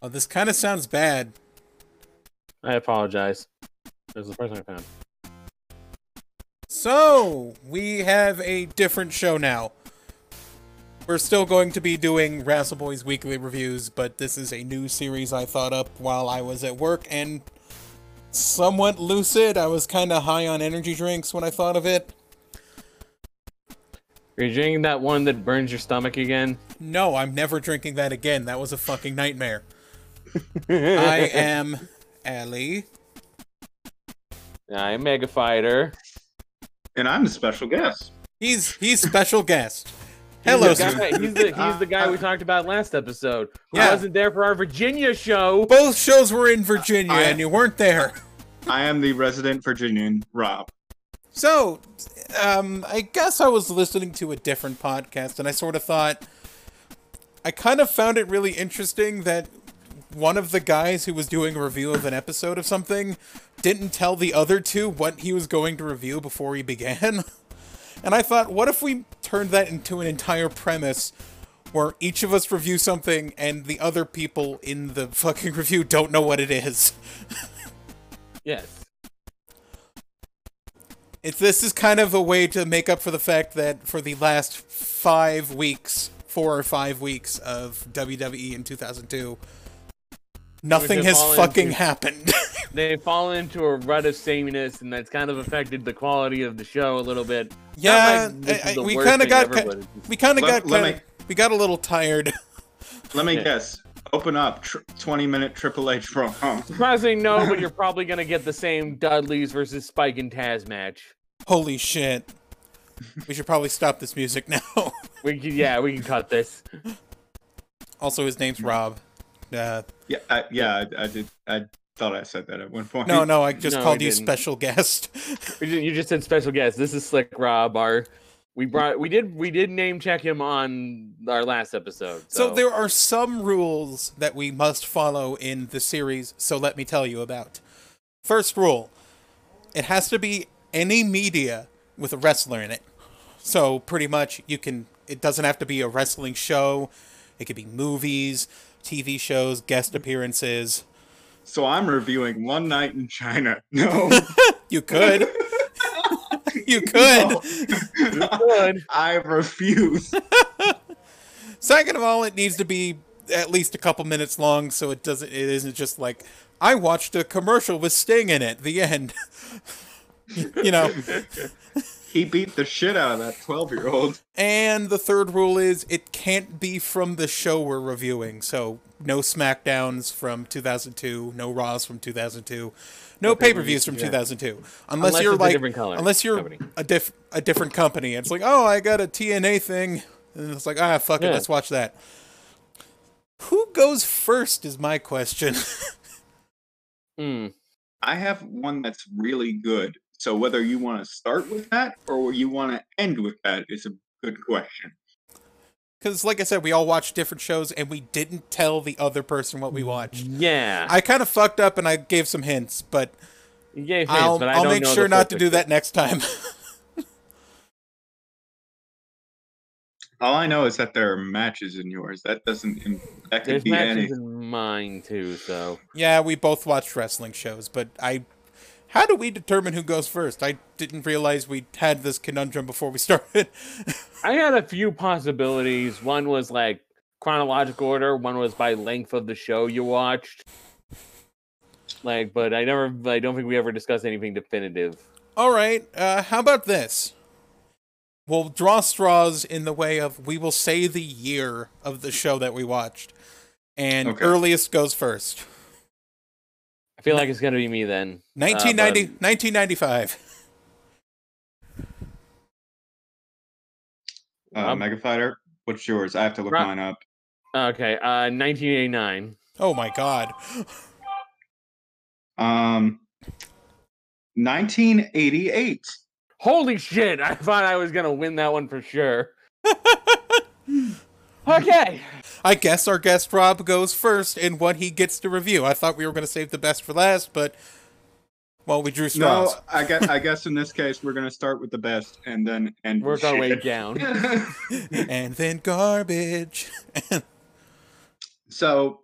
Oh, this kind of sounds bad. I apologize. This is the first time I found. So, we have a different show now. We're still going to be doing Razzle Boys weekly reviews, but this is a new series I thought up while I was at work and somewhat lucid. I was kind of high on energy drinks when I thought of it. Are you drinking that one that burns your stomach again? No, I'm never drinking that again. That was a fucking nightmare. I am Ellie. I'm Mega Fighter. And I'm the special guest. He's he's special guest. He's Hello, the sir. guy, he's, the, he's the guy we talked about last episode who Yeah. wasn't there for our Virginia show. Both shows were in Virginia, I- and you weren't there. I am the resident Virginian, Rob. So, um, I guess I was listening to a different podcast, and I sort of thought I kind of found it really interesting that one of the guys who was doing a review of an episode of something didn't tell the other two what he was going to review before he began. And I thought, what if we turned that into an entire premise where each of us review something and the other people in the fucking review don't know what it is? Yes. It's this is kind of a way to make up for the fact that for the last five weeks, four or five weeks of WWE in 2002, nothing has fucking into- happened. They've fallen into a rut of sameness, and that's kind of affected the quality of the show a little bit. Yeah, like I- I- we kind of got ever, ki- but it's- we kind of got let kinda, me- we got a little tired. Let me Yeah. guess. Open up. Tr- 20 minute Triple H promo. Surprisingly, no, but you're probably gonna get the same Dudleys versus Spike and Taz match. Holy shit! We should probably stop this music now. We can, yeah, we can cut this. also, his name's Rob. Uh, Yeah, I, yeah, I, I did. I thought I said that at one point. no, no, I just No, called you didn't. special guest. You just said special guest. This is Slick Rob. Our we brought we did we did name check him on our last episode. So So, there are some rules that we must follow in the series, so let me tell you about. First rule it has to be any media with a wrestler in it. So pretty much you can it doesn't have to be a wrestling show. It could be movies, TV shows, guest appearances. So I'm reviewing One Night in China. No. You could. you could. good. I refuse. Second of all, it needs to be at least a couple minutes long so it doesn't it isn't just like I watched a commercial with Sting in it. The end. you know. He beat the shit out of that 12 year old. And the third rule is it can't be from the show we're reviewing. So no SmackDowns from 2002, no Raws from 2002, no pay-per-views from yeah. 2002. Unless, Unless you're it's a like different color unless you're company. a diff a different company. It's like, "Oh, I got a TNA thing." And it's like, "Ah, fuck it, let's watch that." Who goes first is my question. Hmm. I have one that's really good. So whether you want to start with that or you want to end with that is a good question. Cuz like I said, we all watched different shows and we didn't tell the other person what we watched. Yeah. I kind of fucked up and I gave some hints, but You gave hints, I'll, but I I'll don't make know sure not to do that next time. All I know is that there are matches in yours. That doesn't. That could There's be matches any. in mine too, so yeah, we both watched wrestling shows, but I. How do we determine who goes first? I didn't realize we had this conundrum before we started. I had a few possibilities. One was like chronological order. One was by length of the show you watched. Like, but I never. I don't think we ever discussed anything definitive. All right, uh, how about this? We'll draw straws in the way of we will say the year of the show that we watched, and Okay. earliest goes first. I feel like it's gonna be me then. 1990, but- 1995. Uh, Um, Mega Fighter. What's yours? I have to look Ro- mine up. Okay, uh, 1989. Oh my god. Um, 1988. Holy shit! I thought I was gonna win that one for sure. okay. I guess our guest Rob goes first in what he gets to review. I thought we were going to save the best for last, but well, we drew straws. No, I guess I guess in this case we're gonna start with the best and then end with Work our way down. and then garbage. so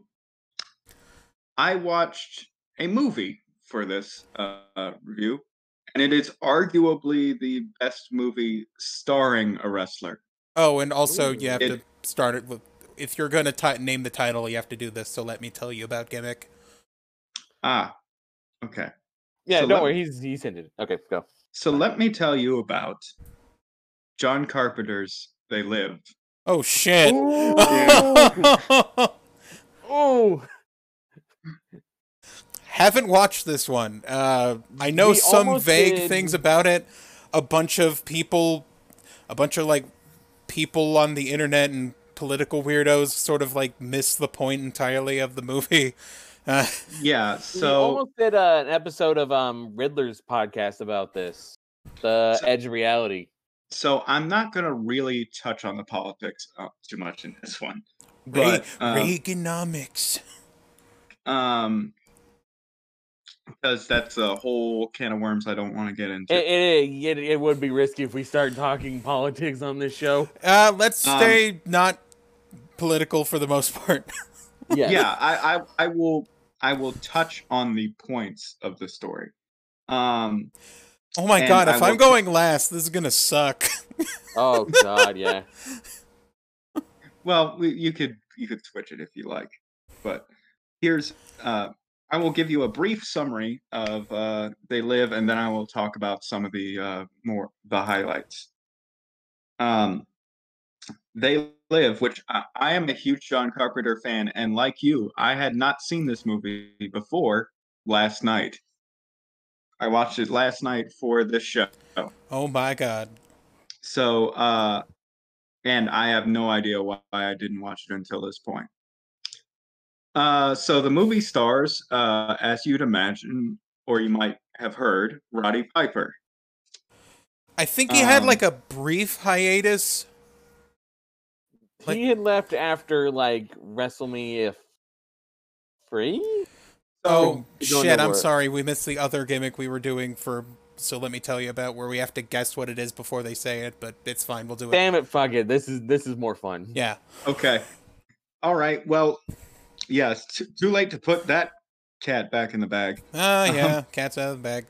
I watched a movie for this uh, review, and it is arguably the best movie starring a wrestler. Oh, and also you have It- to start it with. If you're gonna ti name the title, you have to do this. So let me tell you about gimmick. Ah, okay. Yeah, So don't let- worry. He's he's hinted. Okay, go. So let me tell you about John Carpenter's They Live. Oh shit! Oh, Haven't watched this one. Uh, I know We some vague did- things about it. A bunch of people, a bunch of like people on the internet and political weirdos sort of like miss the point entirely of the movie. Uh, Yeah, we so almost did uh, an episode of um Riddler's podcast about this, the So- Edge of Reality. so I'm not gonna really touch on the politics uh, too much in this one. Re- But, um, Reaganomics. Um because that's a whole can of worms I don't want to get into. It, it, it, it would be risky if we start talking politics on this show. Uh, let's um, stay not political for the most part. yeah, yeah, I, I I will I will touch on the points of the story. Um oh my god! I If I'm going last, this is gonna suck. Oh God, yeah. well, we, you could you could switch it if you like. But here's uh I will give you a brief summary of uh They Live and then I will talk about some of the uh more the highlights. Um They Live, which I, I am a huge John Carpenter fan and like you, I had not seen this movie before last night. I watched it last night for this show. oh my god! So, uh, and I have no idea why I didn't watch it until this point. Uh, so the movie stars, uh, as you'd imagine, or you might have heard, Roddy Piper. I think he had Um, like a brief hiatus. Like- he had left after like WrestleMania three. Oh we don't shit! I'm sorry. We missed the other gimmick we were doing for. So let me tell you about where we have to guess what it is before they say it. But it's fine. We'll do it. Damn it! Fuck it. This is this is more fun. Yeah. Okay. All right. Well, yes, t- too late to put that cat back in the bag. Ah, Uh-huh. yeah. Cat's out of the bag.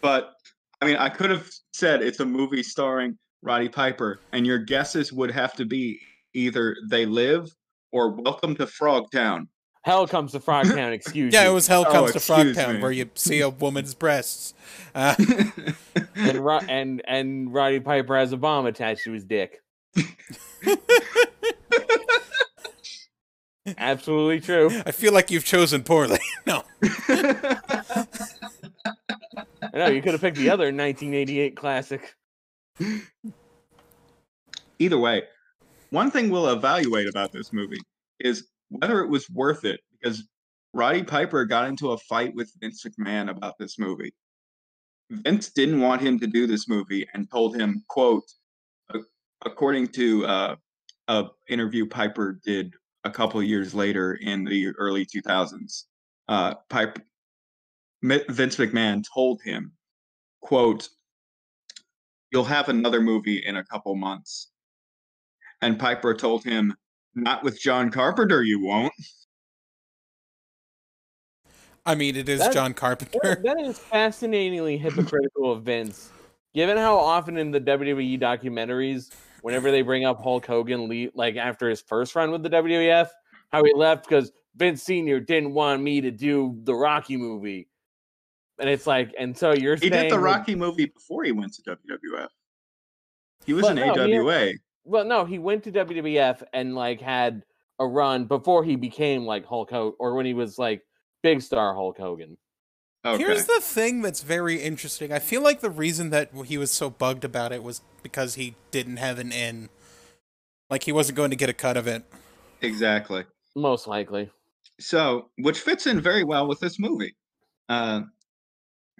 But I mean, I could have said it's a movie starring Roddy Piper, and your guesses would have to be either They Live or Welcome to Frogtown. Hell comes to Frogtown. Excuse me. Yeah, it was Hell Oh, Comes to excuse Frogtown, me. where you see a woman's breasts. Uh, and Ro- and and Roddy Piper has a bomb attached to his dick. Absolutely true. I feel like you've chosen poorly. no. I know you could have picked the other 1988 classic. Either way, one thing we'll evaluate about this movie is whether it was worth it because Roddy Piper got into a fight with Vince McMahon about this movie. Vince didn't want him to do this movie and told him, quote, according to uh, a interview Piper did a couple of years later in the early 2000s, uh, Piper, Mi- Vince McMahon told him, quote, you'll have another movie in a couple months. And Piper told him, not with John Carpenter, you won't. I mean, it is That- John That- Carpenter. that is fascinatingly hypocritical of Vince. Given how often in the WWE documentaries, whenever they bring up Hulk Hogan, like after his first run with the WWF, how he left because Vince Senior didn't want me to do the Rocky movie, and it's like, and so you're He did the Rocky movie before he went to WWF. He was in no, he had- AWA. Well, no, he went to WWF and like had a run before he became like Hulk Hogan, or when he was like big star Hulk Hogan. Okay. Here's the thing that's very interesting. I feel like the reason that he was so bugged about it was because he didn't have an in. Like he wasn't going to get a cut of it. exactly. Most likely. So, which fits in very well with this movie. Uh,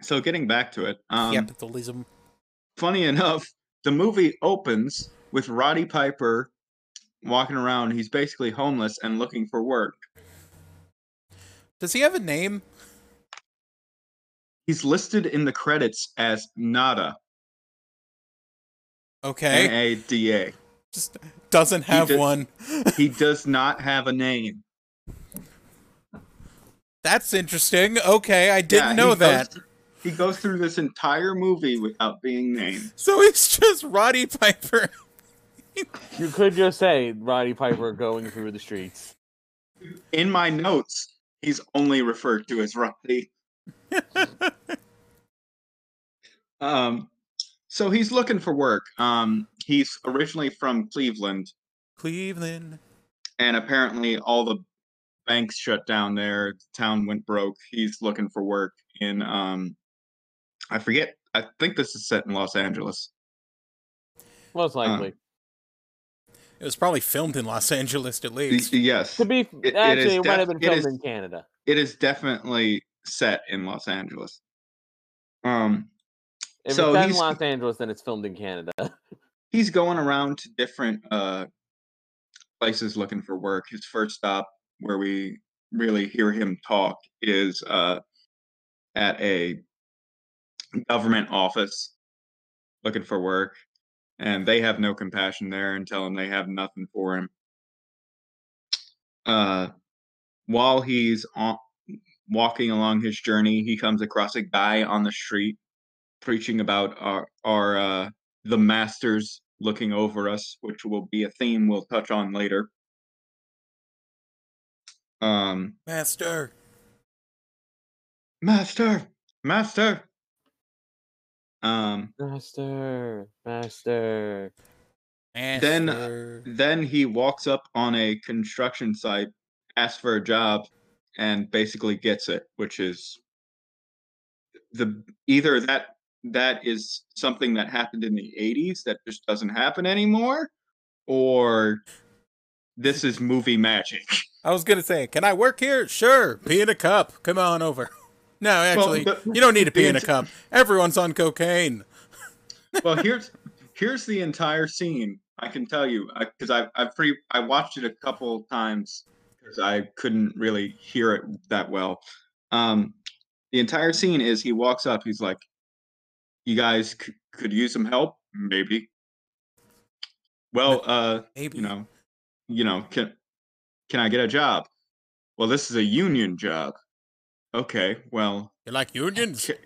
so, getting back to it, um, Capitalism. funny enough, the movie opens with Roddy Piper walking around. He's basically homeless and looking for work. Does he have a name? He's listed in the credits as Nada, Okay. N A D A. Just doesn't have did- one. He does not have a name. That's interesting. Okay, I didn't Yeah, know he that. Goes, he goes through this entire movie without being named. So he's just Roddy Piper. You could just say Roddy Piper going through the streets. In my notes, he's only referred to as Roddy. um, so he's looking for work. Um, he's originally from Cleveland, Cleveland. and apparently all the banks shut down there. The town went broke. He's looking for work in um, I forget. I think this is set in Los Angeles. Most likely. It was probably filmed in Los Angeles at Y- least. Yes, to be it- it actually, is it might have been filmed is- in Canada. it is definitely set in Los Angeles. Um, If so it's in Los Angeles, then it's filmed in Canada. he's going around to different uh places looking for work. His first stop where we really hear him talk is uh at a government office looking for work and they have no compassion there and tell him they have nothing for him. Uh while he's on walking along his journey, he comes across a guy on the street preaching about our our uh the masters looking over us, which will be a theme we'll touch on later. Um, Master. master, master. Um, Master, master. Then- Master. then he walks up on a construction site, asks for a job, and basically gets it, which is the either that that is something that happened in the 80s that just doesn't happen anymore, or this is movie magic. I was gonna say, can I work here? Sure. Pee in a cup. Come on over. No, actually, the- you don't need to pee in a cup. Everyone's on cocaine. well here's here's the entire scene i can tell you because I've I've pretty i watched it a couple times because i couldn't really hear it that well. Um the entire scene is he walks up he's like you guys c- could use some help? Maybe. Well uh Maybe. you know you know can can i get a job? Well this is a union job. Okay well You like unions? ca-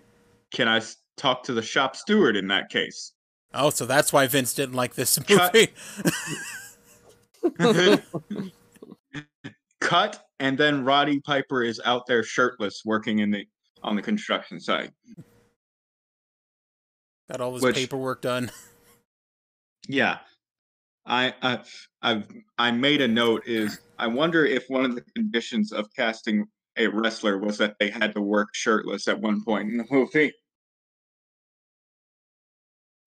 can I talk to the shop steward in that case? Oh, so that's why Vince didn't like this movie. cut and then roddy piper is out there shirtless working in the on the construction site. Got all his Which- paperwork done. yeah. I, I i've i made a note is i wonder if one of the conditions of casting a wrestler was that they had to work shirtless at one point in the movie.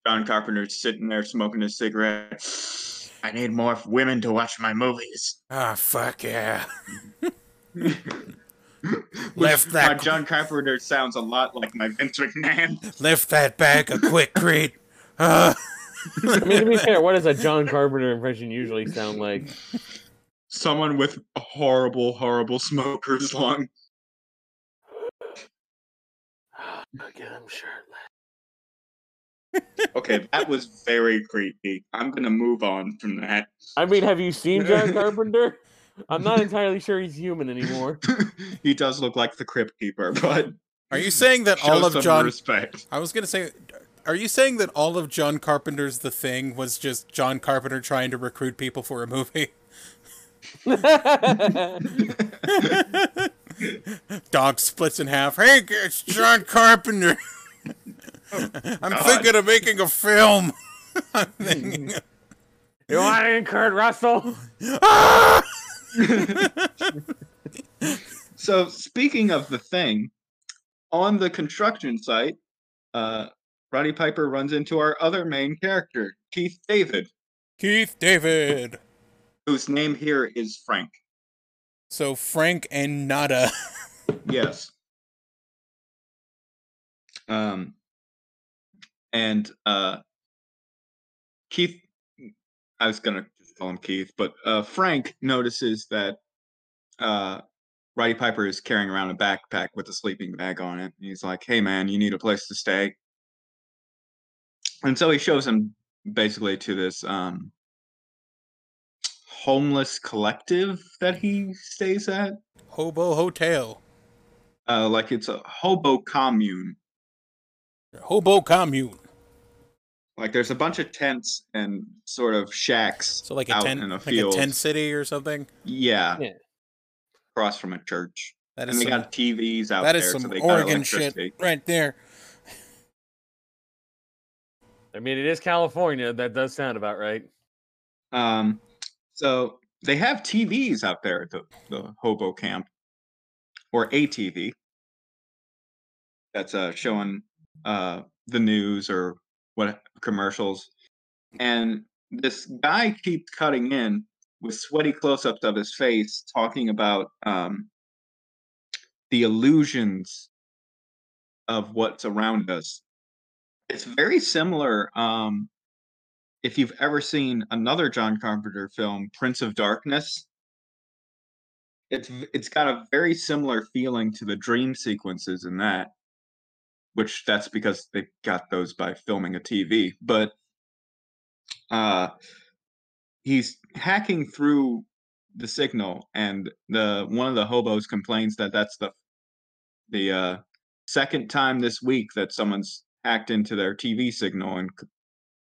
John carpenter's sitting there smoking his cigarette i need more women to watch my movies Ah, fuck yeah. Which Left that- my John Carpenter sounds a lot like my Vince McMahon. Lift that bag of Quikrete. Ah. I mean, to be fair, what does a John Carpenter impression usually sound like? Someone with a horrible, horrible smoker's lung. Look at him shirtless. Okay, that was very creepy. I'm gonna move on from that. I mean, have you seen John Carpenter? I'm not entirely sure he's human anymore. he does look like the Crypt Keeper, but Are you saying that all of some John respect. I was gonna say are you saying that all of John Carpenter's The Thing was just John Carpenter trying to recruit people for a movie? Dog splits in half. Hey, it's John Carpenter. I'm God. thinking of making a film. I'm thinking. you want in Kurt Russell? Ah! So speaking of the thing, on the construction site, uh, Roddy Piper runs into our other main character, Keith David, Keith David. whose name here is Frank. So Frank and Nada. Yes. Um, and uh, Keith, I was gonna just call him Keith, but uh, Frank notices that uh, Roddy Piper is carrying around a backpack with a sleeping bag on it. And He's like, "Hey, man, you need a place to stay." And so he shows him basically to this um, homeless collective that he stays at. Hobo Hotel. uh, like it's a hobo commune. Hobo commune. Like there's a bunch of tents and sort of shacks. So like a tent, in a like a tent city or something. Yeah. Yeah. Across from a church. That is And they some, got TVs out that there. is so some they Oregon shit right there. I mean, it is California. That does sound about right. Um, so they have TVs out there at the, the hobo camp, or a TV that's uh, showing uh, the news or what commercials. And this guy keeps cutting in with sweaty close-ups of his face, talking about um, the illusions of what's around us. It's very similar. Um, if you've ever seen another John Carpenter film, Prince of Darkness, it's it's got a very similar feeling to the dream sequences in that, which that's because they got those by filming a TV. But uh, he's hacking through the signal, and the one of the hobos complains that that's the the uh, second time this week that someone's hacked into their TV signal and c-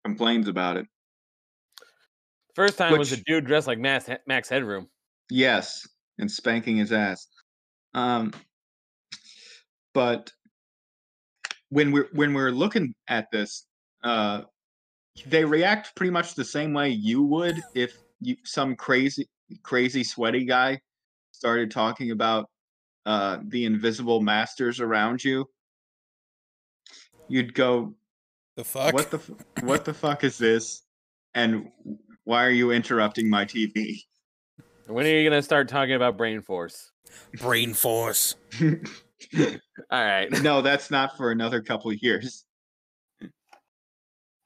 complains about it. First time was a dude dressed like Max, Max Headroom. Yes, and spanking his ass. Um, but when we're when we're looking at this, uh, they react pretty much the same way you would if you some crazy crazy sweaty guy started talking about uh, the invisible masters around you. You'd go, The fuck? "What the f- what the fuck is this?" And why are you interrupting my TV? When are you gonna start talking about brain force? Brain force. All right. no, that's not for another couple of years.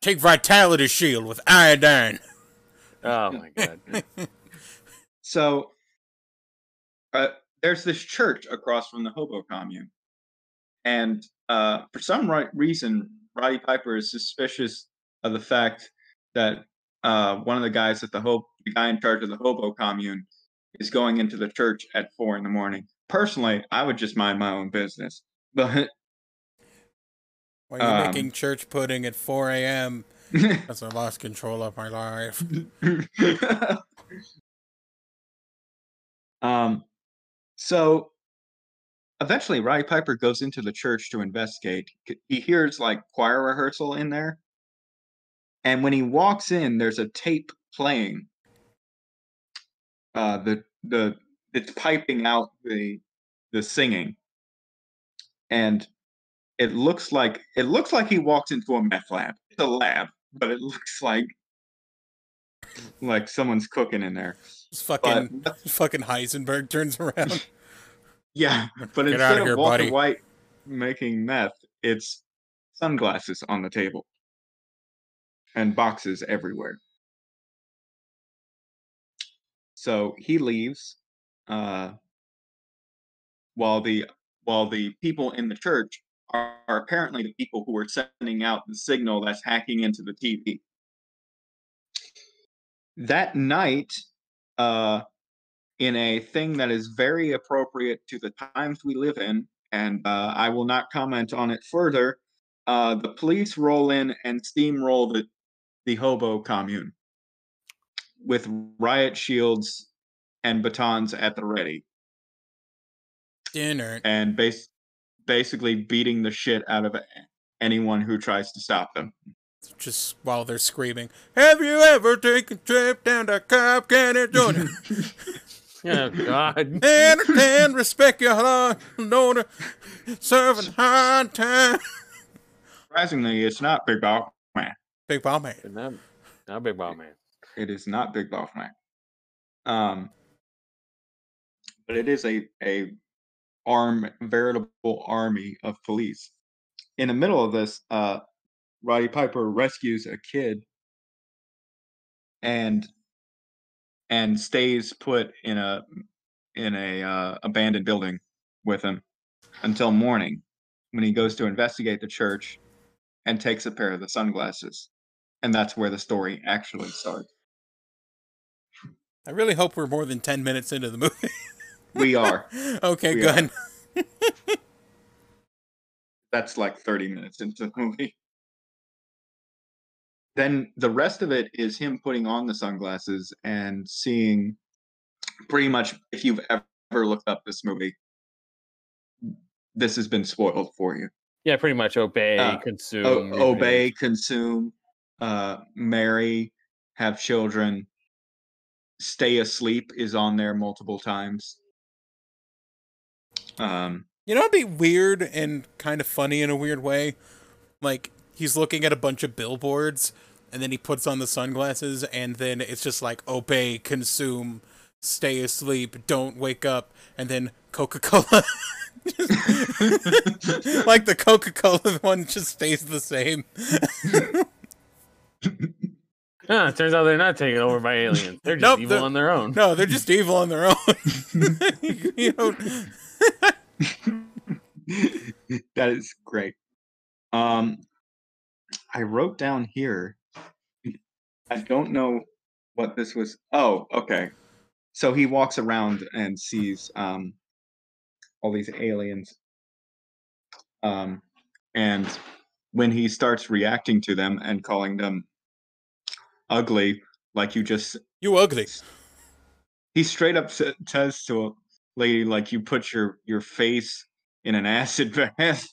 Take Vitality Shield with iodine. Oh my god. So, uh, there's this church across from the hobo commune, and uh, for some right reason, Roddy Piper is suspicious of the fact that uh, one of the guys at the hope, the guy in charge of the hobo commune, is going into the church at four in the morning. Personally, I would just mind my own business, but Why are you Um, making church pudding at 4 a.m. as I lost control of my life? um, so eventually, Roddy Piper goes into the church to investigate. He hears like choir rehearsal in there, and when he walks in, there's a tape playing. Uh, the the it's piping out the the singing, and it looks like it looks like he walks into a meth lab. It's a lab, but it looks like like someone's cooking in there. But fucking fucking Heisenberg turns around. Yeah, but Get instead of here, Walter buddy. White making meth, it's sunglasses on the table and boxes everywhere. So he leaves, uh, while the while the people in the church are, are apparently the people who are sending out the signal that's hacking into the TV. That night, uh, in a thing that is very appropriate to the times we live in, and uh, I will not comment on it further. Uh, the police roll in and steamroll the, the hobo commune with riot shields and batons at the ready, Dinner. and base, basically beating the shit out of anyone who tries to stop them. Just while they're screaming, Have you ever taken a trip down to Cobb County, Georgia? Oh god. Understand, respect your law and order, serving hard time. Surprisingly, it's not Big Boss Man. Big Ball Man. Not, not big ball man. It is not Big Boss Man. Um, but it is a a arm veritable army of police. In the middle of this, uh, Roddy Piper rescues a kid and and stays put in a in a uh, abandoned building with him until morning when he goes to investigate the church and takes a pair of the sunglasses and that's where the story actually starts I really hope we're more than 10 minutes into the movie. we are okay, We good. That's like 30 minutes into the movie. Then the rest of it is him putting on the sunglasses and seeing pretty much if you've ever looked up this movie, this has been spoiled for you. Yeah, pretty much obey, Uh, consume, O- reproduce. obey, consume, uh, marry, have children, stay asleep is on there multiple times. Um, You know, it'd be weird and kind of funny in a weird way. Like he's looking at a bunch of billboards, and then he puts on the sunglasses, and then it's just like obey, consume, stay asleep, don't wake up, and then Coca Cola. like the Coca Cola one just stays the same. Ah, it turns out they're not taken over by aliens. They're just Nope, evil they're- on their own. No, they're just evil on their own. you know, that is great. Um, I wrote down here. I don't know what this was. Oh, okay. So he walks around and sees um, all these aliens. Um, and when he starts reacting to them and calling them ugly, like you just you ugly. he straight up says to lady like you put your your face in an acid bath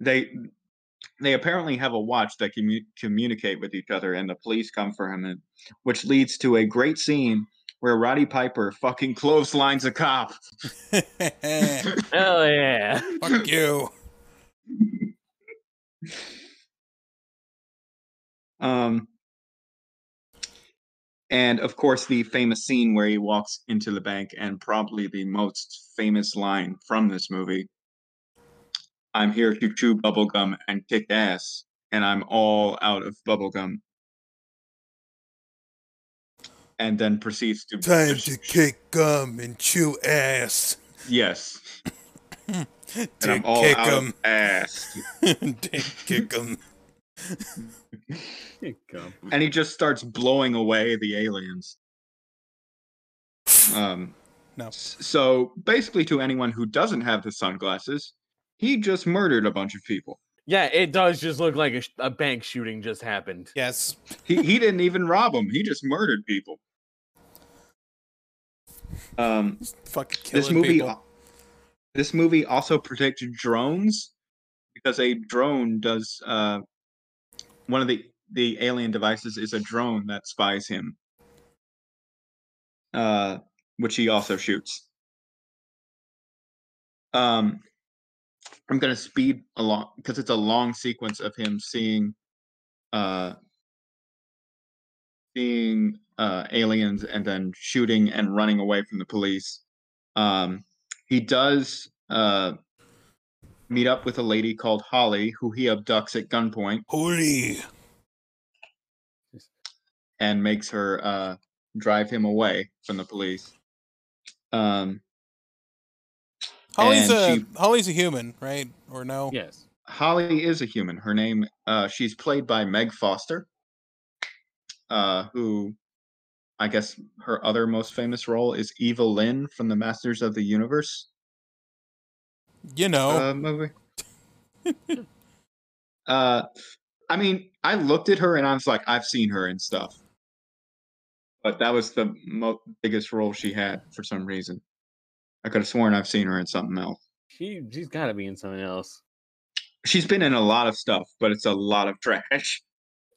they they apparently have a watch that can commu- communicate with each other and the police come for him and, which leads to a great scene where Roddy Piper fucking clotheslines a cop. Hell yeah. Fuck you. Um, and of course, the famous scene where he walks into the bank, and probably the most famous line from this movie I'm here to chew bubblegum and kick ass, and I'm all out of bubblegum. And then proceeds to. Time to kick gum and chew ass. Yes. And I'm all kick out 'em. of ass. Dick kick 'em. and he just starts blowing away the aliens. Um, No. So basically, to anyone who doesn't have the sunglasses, he just murdered a bunch of people. Yeah, it does just look like a, sh- a bank shooting just happened. Yes. He he didn't even rob them. He just murdered people. Um, Fucking killing this movie, people. this movie also predicted drones because a drone does uh, one of the the alien devices is a drone that spies him, uh, which he also shoots. Um, I'm gonna speed along because it's a long sequence of him seeing, uh, seeing uh, aliens and then shooting and running away from the police. Um, he does uh, meet up with a lady called Holly, who he abducts at gunpoint Holy. and makes her uh, drive him away from the police. Um, Holly's a she- Holly's a human, right? Or no? Yes. Holly is a human. Her name, uh, she's played by Meg Foster, uh, who I guess her other most famous role is Evil-Lyn from the Masters of the Universe You know. uh, movie. uh, I mean, I looked at her and I was like, I've seen her and stuff, but that was the mo- biggest role she had for some reason. I could have sworn I've seen her in something else. She she's got to be in something else. She's been in a lot of stuff, but it's a lot of trash.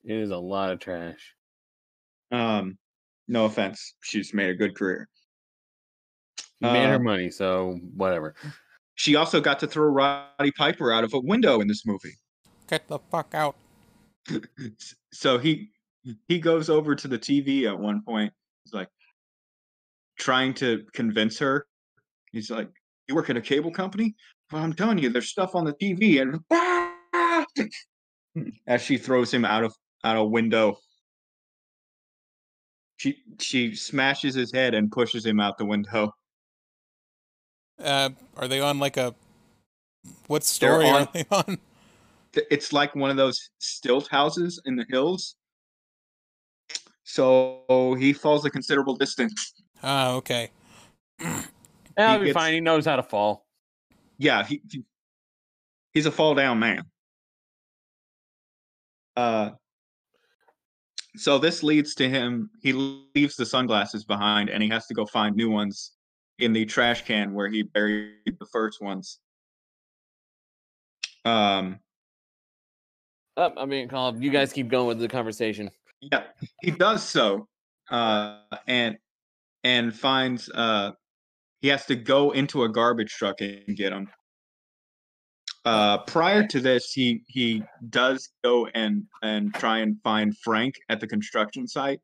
It is a lot of trash. Um, no offense, she's made a good career. She made her Uh, money, so whatever. She also got to throw Roddy Piper out of a window in this movie. Get the fuck out. So he he goes over to the TV at one point. He's like trying to convince her. He's like, "You work at a cable company? Well, I'm telling you, there's stuff on the TV." And as she throws him out of out a window, she she smashes his head and pushes him out the window. Uh, are they on like a what story on- are they on? it's like one of those stilt houses in the hills. So he falls a considerable distance. Ah, okay. Hey, That'll He be gets- fine. He knows how to fall. yeah, he, he- he's a fall down man. Uh, so this leads to him. He leaves the sunglasses behind, and he has to go find new ones in the trash can where he buried the first ones. Um, Oh, I mean, Colin, you guys keep going with the conversation. yeah, he does so, uh, and and finds uh, he has to go into a garbage truck and get them. Uh, prior to this, he he does go and and try and find Frank at the construction site,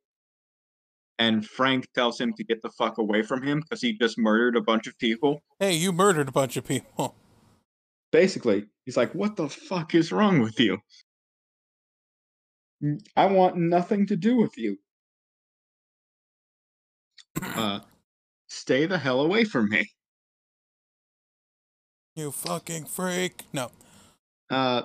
and Frank tells him to get the fuck away from him because he just murdered a bunch of people. Hey, you murdered a bunch of people. Basically, he's like, "What the fuck is wrong with you? I want nothing to do with you. Uh, stay the hell away from me." You fucking freak. No. Uh,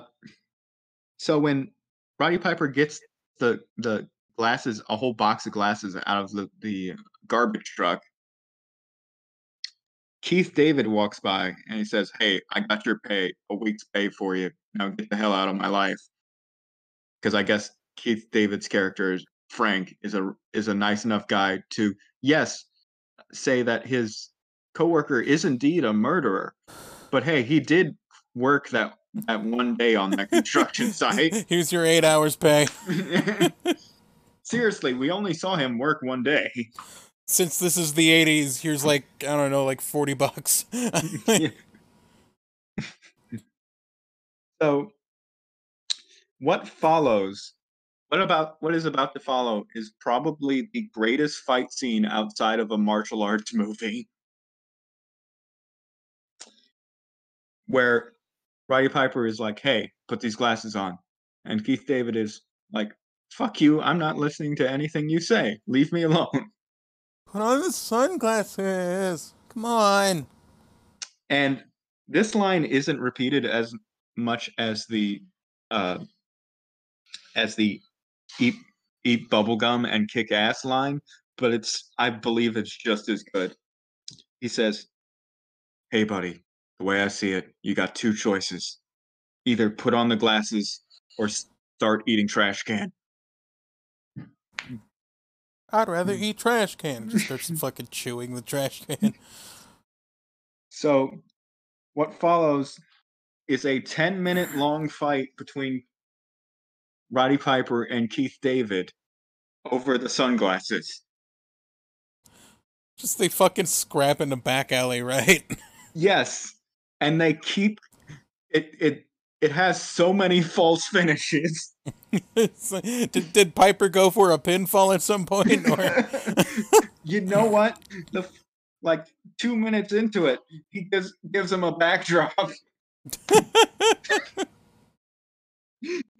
so when Roddy Piper gets the the glasses, a whole box of glasses out of the the garbage truck, Keith David walks by and he says, "Hey, I got your pay, a week's pay for you. Now get the hell out of my life." Because I guess Keith David's character is Frank is a is a nice enough guy to yes say that his coworker is indeed a murderer, but hey, he did work that that one day on that construction site. Here's your eight hours pay. Seriously, we only saw him work one day. Since this is the 80s, here's like, I don't know, like 40 bucks. So, what follows? What about what is about to follow is probably the greatest fight scene outside of a martial arts movie, where Roddy Piper is like, "Hey, put these glasses on," and Keith David is like, "Fuck you! I'm not listening to anything you say. Leave me alone." Put on the sunglasses. Come on. And this line isn't repeated as much as the uh as the eat eat bubblegum and kick ass line, but it's I believe it's just as good. He says, Hey buddy, the way I see it, you got two choices. Either put on the glasses or start eating trash can. I'd rather mm. eat trash can. Just starts fucking chewing the trash can. So, what follows is a 10 minute long fight between Roddy Piper and Keith David over the sunglasses. Just they fucking scrap in the back alley, right? Yes, and they keep it. It it has so many false finishes. Did, did Piper go for a pinfall at some point? Or you know what? The like two minutes into it, he gives gives him a backdrop.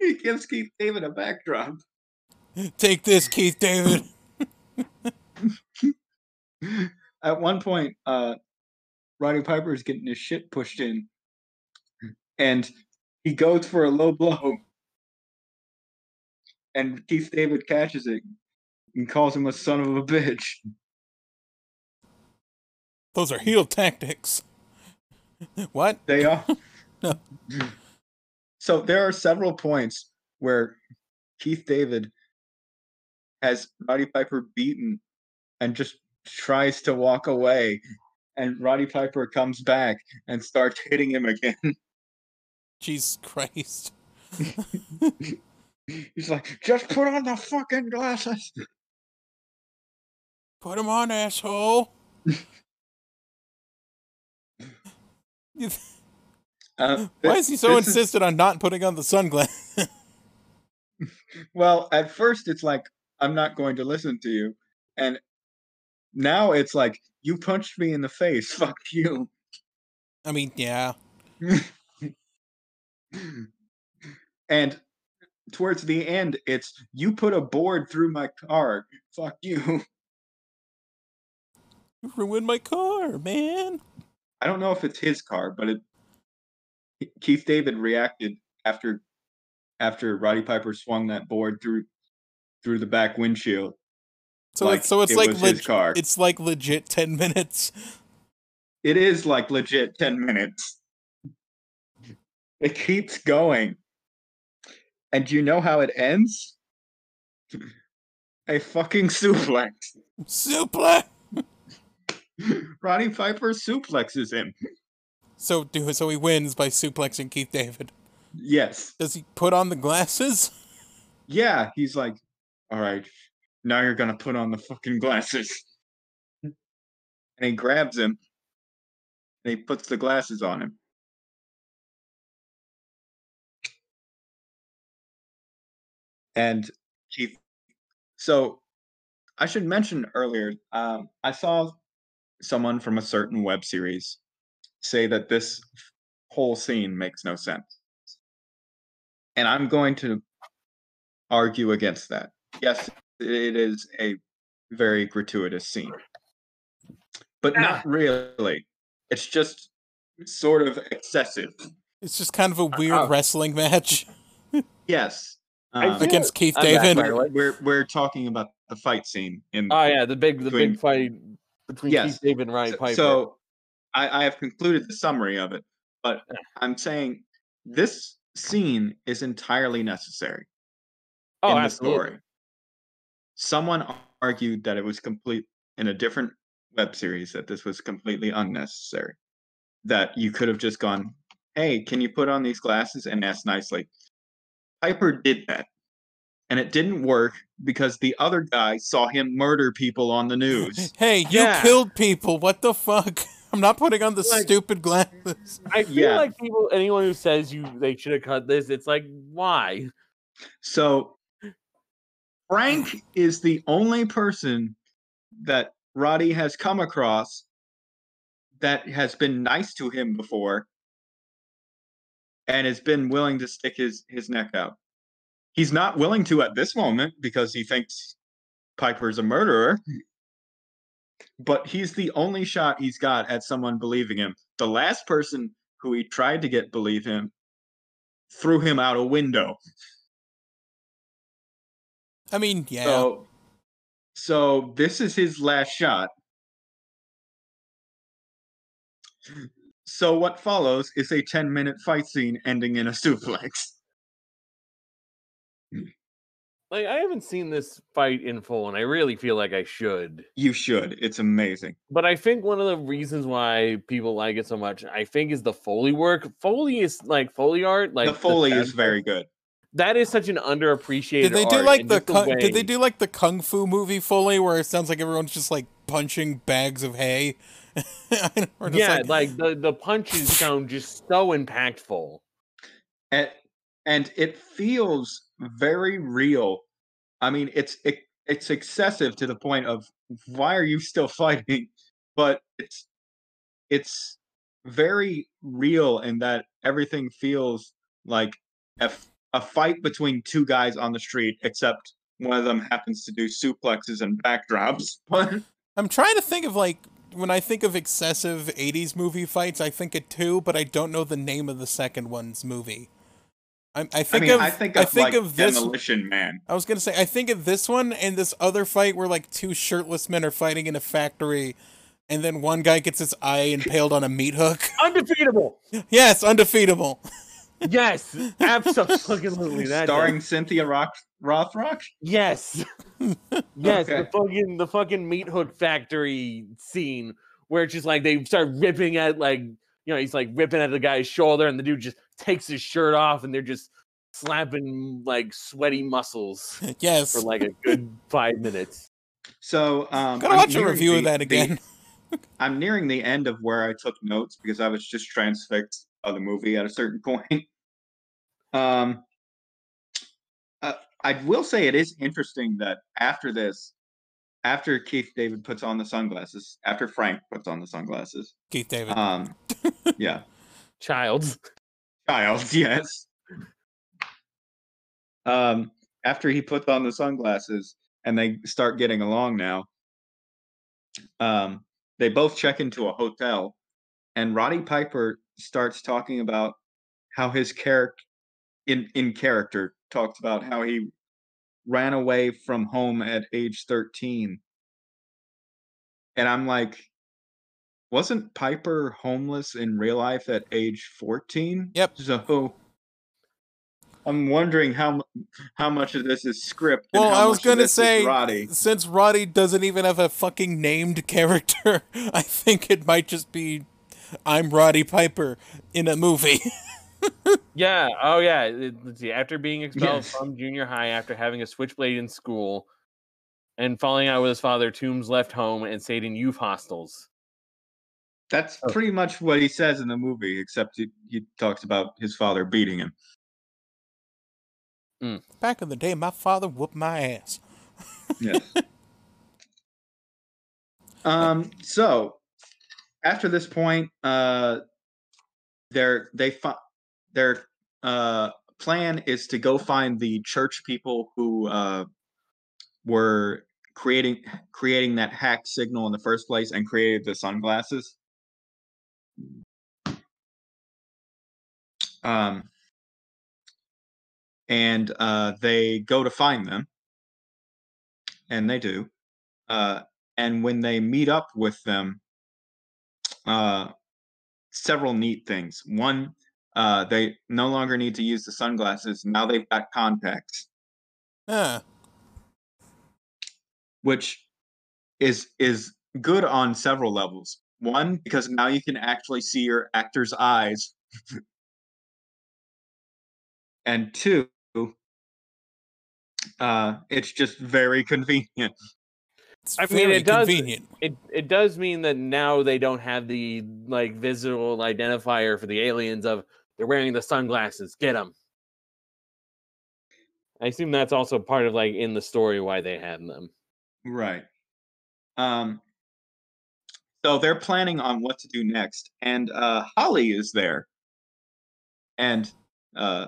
he gives Keith David a backdrop. take this, Keith David. At one point, uh, Roddy Piper is getting his shit pushed in, and he goes for a low blow, and Keith David catches it and calls him a son of a bitch. Those are heel tactics. What? They are. No. so there are several points where Keith David has Roddy Piper beaten and just tries to walk away. And Roddy Piper comes back and starts hitting him again. Jesus Christ. He's like, just put on the fucking glasses. Put him on, asshole. Uh, Why is he so this is- insistent on not putting on the sunglasses? well, at first it's like, I'm not going to listen to you. And now it's like, you punched me in the face. Fuck you. I mean, yeah. and towards the end, it's you put a board through my car. Fuck you. You ruined my car, man. I don't know if it's his car, but it Keith David reacted after after Roddy Piper swung that board through through the back windshield. So like it's so it's it like his car. it's like legit ten minutes. it is like legit 10 minutes. It keeps going. And do you know how it ends? A fucking suplex. Suplex. Roddy Piper suplexes him. So do so he wins by suplexing Keith David. Yes. Does he put on the glasses? Yeah, he's like, all right, now you're gonna put on the fucking glasses. And he grabs him and he puts the glasses on him. And Keith, so I should mention earlier, um, I saw someone from a certain web series say that this whole scene makes no sense. And I'm going to argue against that. Yes, it is a very gratuitous scene, but not really. It's just sort of excessive. It's just kind of a weird Uh, wrestling match Yes. I Um, feel- against Keith I'm David. back, we're we're talking about the fight scene in Oh yeah, the big the Between- big fight between Yes. Keith David and Ryan So- Piper. So I, I have concluded the summary of it, but I'm saying this scene is entirely necessary oh, in the absolutely. story. Someone argued that it was complete in a different web series that this was completely unnecessary. That you could have just gone, "Hey, can you put on these glasses?" and ask nicely. Piper did that, and it didn't work because the other guy saw him murder people on the news. Hey, you Yeah. killed people. What the fuck? I'm not putting on the Like- stupid glasses. I feel Yeah. like people, anyone who says you they should have cut this, it's like why? So Frank is the only person that Roddy has come across that has been nice to him before and has been willing to stick his his neck out. He's not willing to at this moment because he thinks Piper's a murderer. But he's the only shot he's got at someone believing him. The last person who he tried to get believe him threw him out a window. I mean, yeah. So, so this is his last shot. So what follows is a 10 minute fight scene ending in a suplex. Like I haven't seen this fight in full, and I really feel like I should. You should. It's amazing. But I think one of the reasons why people like it so much, I think, is the Foley work. Foley is like Foley art, like the Foley is very good. That is such an underappreciated. Did they do art, like and the kung, way- did they do like the kung fu movie Foley where it sounds like everyone's just like punching bags of hay? Or just Yeah, like, the the punches sound just so impactful. And, and it feels very real. I mean, it's it, it's excessive to the point of why are you still fighting? But it's it's very real in that everything feels like a, a fight between two guys on the street, except one of them happens to do suplexes and backdrops. But I'm trying to think of like when I think of excessive 80s movie fights, I think of two, but I don't know the name of the second one's movie. I, I I think mean, of I think of like of this Demolition Man. I was gonna say I think of this one and this other fight where like two shirtless men are fighting in a factory and then one guy gets his eye impaled on a meat hook. Undefeatable. yes, undefeatable. Yes, absolutely. That starring Cynthia Rock Rothrock. Yes. yes, the fucking the fucking meat hook factory scene where it's just like they start ripping at like you know, he's like ripping at the guy's shoulder and the dude just takes his shirt off and they're just slapping like sweaty muscles yes. for like a good five minutes. So um, Gotta I'm watch a nearing review of the- that the- again. I'm nearing the end of where I took notes because I was just transfixed of the movie at a certain point. Um, I will say it is interesting that after this, after Keith David puts on the sunglasses, after Frank puts on the sunglasses, Keith David. um, yeah, Childs. Giles, yes. Um, after he puts on the sunglasses and they start getting along now, um, they both check into a hotel, and Roddy Piper starts talking about how his character, in in character, talks about how he ran away from home at age thirteen, and I'm like, wasn't Piper homeless in real life at age 14? Yep. So I'm wondering how how much of this is script. Well, I was gonna say, Roddy. since Roddy doesn't even have a fucking named character, I think it might just be I'm Roddy Piper in a movie. Yeah. Oh, yeah. Let's see. After being expelled Yes. from junior high after having a switchblade in school and falling out with his father, Toombs left home and stayed in youth hostels. That's Oh. pretty much what he says in the movie, except he, he talks about his father beating him. Back in the day, my father whooped my ass. Yes. um. So after this point, uh, their they fi- their uh plan is to go find the church people who uh were creating creating that hack signal in the first place and created the sunglasses. Um. And uh, they go to find them, and they do. Uh, and when they meet up with them, uh, several neat things. One, uh, they no longer need to use the sunglasses. Now they've got contacts, Huh. which is is good on several levels. One, because now you can actually see your actor's eyes. and two, uh, it's just very convenient. It's I mean, it does- convenient. It it does mean that now they don't have the like visual identifier for the aliens of they're wearing the sunglasses. Get them. I assume that's also part of like in the story why they had them. Right. Um so they're planning on what to do next and uh Holly is there. And uh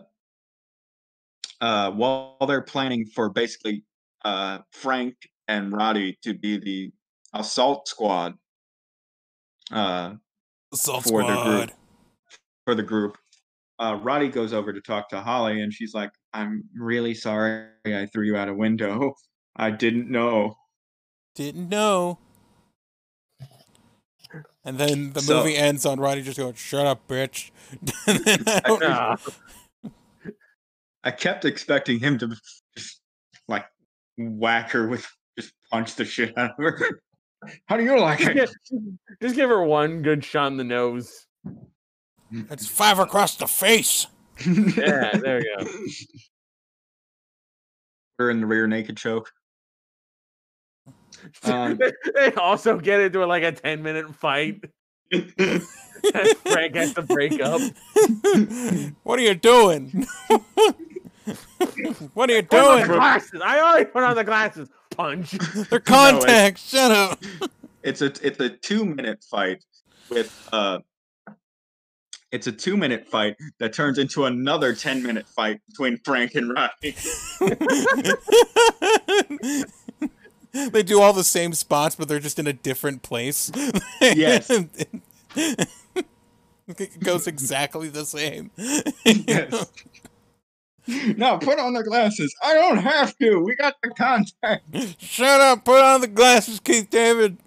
uh while they're planning for basically uh Frank and Roddy to be the assault squad uh Assault for the group. For the group uh Roddy goes over to talk to Holly and she's like I'm really sorry I threw you out a window. I didn't know. Didn't know. And then the So- movie ends on Roddy just going, "Shut up, bitch." And then I don't- I kept expecting him to just like whack her with just punch the shit out of her. How do you like just, it? give, just give her one good shot in the nose. It's five across the face. Yeah, there you go. Her in the rear naked choke. Um, they also get into like a 10 minute fight. Frank has to break up. what are you doing? what are you Put on the doing? glasses. I already put on the glasses. Punch. They're contacts. Shut up. it's a it's a two minute fight with uh it's a two minute fight that turns into another 10 minute fight between Frank and Roddy. they do all the same spots, but they're just in a different place. Yes. it goes exactly the same. Yes. No, put on the glasses. I don't have to. We got the contact. Shut up. Put on the glasses, Keith David.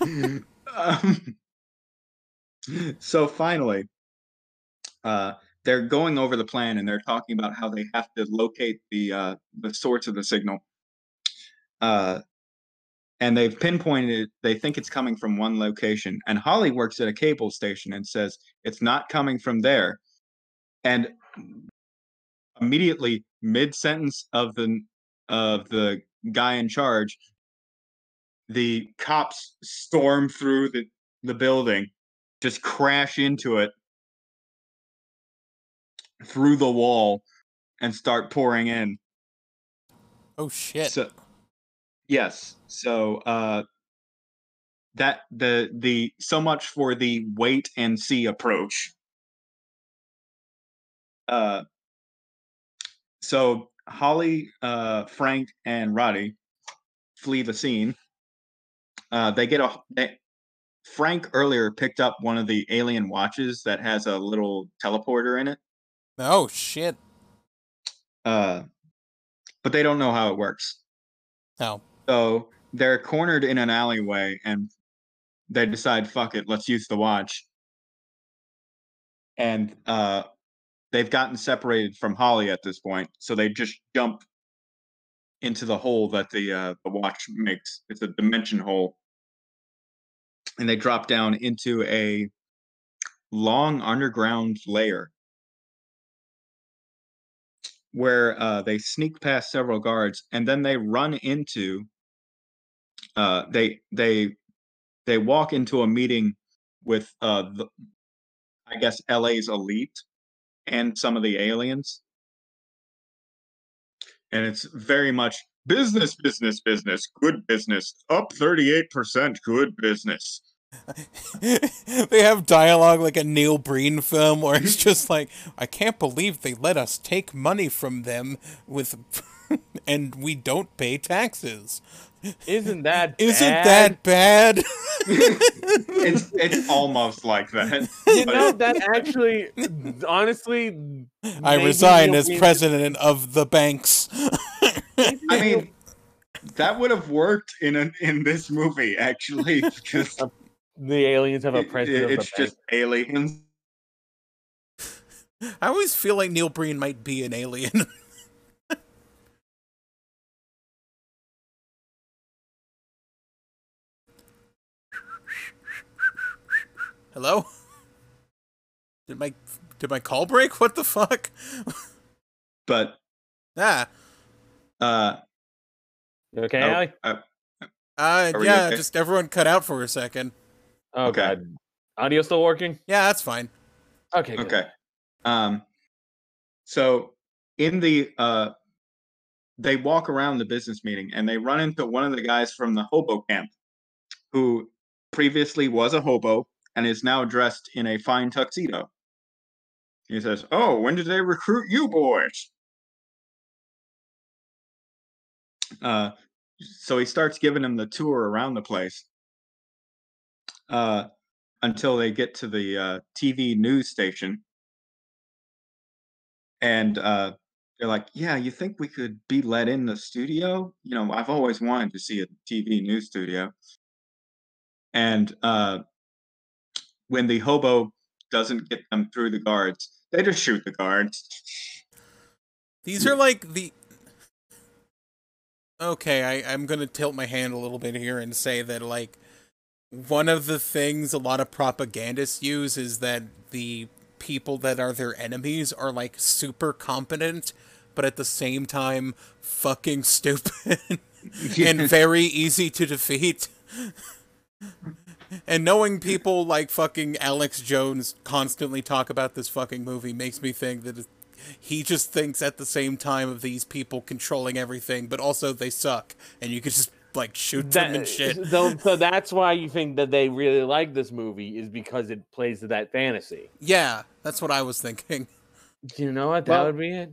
um, so finally, uh, they're going over the plan and they're talking about how they have to locate the uh, the source of the signal. Uh, and they've pinpointed it. They think it's coming from one location. And Holly works at a cable station and says it's not coming from there. And immediately, mid sentence of the of the guy in charge, the cops storm through the the building, just crash into it through the wall, and start pouring in. Oh, shit. So, yes. So uh, that the the so much for the wait and see approach. Uh, so Holly, uh, Frank, and Roddy flee the scene. Uh, they get a they, Frank earlier picked up one of the alien watches that has a little teleporter in it. Oh, shit. Uh, but they don't know how it works. No. So they're cornered in an alleyway, and they decide, fuck it, let's use the watch. And uh, they've gotten separated from Holly at this point, so they just jump into the hole that the uh, the watch makes. It's a dimension hole, and they drop down into a long underground layer where uh, they sneak past several guards, and then they run into. Uh, they they they walk into a meeting with uh, the, I guess LA's elite and some of the aliens. And it's very much business, business, business, good business, up 38%, good business. they have dialogue like a Neil Breen film where it's just like, I can't believe they let us take money from them with and we don't pay taxes. Isn't that Isn't bad? that bad? it's it's almost like that. You but know that actually, honestly, I resign as Breen- president of the banks. I mean, that would have worked in a, in this movie actually because the aliens have a it- president. of the it's just aliens. I always feel like Neil Breen might be an alien. Hello? Did my did my call break? What the fuck? But Ah, uh, You okay, oh, Ali? uh, uh, yeah, okay? just everyone cut out for a second. Oh okay. god, audio still working? Yeah, that's fine. Okay. good. Okay. Um so in the uh they walk around the business meeting and they run into one of the guys from the hobo camp who previously was a hobo and is now dressed in a fine tuxedo. He says, "Oh, when did they recruit you boys?" Uh so he starts giving him the tour around the place. Uh until they get to the uh, TV news station. And uh, they're like, Yeah, you think we could be let in the studio? You know, I've always wanted to see a TV news studio. And uh, when the hobo doesn't get them through the guards, they just shoot the guards. These are like the. Okay, I, I'm gonna tilt my hand a little bit here and say that like one of the things a lot of propagandists use is that the people that are their enemies are like super competent, but at the same time fucking stupid and very easy to defeat. And knowing people like fucking Alex Jones constantly talk about this fucking movie makes me think that he just thinks at the same time of these people controlling everything, but also they suck, and you could just like shoot them and shit. So, so that's why you think that they really like this movie is because it plays to that fantasy. Yeah, that's what I was thinking. You know what? That Well- would be it.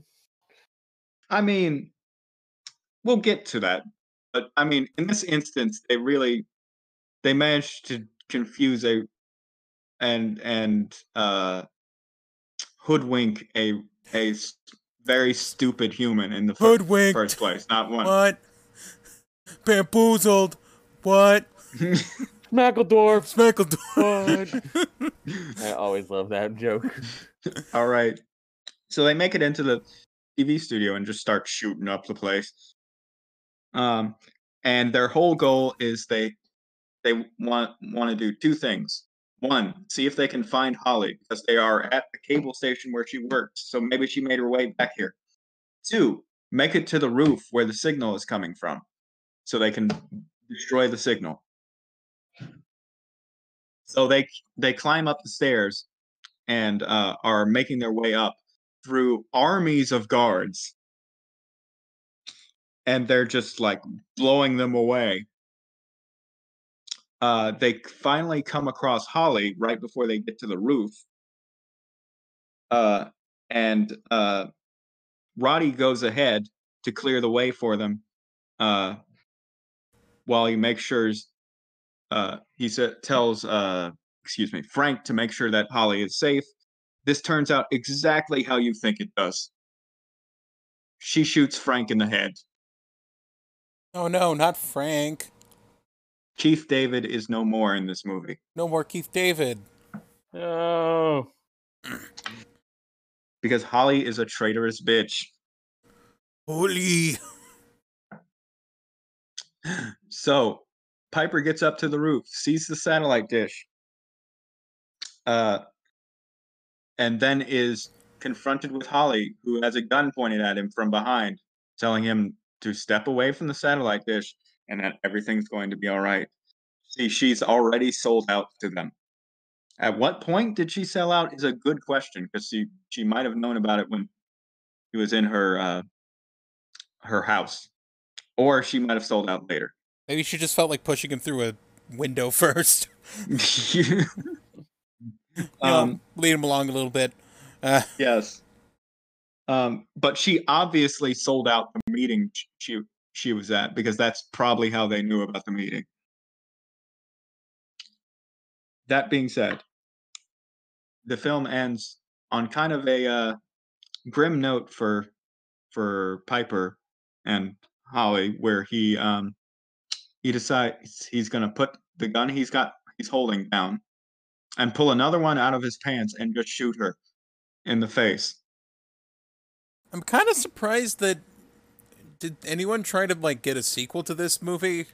I mean, we'll get to that. But I mean, in this instance, they really they managed to confuse a and and uh hoodwink a a s- very stupid human in the fir- Hoodwinked. first place. Not one. What? Bamboozled. What? Mackledorf. Smeckledorf. What? I always love that joke. All right. So they make it into the TV studio and just start shooting up the place. Um, and their whole goal is they they want want to do two things. One, see if they can find Holly because they are at the cable station where she works. So maybe she made her way back here. Two, make it to the roof where the signal is coming from, so they can destroy the signal. So they they climb up the stairs and uh, are making their way up through armies of guards. And they're just like blowing them away. Uh, they finally come across Holly right before they get to the roof. Uh, and uh, Roddy goes ahead to clear the way for them uh, while he makes sure uh, he sa- tells uh, excuse me Frank to make sure that Holly is safe. This turns out exactly how you think it does. She shoots Frank in the head. oh no, not Frank. Keith David is no more in this movie. No more Keith David. Oh, Because Holly is a traitorous bitch. Holy. So Piper gets up to the roof, sees the satellite dish, uh, and then is confronted with Holly, who has a gun pointed at him from behind, telling him to step away from the satellite dish and that everything's going to be all right. See, she's already sold out to them. At what point did she sell out is a good question because she she might have known about it when he was in her uh, her house, or she might have sold out later. Maybe she just felt like pushing him through a window first. you know, um, lead him along a little bit. Uh, yes. Um, but she obviously sold out the meeting she she was at because that's probably how they knew about the meeting. That being said, the film ends on kind of a uh, grim note for for Piper and Holly, where he um, he decides he's going to put the gun he's got he's holding down and pull another one out of his pants and just shoot her in the face. I'm kind of surprised that. Did anyone try to like get a sequel to this movie?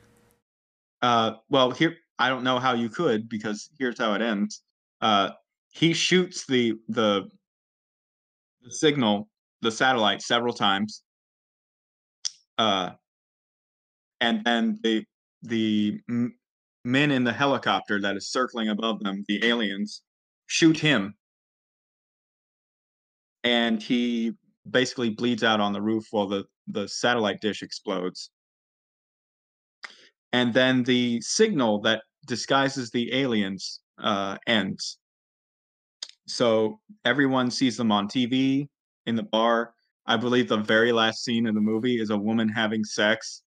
Uh, well, here I don't know how you could because here's how it ends. Uh, he shoots the the the signal, the satellite, several times. Uh, and then the the men in the helicopter that is circling above them, the aliens, shoot him, and he basically bleeds out on the roof while the the satellite dish explodes and then the signal that disguises the aliens uh, ends. So everyone sees them on TV in the bar. I believe the very last scene in the movie is a woman having sex.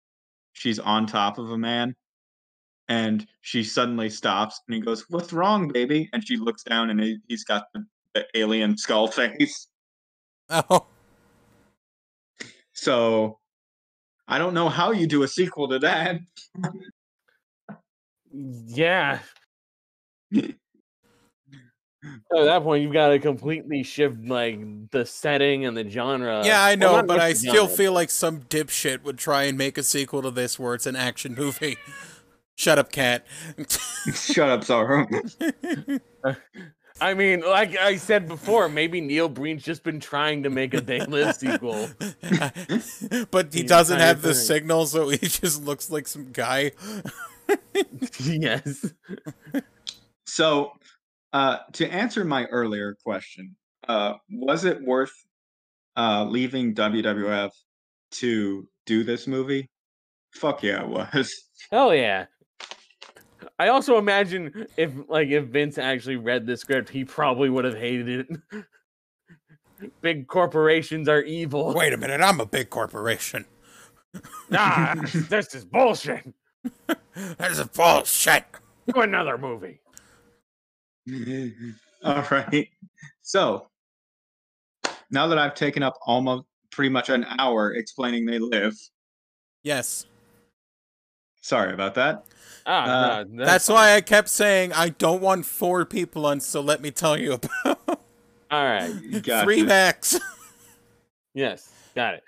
She's on top of a man, and she suddenly stops, and he goes, "What's wrong, baby?" And she looks down, and he, he's got the, the alien skull face. Oh, So I don't know how you do a sequel to that. yeah. At that point, you've got to completely shift like the setting and the genre. yeah, I know, not but I the still genre. feel like some dipshit would try and make a sequel to this where it's an action movie. Shut up, cat. Shut up, Sorrow. I mean, like I said before, maybe Neil Breen's just been trying to make a They Live sequel. but he The doesn't entire have the thing. signal, so he just looks like some guy. yes. So, uh, to answer my earlier question, uh, was it worth uh, leaving WWF to do this movie? Fuck yeah, it was. Hell yeah. I also imagine if like if Vince actually read the script, he probably would have hated it. Big corporations are evil. Wait a minute, I'm a big corporation. Nah, this is bullshit. That's a bullshit. Do another movie. All right. So, now that I've taken up almost pretty much an hour explaining they live, Yes. sorry about that. Ah, Uh, no, That's why I kept saying I don't want four people on, so let me tell you about all right. Gotcha. three max. Yes, got it.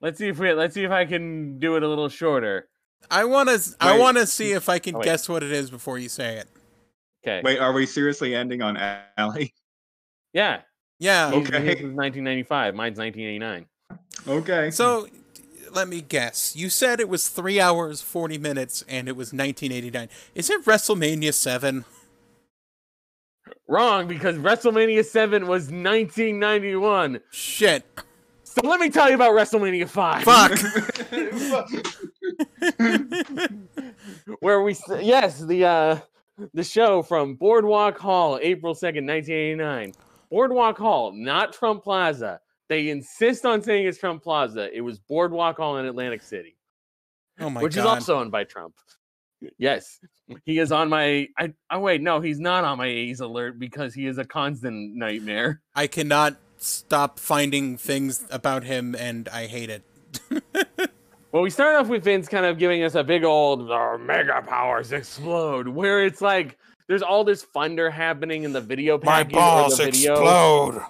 Let's see if we let's see if I can do it a little shorter. I want to. I want to see if I can Oh, guess what it is before you say it. Okay. Wait, are we seriously ending on Allie? Yeah. Yeah. Okay. his was 1995. Mine's 1989. Okay. So, let me guess. You said it was three hours forty minutes, and it was 1989. Is it WrestleMania Seven? Wrong, because WrestleMania 7 was 1991. Shit. So let me tell you about WrestleMania 5. Fuck. Where we, yes, the uh, the show from Boardwalk Hall, April 2nd, 1989. Boardwalk Hall, not Trump Plaza. They insist on saying it's Trump Plaza. It was Boardwalk Hall in Atlantic City. oh my which god. is also owned by Trump. Yes, he is on my. I oh wait, no, he's not on my A's alert because he is a constant nightmare. I cannot stop finding things about him, and I hate it. Well, we start off with Vince kind of giving us a big old "Our mega powers explode, where it's like there's all this thunder happening in the video My package or balls the video, explode.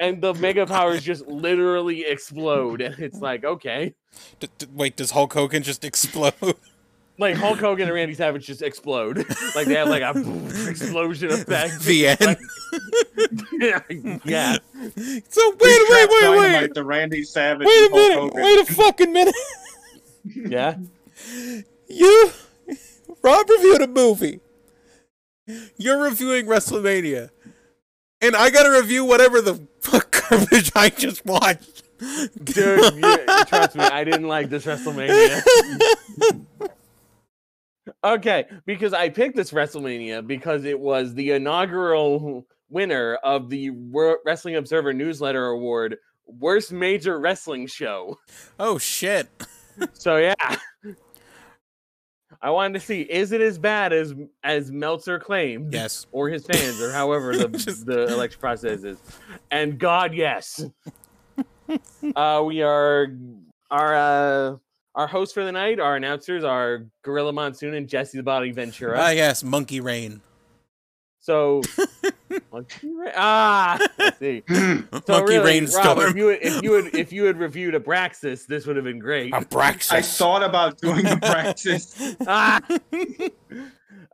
and the mega powers just literally explode, and it's like okay, D- d- wait, does Hulk Hogan just explode? like Hulk Hogan and Randy Savage just explode, like they have like a explosion effect. the end. yeah, yeah. So wait, We wait, wait, wait. to Randy Savage. Wait a and Hulk minute. Hogan. Wait a fucking minute. Yeah. You, Rob reviewed a movie. You're reviewing WrestleMania, and I gotta review whatever the fuck garbage I just watched. Dude, you, trust me, I didn't like this WrestleMania. okay, because I picked this WrestleMania because it was the inaugural winner of the Wrestling Observer Newsletter Award, Worst Major Wrestling Show. Oh shit! So yeah. I wanted to see is it as bad as as Meltzer claimed? Yes. Or his fans, or however the, Just- the election process is. And God, yes. uh, we are our uh, our hosts for the night, our announcers are Gorilla Monsoon and Jesse the Body Ventura. Ah, yes, Monkey Rain. So, Monkey Ra- ah, let's see. So Monkey really, Rain Rob, if you had, if you had if you had reviewed Abraxas, this would have been great. Abraxas. I thought about doing a practice. ah!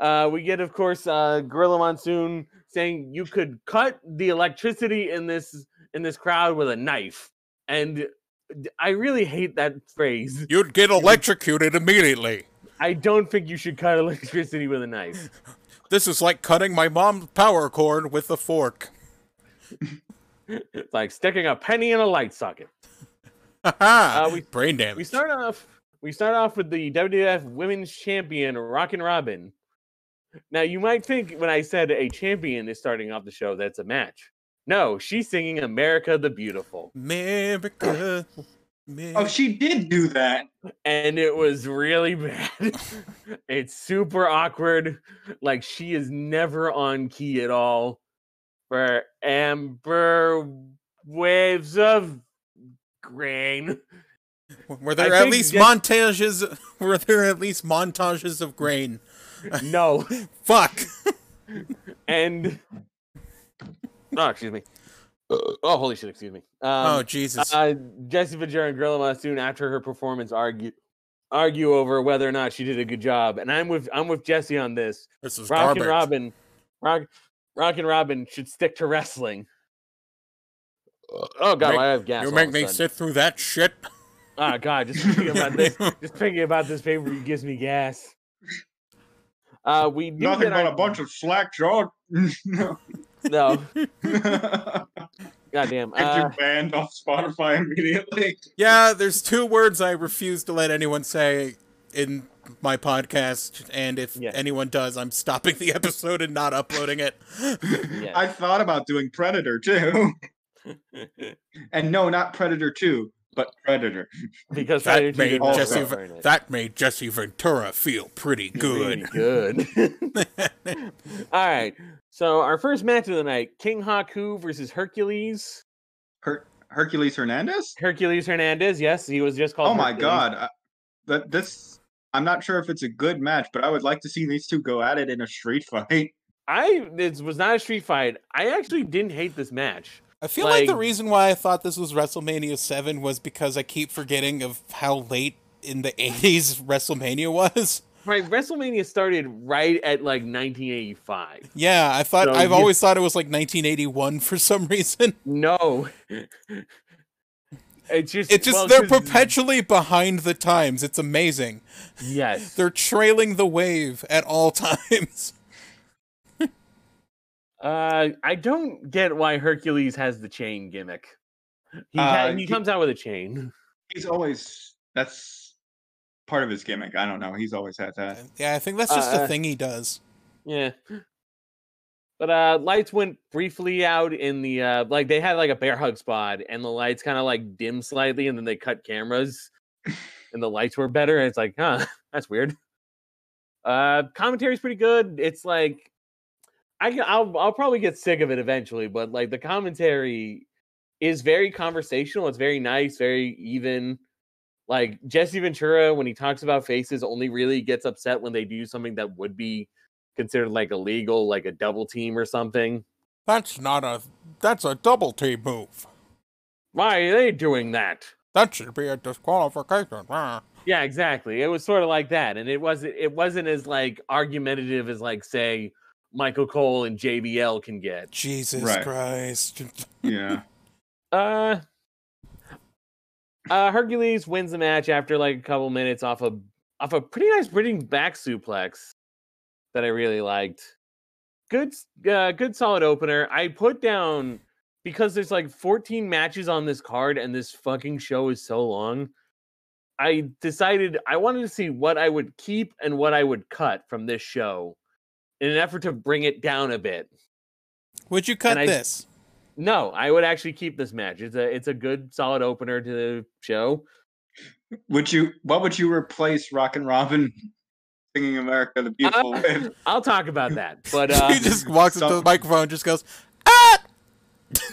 uh, we get, of course, uh, Gorilla Monsoon saying you could cut the electricity in this in this crowd with a knife, and I really hate that phrase. You'd get electrocuted immediately. I don't think you should cut electricity with a knife. This is like cutting my mom's power cord with a fork. It's like sticking a penny in a light socket. Uh, we- Brain damage. We start off. We start off with the WWF Women's Champion, Rockin' Robin. Now you might think when I said a champion is starting off the show, that's a match. No, she's singing "America the Beautiful," America. Oh, she did do that. and it was really bad. it's super awkward. Like she is never on key at all. For amber waves of grain. Were there I at least just- montages? Were there at least montages of grain? No. Fuck. and oh, excuse me. Oh, holy shit! Excuse me. Um, oh Jesus. uh, Jesse Ventura and Gorilla soon after her performance, argue argue over whether or not she did a good job. And I'm with I'm with Jesse on this. this is Rock garbage. and Robin, Rock, Rock and Robin should stick to wrestling. Oh god, Make- I have gas. You make me sudden. sit through that shit. Oh god, just thinking about this, just thinking about this paper gives me gas. Uh, we Nothing but our- a bunch of slack jawed. no. No. Get Goddamn. you Uh, banned off Spotify immediately. Yeah, there's two words I refuse to let anyone say in my podcast, and if Yeah. anyone does, I'm stopping the episode and not uploading it. Yeah. I thought about doing Predator too. And no, not Predator 2, but Predator. because That Predator made didn't also have Jesse. Rover. That made Jesse Ventura feel pretty Really good. good. All right. So our first match of the night: King Haku versus Hercules. Her- Hercules Hernandez? Hercules Hernandez. Yes, he was just called. Oh my Hercules. god. I- That this I'm not sure if it's a good match, but I would like to see these two go at it in a street fight. I it was not a street fight. I actually didn't hate this match. I feel like, the reason why I thought this was WrestleMania 7 was because I keep forgetting of how late in the 80s WrestleMania was. Right, WrestleMania started right at like 1985. Yeah, I thought So I've you- always thought it was like 1981 for some reason. No. It's just It's just well, they're perpetually behind the times. It's amazing. Yes. They're trailing the wave at all times. Uh, I don't get why Hercules has the chain gimmick. He ha- Uh, he he- comes out with a chain. He's always that's part of his gimmick. I don't know. He's always had that. Yeah, I think that's just a Uh, thing he does. Yeah. But uh lights went briefly out in the uh like they had like a bear hug spot and the lights kind of like dim slightly and then they cut cameras and the lights were better and it's like, huh, that's weird. Uh commentary's pretty good. It's like I can- I'll I'll probably get sick of it eventually, but like the commentary is very conversational. It's very nice, very even. Like Jesse Ventura, when he talks about faces, only really gets upset when they do something that would be considered like illegal, like a double team or something. That's not a. That's a double team move. Why are they doing that? That should be a disqualification. Ah. Yeah, exactly. It was sort of like that, and it wasn't. It wasn't as like argumentative as like say Michael Cole and JBL can get. Jesus Right. Christ. Yeah. Uh, uh, Hercules wins the match after like a couple minutes off a off a pretty nice bridging back suplex that I really liked. Good, uh, good solid opener. I put down because there's like 14 matches on this card and this fucking show is so long. I decided I wanted to see what I would keep and what I would cut from this show in an effort to bring it down a bit. Would you cut I- this? No, I would actually keep this match. It's a it's a good solid opener to the show. Would you? What would you replace Rock and Robin singing "America the Beautiful" Uh, with? I'll talk about that. But uh, he just walks up to the microphone and just goes, ah!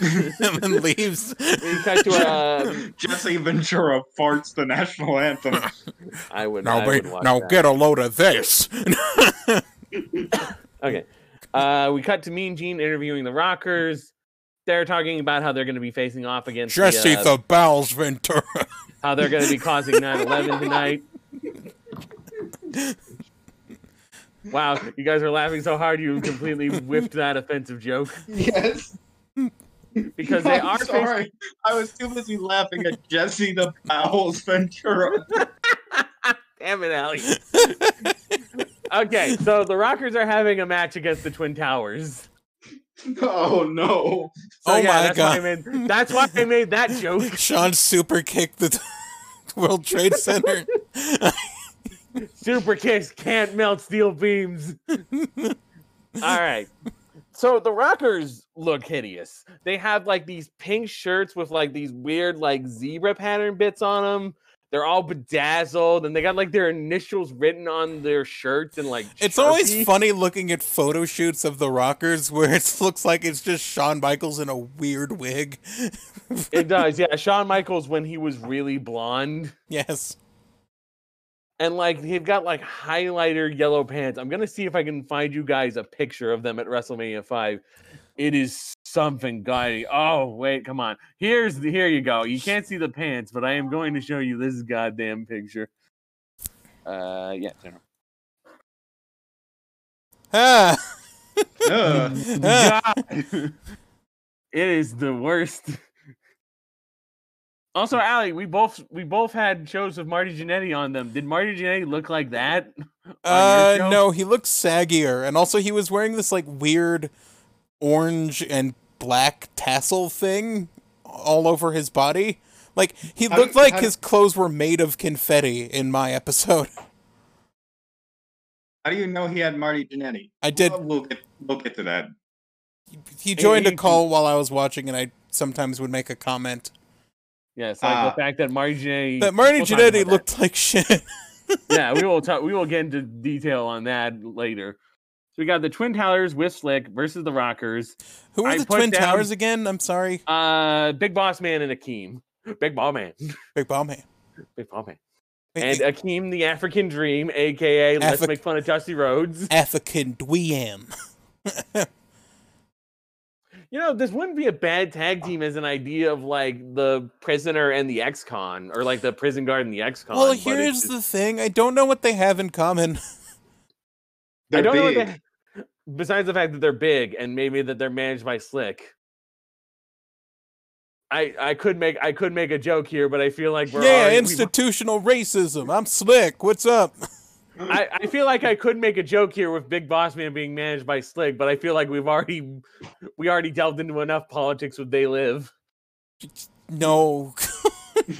and then leaves. we cut to a. Jesse Ventura farts the national anthem. I would. Now, I wait, would watch now that. get a load of this. Okay. Uh, we cut to Mean Gene interviewing the Rockers. They're talking about how they're going to be facing off against the, Jesse uh, the Bowels Ventura. how they're going to be causing 9/11 tonight. Wow, you guys are laughing so hard you completely whiffed that offensive joke yes. because they I'm are facing sorry. I was too busy laughing at Jesse the Bowels Ventura. Damn it, Allie. okay, so the Rockers are having a match against the Twin Towers. Oh no. So, Oh yeah, my that's Why I God. made, that's why I made that joke. Shawn super kicked the World Trade Center. Super kicks can't melt steel beams. All right. So the Rockers look hideous. They have like these pink shirts with like these weird like zebra pattern bits on them. They're all bedazzled and they got like their initials written on their shirts and like It's always funny looking at photo shoots of the Rockers where it looks like it's just Shawn Michaels in a weird wig. It does, yeah. Shawn Michaels when he was really blonde. Yes. and like they've got like highlighter yellow pants. I'm gonna see if I can find you guys a picture of them at WrestleMania Five. It is something gaudy. Oh wait, come on. Here's the here you go. You can't see the pants, but I am going to show you this goddamn picture. Uh, yeah. on. Ah. God. it is the worst. Also, Ali, we both we both had shows with Marty Jannetty on them. Did Marty Jannetty look like that? Uh, no, he looks saggier, and also he was wearing this like weird orange and black tassel thing all over his body. Like he How looked do- like how- his clothes were made of confetti in my episode. How do you know he had Marty Jannetty? I did. Well, we'll get we'll get to that. He joined a he- call while I was watching, and I sometimes would make a comment. Yes, like Ah. the fact that Marty Jannetty. That Marty we'll Jannetty about that. looked like shit. yeah, we will talk. We will get into detail on that later. So we got the Twin Towers with Slick versus the Rockers. Who are I the Twin down- Towers again? I'm sorry. Uh, Big Boss Man and Akeem. Big Ball Man. Big Ball Man. Big Ball Man. And Akeem, the African Dream, aka Let's Make Fun of Dusty Rhodes. African Dweem. You know, this wouldn't be a bad tag team as an idea of like the prisoner and the ex-con, or like the prison guard and the ex-con. Well, here's just- the thing. I don't know what they have in common. They're I don't big. know what they, besides the fact that they're big and maybe that they're managed by Slick. I I could make I could make a joke here, but I feel like we're yeah, already, institutional racism. I'm slick. What's up? I, I feel like I could make a joke here with Big Boss Man being managed by Slick, but I feel like we've already we already delved into enough politics with They Live. No,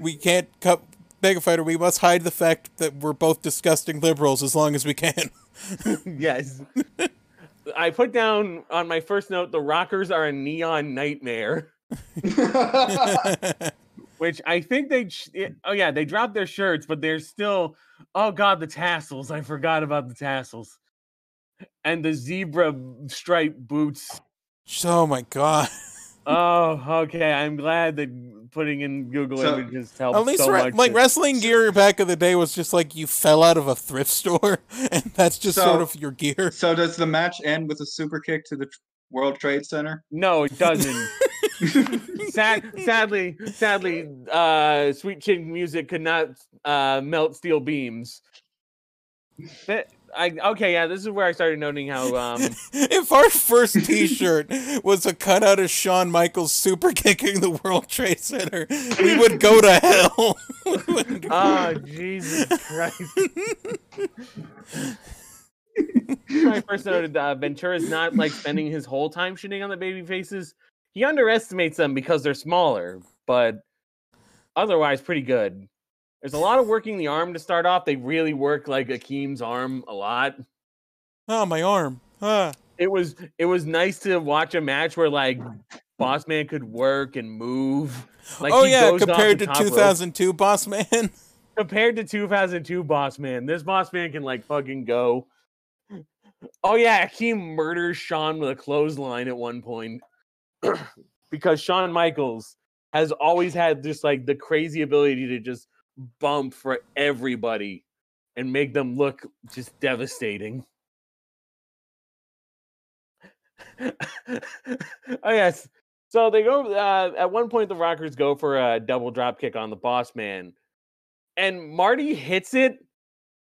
we can't cut Mega Fighter. We must hide the fact that we're both disgusting liberals as long as we can. yes. I put down on my first note the Rockers are a neon nightmare. which I think they. ch- Oh yeah, they dropped their shirts, but they're still. Oh god, the tassels! I forgot about the tassels, and the zebra stripe boots. oh my god. Oh, okay. I'm glad that putting in Google So- Images helps At least so re- much. like that- wrestling gear back in the day was just like you fell out of a thrift store, and that's just So- sort of your gear. So does the match end with a super kick to the World Trade Center? No, it doesn't. Sad, sadly, sadly, uh, Sweet Chin music could not uh, melt steel beams. That, I okay, yeah. This is where I started noting how um, if our first T-shirt was a cutout of Shawn Michaels super kicking the World Trade Center, we would go to hell. Oh, Jesus Christ. I first noted uh, Ventura's not like spending his whole time shitting on the baby faces. He underestimates them because they're smaller, but otherwise pretty good. There's a lot of working the arm to start off. They really work like Akeem's arm a lot. oh, my arm. Ah. It was it was nice to watch a match where like Boss Man could work and move. Like oh he yeah, compared to top rope. 2002 Boss Man. compared to 2002 Boss Man, this Boss Man can like fucking go. Oh yeah, he murders Shawn with a clothesline at one point because Shawn Michaels has always had just like the crazy ability to just bump for everybody and make them look just devastating. oh yes. So they go uh, at one point the Rockers go for a double drop kick on the boss man. And Marty hits it,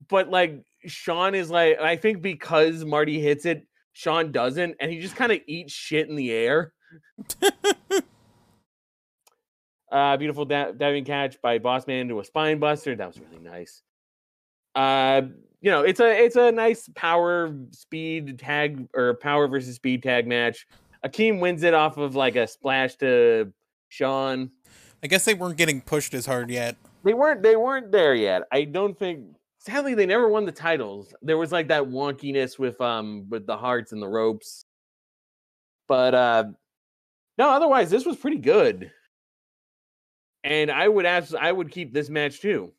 but like Shawn is like I think because Marty hits it, Shawn doesn't, and he just kind of eats shit in the air. uh beautiful da- diving catch by boss man into a spine buster. That was really nice. Uh you know, it's a it's a nice power speed tag or power versus speed tag match. Akeem wins it off of like a splash to Shawn. I guess they weren't getting pushed as hard yet. They weren't they weren't there yet. I don't think sadly they never won the titles. There was like that wonkiness with um with the hearts and the ropes. But uh no, otherwise this was pretty good. And I would ask I would keep this match too.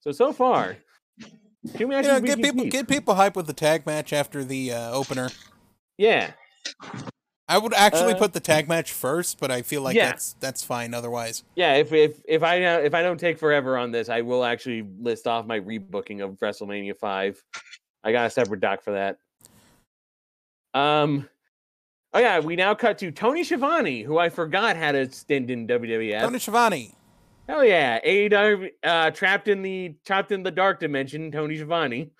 So so far, two You matches know, get people keep. get people hype with the tag match after the uh, opener. Yeah. I would actually Uh, put the tag match first, but I feel like Yeah. that's that's fine otherwise. Yeah, if if if I if I don't take forever on this, I will actually list off my rebooking of WrestleMania five. I got a separate doc for that. Um, oh yeah, we now cut to Tony Schiavone, who I forgot had a stint in WWF. Tony Schiavone. Hell yeah, AEW uh, trapped in the trapped in the dark dimension. Tony Schiavone,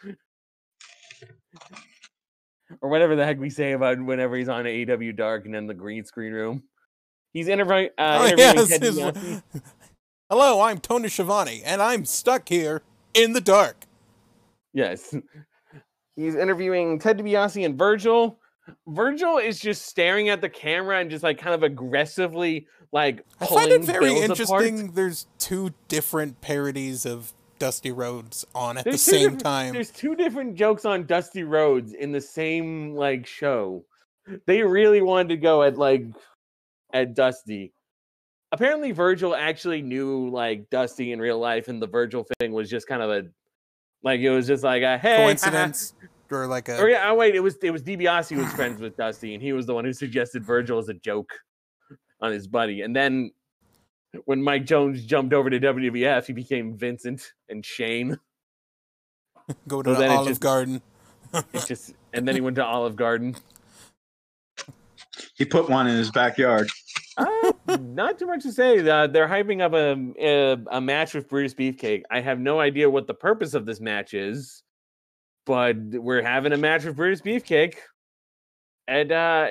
or whatever the heck we say about whenever he's on AEW Dark and in the green screen room. He's interview- uh, Oh, interviewing yes, Hello, I'm Tony Schiavone, and I'm stuck here in the dark. Yes. He's interviewing Ted DiBiase and Virgil. Virgil is just staring at the camera and just like kind of aggressively like I find it very interesting. apart. There's two different parodies of Dusty Rhodes on at There's the same time. There's two different jokes on Dusty Rhodes in the same like show. They really wanted to go at like at Dusty. Apparently Virgil actually knew like Dusty in real life and the Virgil thing was just kind of a like it was just like a hey Coincidence or like a Or yeah, oh wait, it was it was DiBiase who was friends with Dusty, and he was the one who suggested Virgil as a joke on his buddy. And then when Mike Jones jumped over to WWF, he became Vincent and Shane. go to so the then it Olive just- Garden. It just and then he went to Olive Garden. He put one in his backyard. Uh, not too much to say. Uh, they're hyping up a, a a match with Brutus Beefcake. I have no idea what the purpose of this match is, but we're having a match with Brutus Beefcake, and uh,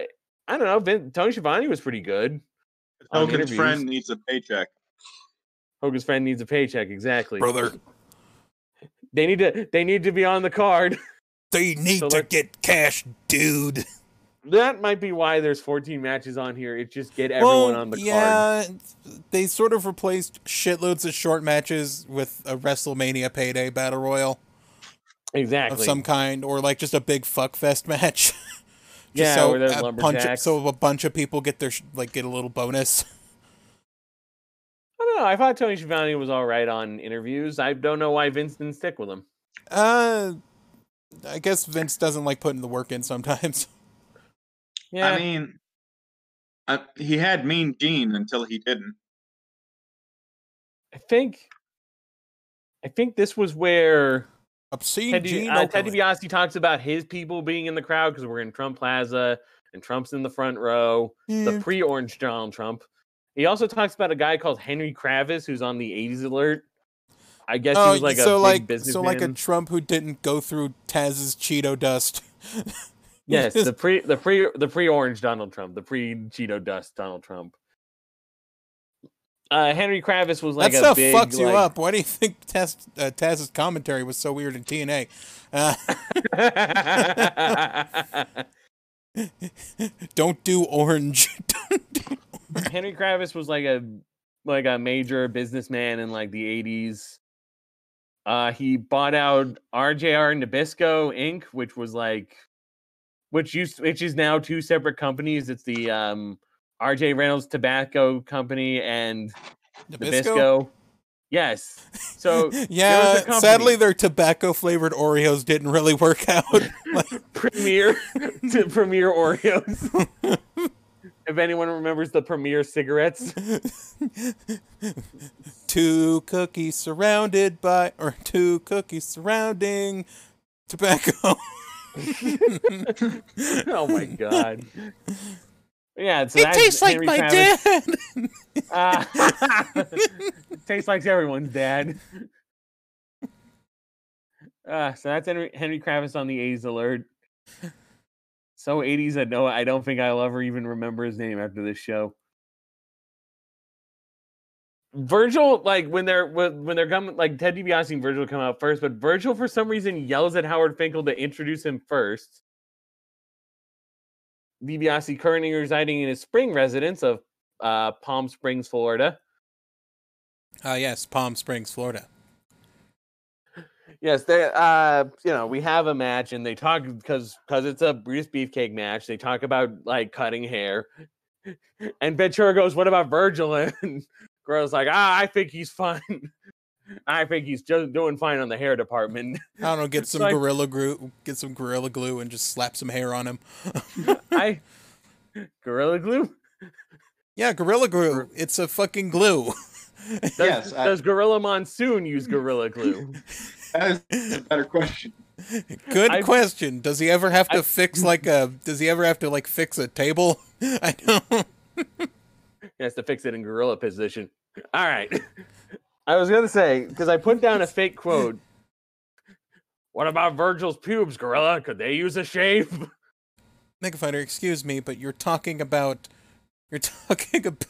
I don't know. Vin- Tony Schiavone was pretty good. on Hogan's interviews. friend needs a paycheck. Hogan's friend needs a paycheck. Exactly, Brother, They need to. They need to be on the card. they need So to get cash, dude. that might be why there's 14 matches on here. It just get everyone on the card. yeah, they sort of replaced shitloads of short matches with a WrestleMania payday battle royal Exactly. of some kind, or like just a big fuckfest match. Just Yeah, so where there's a bunch of, so a bunch of people get their like get a little bonus. I don't know. I thought Tony Schiavone was all right on interviews. I don't know why Vince didn't stick with him. Uh, I guess Vince doesn't like putting the work in sometimes. Yeah, I mean, Uh, he had Mean Gene until he didn't. I think. I think this was where Obscene Ted, Gene uh, Ted Okerlund. DiBiase talks about his people being in the crowd because we're in Trump Plaza and Trump's in the front row. The pre-orange Donald Trump. He also talks about a guy called Henry Kravis who's on the 80s alert. I guess he Oh, was like a so big like businessman. so like a Trump who didn't go through Taz's Cheeto dust. yes, the pre the pre the pre-orange Donald Trump, the pre-Cheeto dust Donald Trump. Uh, Henry Kravis was like that stuff big, fucks you like- up. Why do you think Taz, uh, Taz's commentary was so weird in TNA? Uh, don't do orange. Don't do- Henry Kravis was like a like a major businessman in like the 80s. Uh he bought out RJR Nabisco Inc., which was like which used which is now two separate companies. It's the um RJ Reynolds Tobacco Company and Nabisco? Nabisco. Yes. So yeah, sadly their tobacco flavored Oreos didn't really work out. Like, Premier to Premier Oreos. if anyone remembers the Premier cigarettes. two cookies surrounded by, or two cookies surrounding tobacco. oh my god. Yeah, so it tastes like my dad. Ah, tastes like everyone's dad. Uh, so that's Henry, Henry Kravis on the A's alert. So 80s I know I don't think I'll ever even remember his name after this show. Virgil, like when they're when, when they're coming, like Ted DiBiase and Virgil come out first, but Virgil for some reason yells at Howard Finkel to introduce him first. DiBiase currently residing in his spring residence of uh, Palm Springs, Florida. Ah, yes, Palm Springs, Florida. Yes, they uh you know, we have a match and they talk because because it's a Bruce Beefcake match, they talk about like cutting hair. And Ventura goes, What about Virgil? And Gorilla's like, ah, I think he's fine. I think he's just doing fine on the hair department. I don't know, get some like- gorilla glue, get some gorilla glue, and just slap some hair on him. I Gorilla Glue? yeah, gorilla glue. It's a fucking glue. Does, Yes, I- does Gorilla Monsoon use Gorilla Glue? That is a better question. Good I've- question. Does he ever have to I've- fix like a? Does he ever have to like fix a table? I don't. He has to fix it in gorilla position. All right. I was gonna say because I put down a fake quote. What about Virgil's pubes, gorilla? Could they use a shave? Mega Fighter, excuse me, but you're talking about you're talking about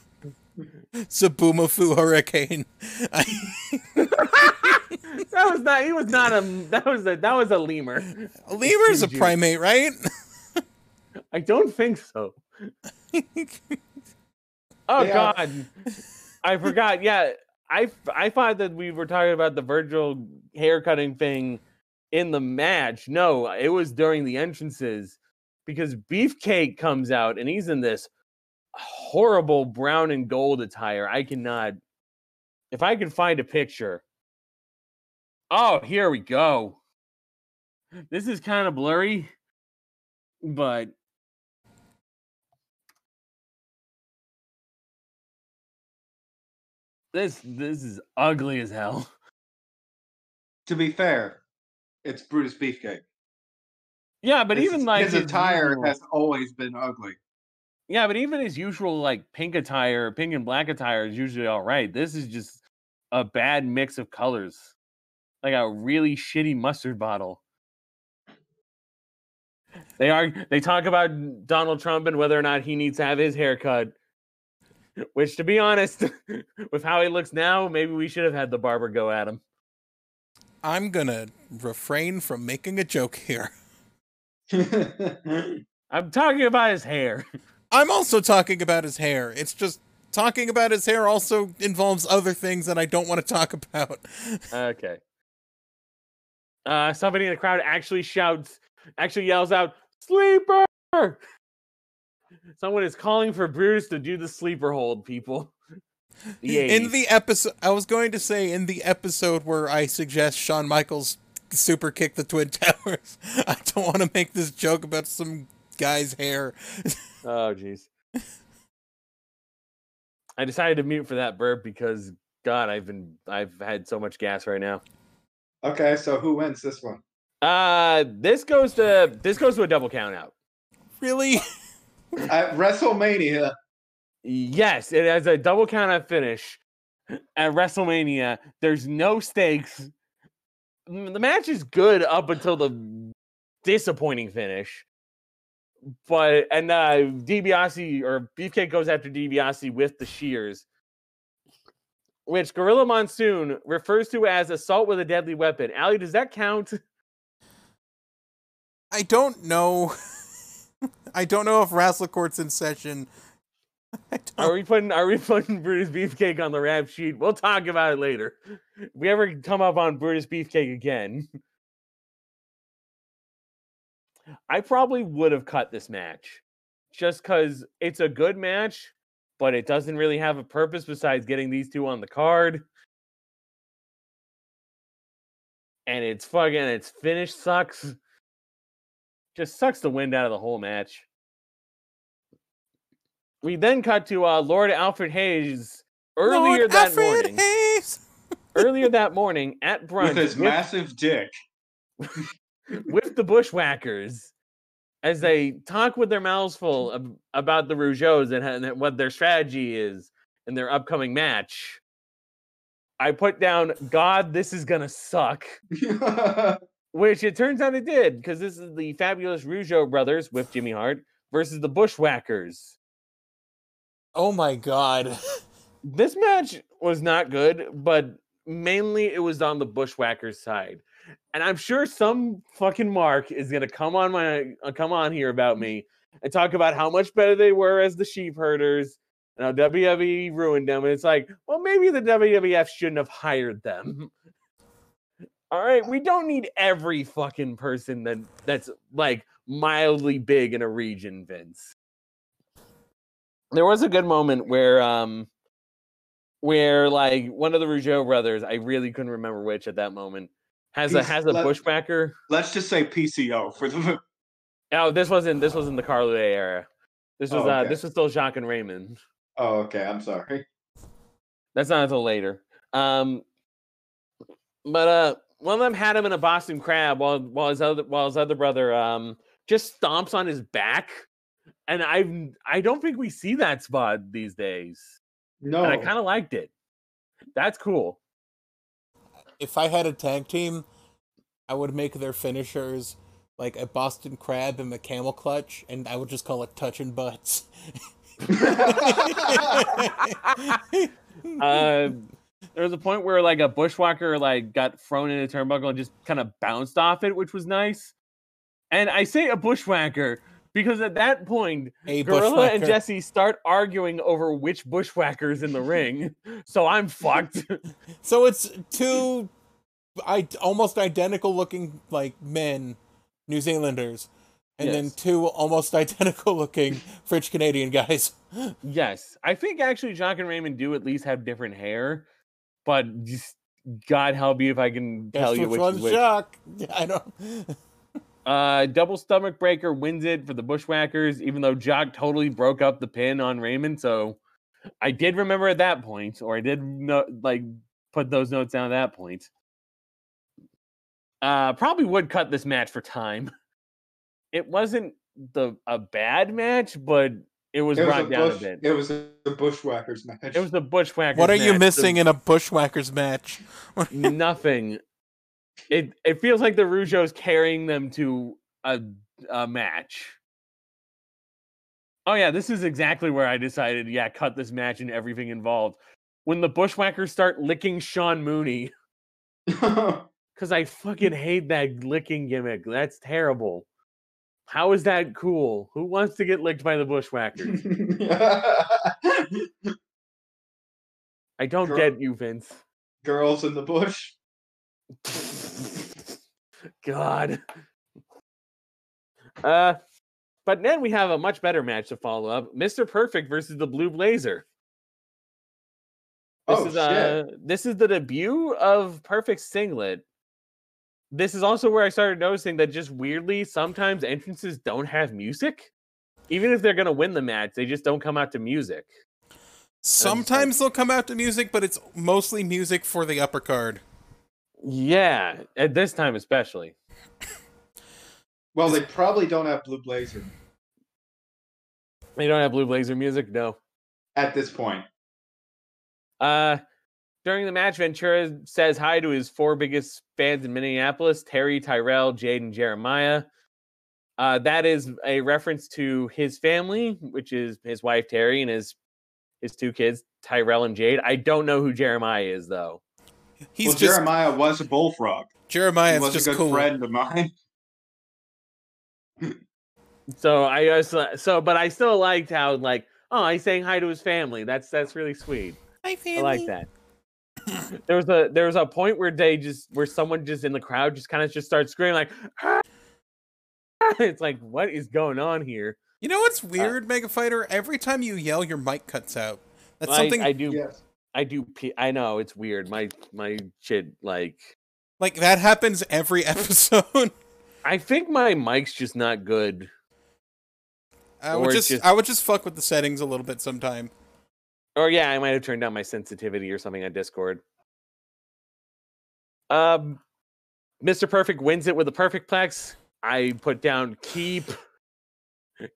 Sabumafu Hurricane. I, that was not. He was not a. That was a. That was a lemur. a lemur's a primate, right? I don't think so. Oh Yeah. God, I forgot. Yeah, I I thought that we were talking about the Virgil haircutting thing in the match. No, it was during the entrances because Beefcake comes out and he's in this horrible brown and gold attire. I cannot. If I can find a picture. Oh, here we go. This is kind of blurry, but this this is ugly as hell. To be fair, it's Brutus Beefcake. Yeah, but His- even like his attire usual- has always been ugly. yeah, but even his usual like pink attire, pink and black attire is usually all right. This is just a bad mix of colors, like a really shitty mustard bottle. They are they talk about Donald Trump and whether or not he needs to have his hair cut. Which, to be honest, with how he looks now, maybe we should have had the barber go at him. I'm gonna refrain from making a joke here. I'm talking about his hair. I'm also talking about his hair. It's just talking about his hair also involves other things that I don't want to talk about. Okay. Uh, somebody in the crowd actually shouts, actually yells out, "Sleeper!" Someone is calling for Bruce to do the sleeper hold, people. The In the episode, I was going to say in the episode where I suggest Shawn Michaels super kick the Twin Towers. I don't want to make this joke about some guy's hair. oh jeez. I decided to mute for that burp because God, I've been I've had so much gas right now. Okay, so who wins this one? Uh this goes to this goes to a double count out. Really? At WrestleMania, Yes, it has a double count out finish at WrestleMania. There's no stakes. The match is good up until the disappointing finish. But and uh DiBiase or Beefcake goes after DiBiase with the shears, which Gorilla Monsoon refers to as assault with a deadly weapon. Ali, does that count? I don't know. I don't know if Wrestler Court's in session. Are we putting are we putting Brutus Beefcake on the rap sheet? We'll talk about it later. If we ever come up on Brutus Beefcake again. I probably would have cut this match just because it's a good match, but it doesn't really have a purpose besides getting these two on the card. And it's fucking its finish sucks. Just sucks the wind out of the whole match. We then cut to uh, Lord Alfred Hayes earlier Lord that Alfred morning. Hayes! earlier that morning at brunch with his with, massive dick. with the bushwhackers as they talk with their mouths full ab- about the Rougeaus and, and what their strategy is in their upcoming match. I put down, God, this is gonna suck. Which it turns out it did, because this is the fabulous Rougeau brothers with Jimmy Hart versus the Bushwhackers. Oh my god. This match was not good, but mainly it was on the Bushwhackers side. And I'm sure some fucking Mark is gonna come on my uh, come on here about me and talk about how much better they were as the sheep herders and how WWE ruined them. And it's like, well, maybe the WWF shouldn't have hired them. All right, we don't need every fucking person that that's like mildly big in a region, Vince. There was a good moment where um where like one of the Rougeau brothers, I really couldn't remember which at that moment, has a has a let- bushwhacker. Let's just say PCO for the. Oh, this wasn't this wasn't the Carlo era. This was Oh, uh this was still Jacques and Raymond. Oh, okay. I'm sorry. That's not until later. Um, but uh, one of them had him in a Boston crab while while his other while his other brother um just stomps on his back, and I I don't think we see that spot these days, No. and I kind of liked it. That's cool. If I had a tag team, I would make their finishers like a Boston Crab and a Camel Clutch, and I would just call it Touching Butts. uh, there was a point where like a bushwhacker like got thrown in a turnbuckle and just kind of bounced off it, which was nice. And I say a bushwhacker because at that point, A Gorilla and. Jesse start arguing over which bushwhackers in the ring. So I'm fucked. So it's two I almost identical looking like men, New Zealanders, and then two almost identical looking French Canadian guys. yes, I think actually Jacques and Raymond do at least have different hair, but just God help me if I can Guess tell you which one's which. I don't. Uh, double stomach breaker wins it for the Bushwhackers, even though Jacques totally broke up the pin on Raymond. So I did remember at that point, or I did no, like put those notes down at that point. Uh, probably would cut this match for time. It wasn't the a bad match, but it was It was, brought a down bush, a bit. it was a bushwhackers match. It was the Bushwhackers. What are you missing the- in a Bushwhackers match? nothing. It it feels like the Rougeau's carrying them to a a match. Oh yeah, this is exactly where I decided, yeah, cut this match and everything involved. When the Bushwhackers start licking Sean Mooney, because I fucking hate that licking gimmick. That's terrible. How is that cool? Who wants to get licked by the Bushwhackers? I don't Girl- get you, Vince. Girls in the bush. God. Uh, but then we have a much better match to follow up: Mr. Perfect versus the Blue Blazer. This Oh, is shit. uh, this is the debut of Perfect Singlet. This is also where I started noticing that just weirdly, sometimes entrances don't have music. Even if they're gonna win the match, they just don't come out to music. Sometimes they'll come out to music, but it's mostly music for the upper card. Yeah, at this time especially. Well, they probably don't have Blue Blazer They don't have Blue Blazer music, no. at this point. Uh, during the match, Ventura says hi to his four biggest fans in Minneapolis: Terry, Tyrell, Jade, and Jeremiah. Uh, that is a reference to his family, which is his wife Terry and his his two kids, Tyrell and Jade. I don't know who Jeremiah is though. He's well, just Jeremiah was a bullfrog. Jeremiah was just a good cool. friend of mine. So I was uh, so, but I still liked how like oh he's saying hi to his family. That's that's really sweet. Hi, family. I like that. There was a there was a point where they just where someone just in the crowd just kind of just starts screaming like "Ah!" it's like what is going on here You know what's weird, Mega Fighter? Every time you yell, your mic cuts out. That's I, something I do Yes. i do i know it's weird my my shit like like that happens every episode. i think my mic's just not good I would just, just- I would just fuck with the settings a little bit sometime. Or yeah i might have turned down my sensitivity or something on discord um mr perfect wins it with a perfect plex i put down keep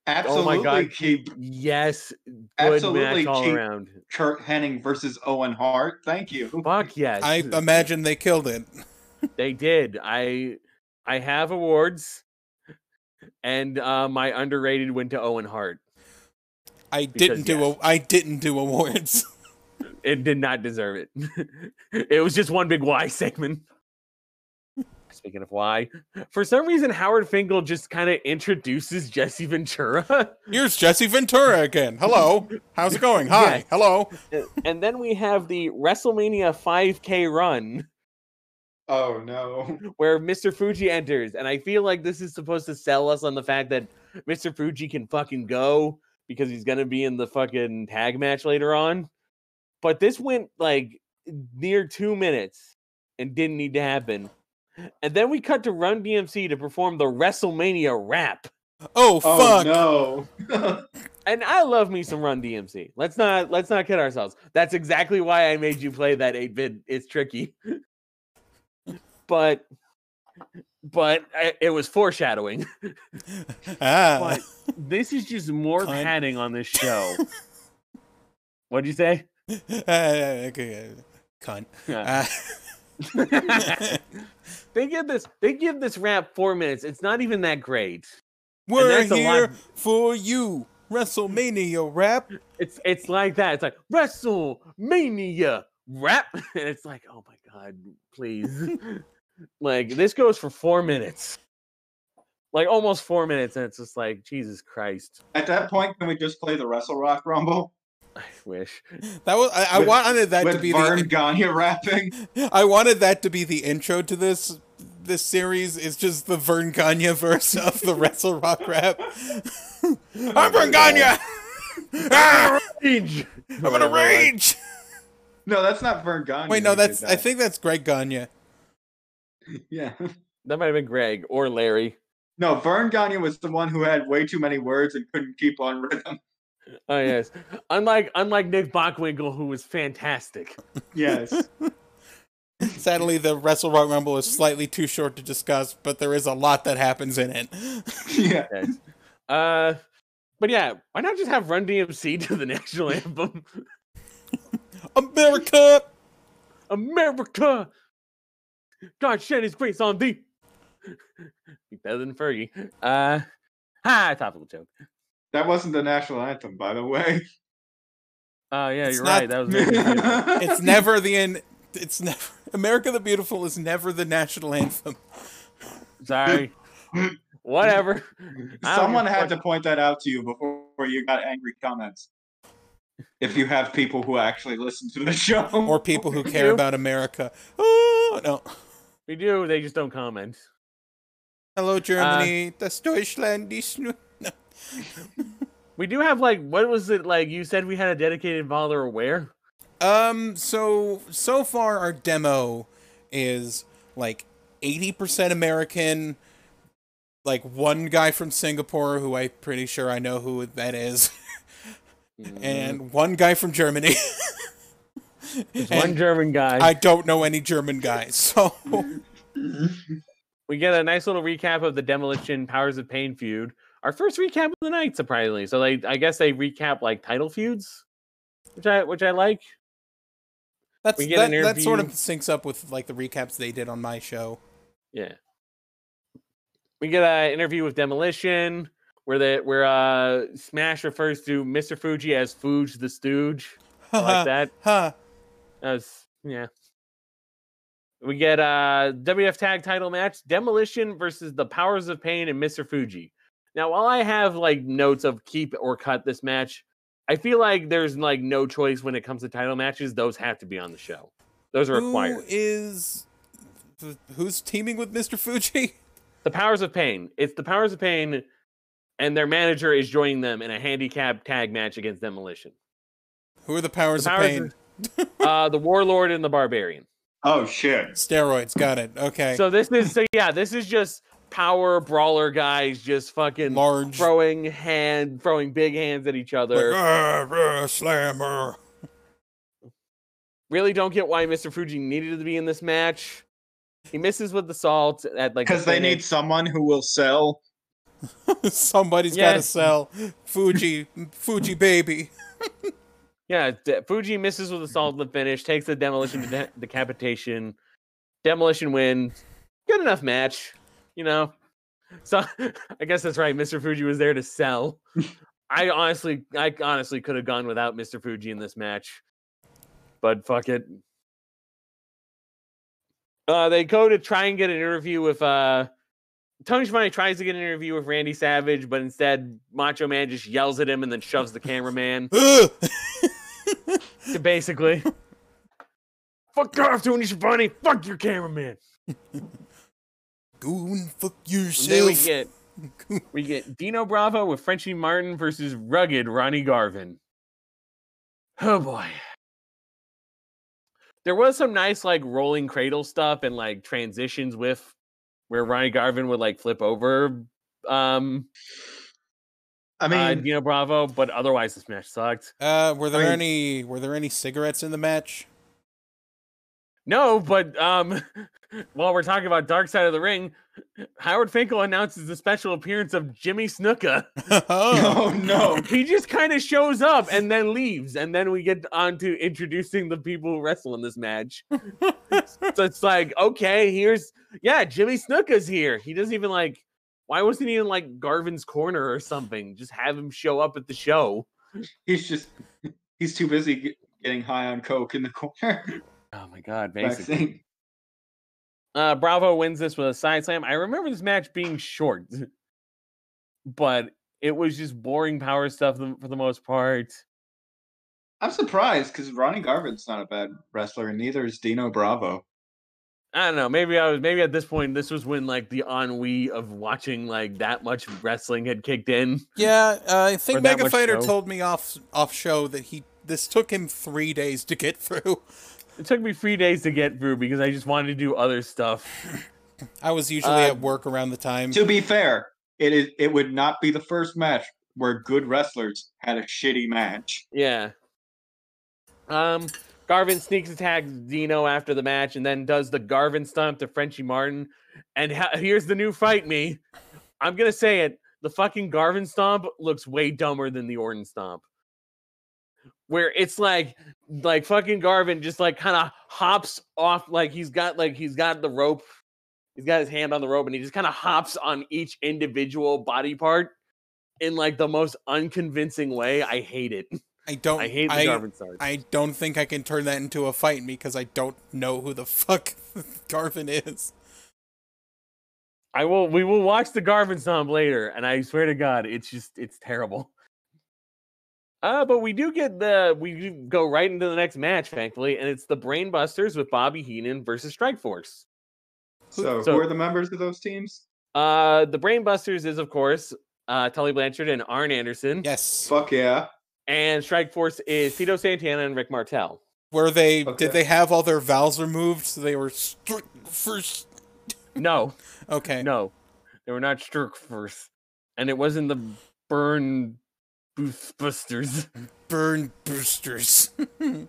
Absolutely oh my god keep yes good Absolutely match all keep- around Curt Hennig versus Owen Hart. Thank you. fuck yes I imagine they killed it. They did. I I have awards, and uh, my underrated went to Owen Hart. I Because, didn't do yes. a, I didn't do awards. It did not deserve it. it was just one big Y segment. Speaking of why, for some reason Howard Finkel just kind of introduces Jesse Ventura, Here's Jesse Ventura again. Hello. How's it going? Hi. Yes. Hello. and then we have the WrestleMania 5K run Oh no. where Mr. Fuji enters, and I feel like this is supposed to sell us on the fact that Mr. Fuji can fucking go because he's gonna be in the fucking tag match later on. But this went like near two minutes and didn't need to happen. And then we cut to Run DMC to perform the WrestleMania rap. Oh, Oh fuck. no. And I love me some Run DMC. Let's not let's not kid ourselves. That's exactly why I made you play that 8-bit. It's tricky. but but I, it was foreshadowing. Ah. But this is just more Cunt. padding on this show. What'd you say? Uh, okay. Cunt. Yeah. Uh, they give this they give this rap four minutes. It's not even that great. we're that's a lot- here for you. WrestleMania rap. It's it's like that. It's like WrestleMania rap, and it's like, oh my god, please. Like this goes for four minutes, like almost four minutes, and it's just like Jesus Christ. At that point, can we just play the Wrestle Rock Rumble I wish. That was I, I With- wanted that to be Verne the Gagne rapping? I wanted that to be the intro to this this series. It's just the Verne Gagne verse of the Wrestle Rock rap. I'm Verne Gagne. ah, Rage. I'm gonna rage. No, that's not Verne Gagne. Wait, no, who did that's I think that's Greg Gagne. Yeah. That might have been Greg or Larry. No, Verne Gagne was the one who had way too many words and couldn't keep on rhythm. Oh yes. unlike unlike Nick Bockwinkel, who was fantastic. Yes. Sadly, the Wrestle Rock Rumble is slightly too short to discuss, but there is a lot that happens in it. yeah. Yes. Uh, but yeah, why not just have Run DMC to the national anthem? America. America, God shed His grace on thee. Be better than Fergie. Uh, ha, topical joke. That wasn't the national anthem, by the way. Oh yeah, It's you're not- right. That was American It's never the end. It's never America the Beautiful is never the national anthem. sorry. Whatever. Someone had to point that out to you before you got angry comments. If you have people who actually listen to the show. Or people who care about America. Oh no. We do. They just don't comment. Hello Germany. das Deutschland ist nu- We do have like what was it like? You said we had a dedicated follower where? Um so so far our demo is like 80% American like one guy from Singapore who I'm pretty sure I know who that is. Mhm. and one guy from Germany. There's And one German guy. I don't know any German guys, so we get a nice little recap of the demolition powers of pain feud. Our first recap of the night, surprisingly. So they, I guess they recap like title feuds, which I which I like. that's that, that sort of syncs up with like the recaps they did on my show. Yeah. We get an interview with Demolition where the where uh Smash refers to Mr. Fuji as Fuge the Stooge. I like that. That was yeah. We get uh WF tag title match Demolition versus the Powers of Pain and Mr. Fuji. Now, while I have like notes of keep or cut this match, I feel like there's like no choice when it comes to title matches. Those have to be on the show. Those are required. is th- who's teaming with Mr. Fuji? The Powers of Pain. It's the Powers of Pain, and their manager is joining them in a handicap tag match against Demolition. Who are the powers, The of Powers pain? Uh, the Warlord and the Barbarian. Oh shit. Steroids. Got it. Okay. So this is so yeah, this is just power brawler guys just fucking Large. throwing hand, throwing big hands at each Like, other. "Ah, ah, slammer. really don't get why Mr. Fuji needed to be in this match. He misses with the salt at like the Because they need someone who will sell. Somebody's got to sell Fuji, Fuji baby. Yeah, de- Fuji misses with a salt in finish, takes the demolition to de- decapitation. Demolition wins. Good enough match, you know. So I guess that's right. Mr. Fuji was there to sell. I honestly, I honestly could have gone without Mr. Fuji in this match, but fuck it. Uh, they go to try and get an interview with uh, Tony Schiavone tries to get an interview with Randy Savage, but instead Macho Man just yells at him and then shoves the cameraman. Ugh. Basically. Fuck off, Tony Schiavone. Fuck your cameraman. Go and fuck And then we get we get Dino Bravo with Frenchie Martin versus rugged Ronnie Garvin. Oh boy. There was some nice like rolling cradle stuff and like transitions with where Ronnie Garvin would like flip over um I uh, mean, Dino Bravo, but otherwise this match sucked. Uh, were there mean- any were there any cigarettes in the match? No, but um, while we're talking about Dark Side of the Ring, Howard Finkel announces the special appearance of Jimmy Snuka. oh, oh no. He just kind of shows up and then leaves, and then we get on to introducing the people who wrestle in this match. so it's like, okay, here's yeah, Jimmy Snuka's here. He doesn't even like. Why wasn't he in like Garvin's corner or something? Just have him show up at the show. He's just he's too busy getting high on coke in the corner. Oh my god, basically. Uh, Bravo wins this with a side slam. I remember this match being short, but it was just boring power stuff for the most part. I'm surprised because Ronnie Garvin's not a bad wrestler, and neither is Dino Bravo. I don't know. Maybe I was. Maybe at this point, this was when like the ennui of watching like that much wrestling had kicked in. yeah. Uh, I think Mega Fighter show. told me off off show that he this took him three days to get through. It took me three days to get through because I just wanted to do other stuff. I was usually Uh, at work around the time. To be fair, it is it would not be the first match where good wrestlers had a shitty match. Yeah. Um, Garvin sneaks attacks Dino after the match and then does the Garvin stomp to Frenchie Martin. And ha- here's the new fight me. I'm gonna say it. The fucking Garvin stomp looks way dumber than the Orton stomp. Where it's like, like fucking Garvin just like kind of hops off, like he's got like he's got the rope, he's got his hand on the rope, and he just kind of hops on each individual body part in like the most unconvincing way. I hate it. I don't. I hate the I, Garvin stars. I don't think I can turn that into a fight me because I don't know who the fuck Garvin is. I will. We will watch the Garvin stomp later, and I swear to God, it's just it's terrible. Uh, but we do get the we go right into the next match, thankfully, and it's the Brainbusters with Bobby Heenan versus Strike Force. So, so- who are the members of those teams? Uh, the Brainbusters is of course uh Tully Blanchard and Arn Anderson, Yes. Fuck yeah. And Strike Force is Tito Santana and Rick Martel. Were they? Okay. Did they have all their vowels removed so they were strict first? No, Okay. no, they were not Sturk first, and it wasn't the Burn Busters. Burn Boosters.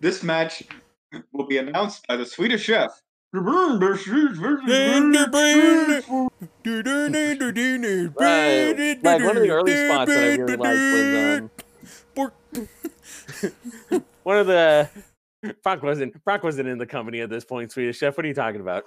This match will be announced by the Swedish chef. Like one of the early spots that I really liked was um, one of the Brock wasn't Brock wasn't in the company at this point. Swedish Chef, what are you talking about?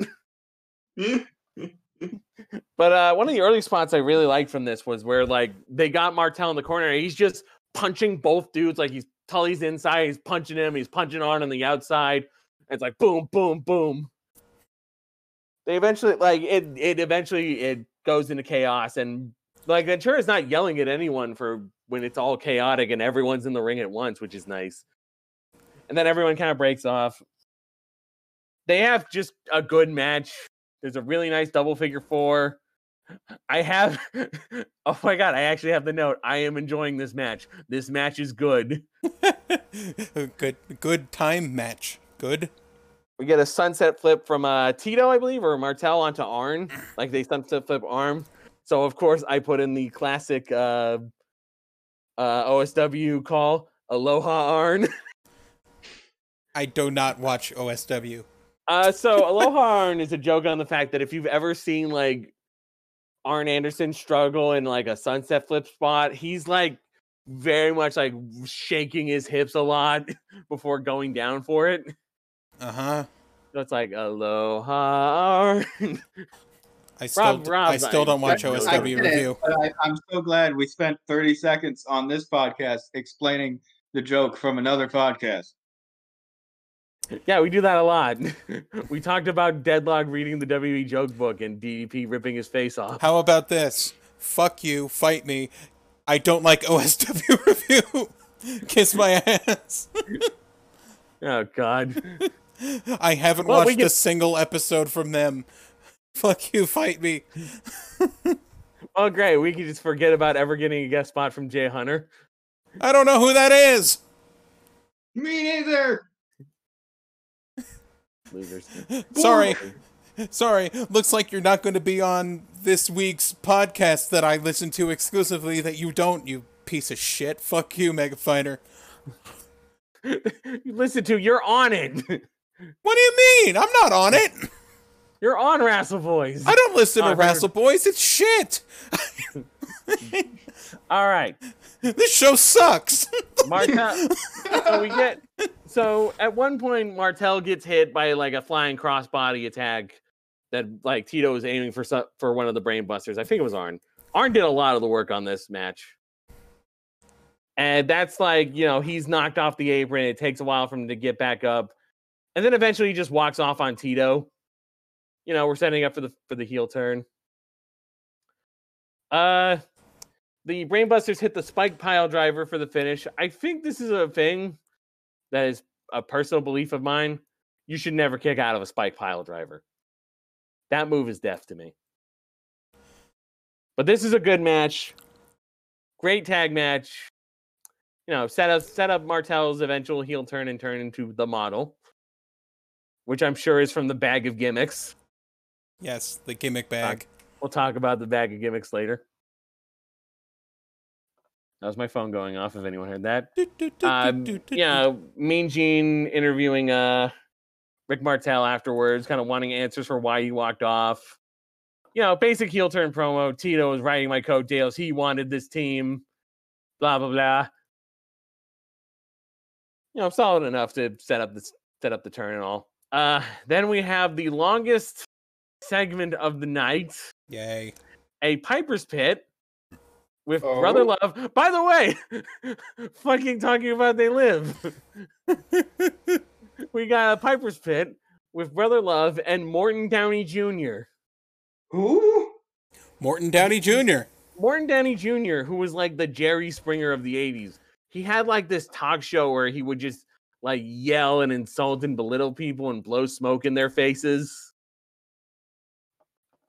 but uh, one of the early spots I really liked from this was where like they got Martel in the corner. And he's just punching both dudes. Like he's Tully's inside, he's punching him, he's punching on on the outside. And it's like boom, boom, boom. They eventually like it. It eventually it goes into chaos, and like Ventura's not yelling at anyone for when it's all chaotic and everyone's in the ring at once, which is nice. And then everyone kind of breaks off. They have just a good match. There's a really nice double figure four. I have, oh my god, I actually have the note. I am enjoying this match. This match is good. good, good time match. Good. We get a sunset flip from uh, Tito, I believe, or Martel onto Arn. Like they sunset flip arm. So of course I put in the classic uh, uh, OSW call, Aloha Arn. I do not watch OSW. Uh, so Aloha Arn is a joke on the fact that if you've ever seen like Arn Anderson struggle in like a sunset flip spot, he's like very much like shaking his hips a lot before going down for it. Uh huh. So it's like Aloha I still, Rob- Rob, I still don't watch I OSW get it, review. but I, I'm so glad we spent 30 seconds on this podcast explaining the joke from another podcast. Yeah, we do that a lot. we talked about Deadlock reading the WWE joke book and DDP ripping his face off. How about this? Fuck you, fight me. I don't like OSW review. Kiss my ass. Oh God. I haven't Well, watched can- a single episode from them. Fuck you, fight me. Oh great, we can just forget about ever getting a guest spot from Jay Hunter. I don't know who that is. Me neither. Losers. Sorry. Sorry. Looks like you're not going to be on this week's podcast that I listen to exclusively that you don't, you piece of shit. Fuck you, Mega Fighter. you listen to, you're on it. What do you mean? I'm not on it. You're on Wrestle Boys. I don't listen to Wrestle Boys. It's shit. All right. This show sucks. Martel. so we get so at one point Martel gets hit by like a flying crossbody attack that like Tito was aiming for some, for one of the brainbusters. I think it was Arn. Arn did a lot of the work on this match. And that's like, you know, he's knocked off the apron. It takes a while for him to get back up. And then eventually he just walks off on Tito. You know, we're setting up for the for the heel turn. Uh the Brainbusters hit the spike pile driver for the finish. I think this is a thing that is a personal belief of mine. You should never kick out of a spike pile driver. That move is death to me. But this is a good match. Great tag match. You know, set up set up Martel's eventual heel turn and turn into the model, which I'm sure is from the bag of gimmicks. yes, the gimmick bag. We'll talk about the bag of gimmicks later. That was my phone going off. If anyone heard that, um, yeah, Mean Gene interviewing uh Rick Martel afterwards, kind of wanting answers for why he walked off. You know, basic heel turn promo. Tito was riding my coattails. He wanted this team. Blah blah blah. You know, solid enough to set up this set up the turn and all. Uh, then we have the longest segment of the night Yay. a Piper's Pit with Brother Oh. Love. By the way, fucking talking about they live. we got a Piper's Pit with Brother Love and Morton Downey Jr. Who? Morton Downey Jr. Morton Downey Jr., who was like the Jerry Springer of the 80s. He had like this talk show where he would just like yell and insult and belittle people and blow smoke in their faces.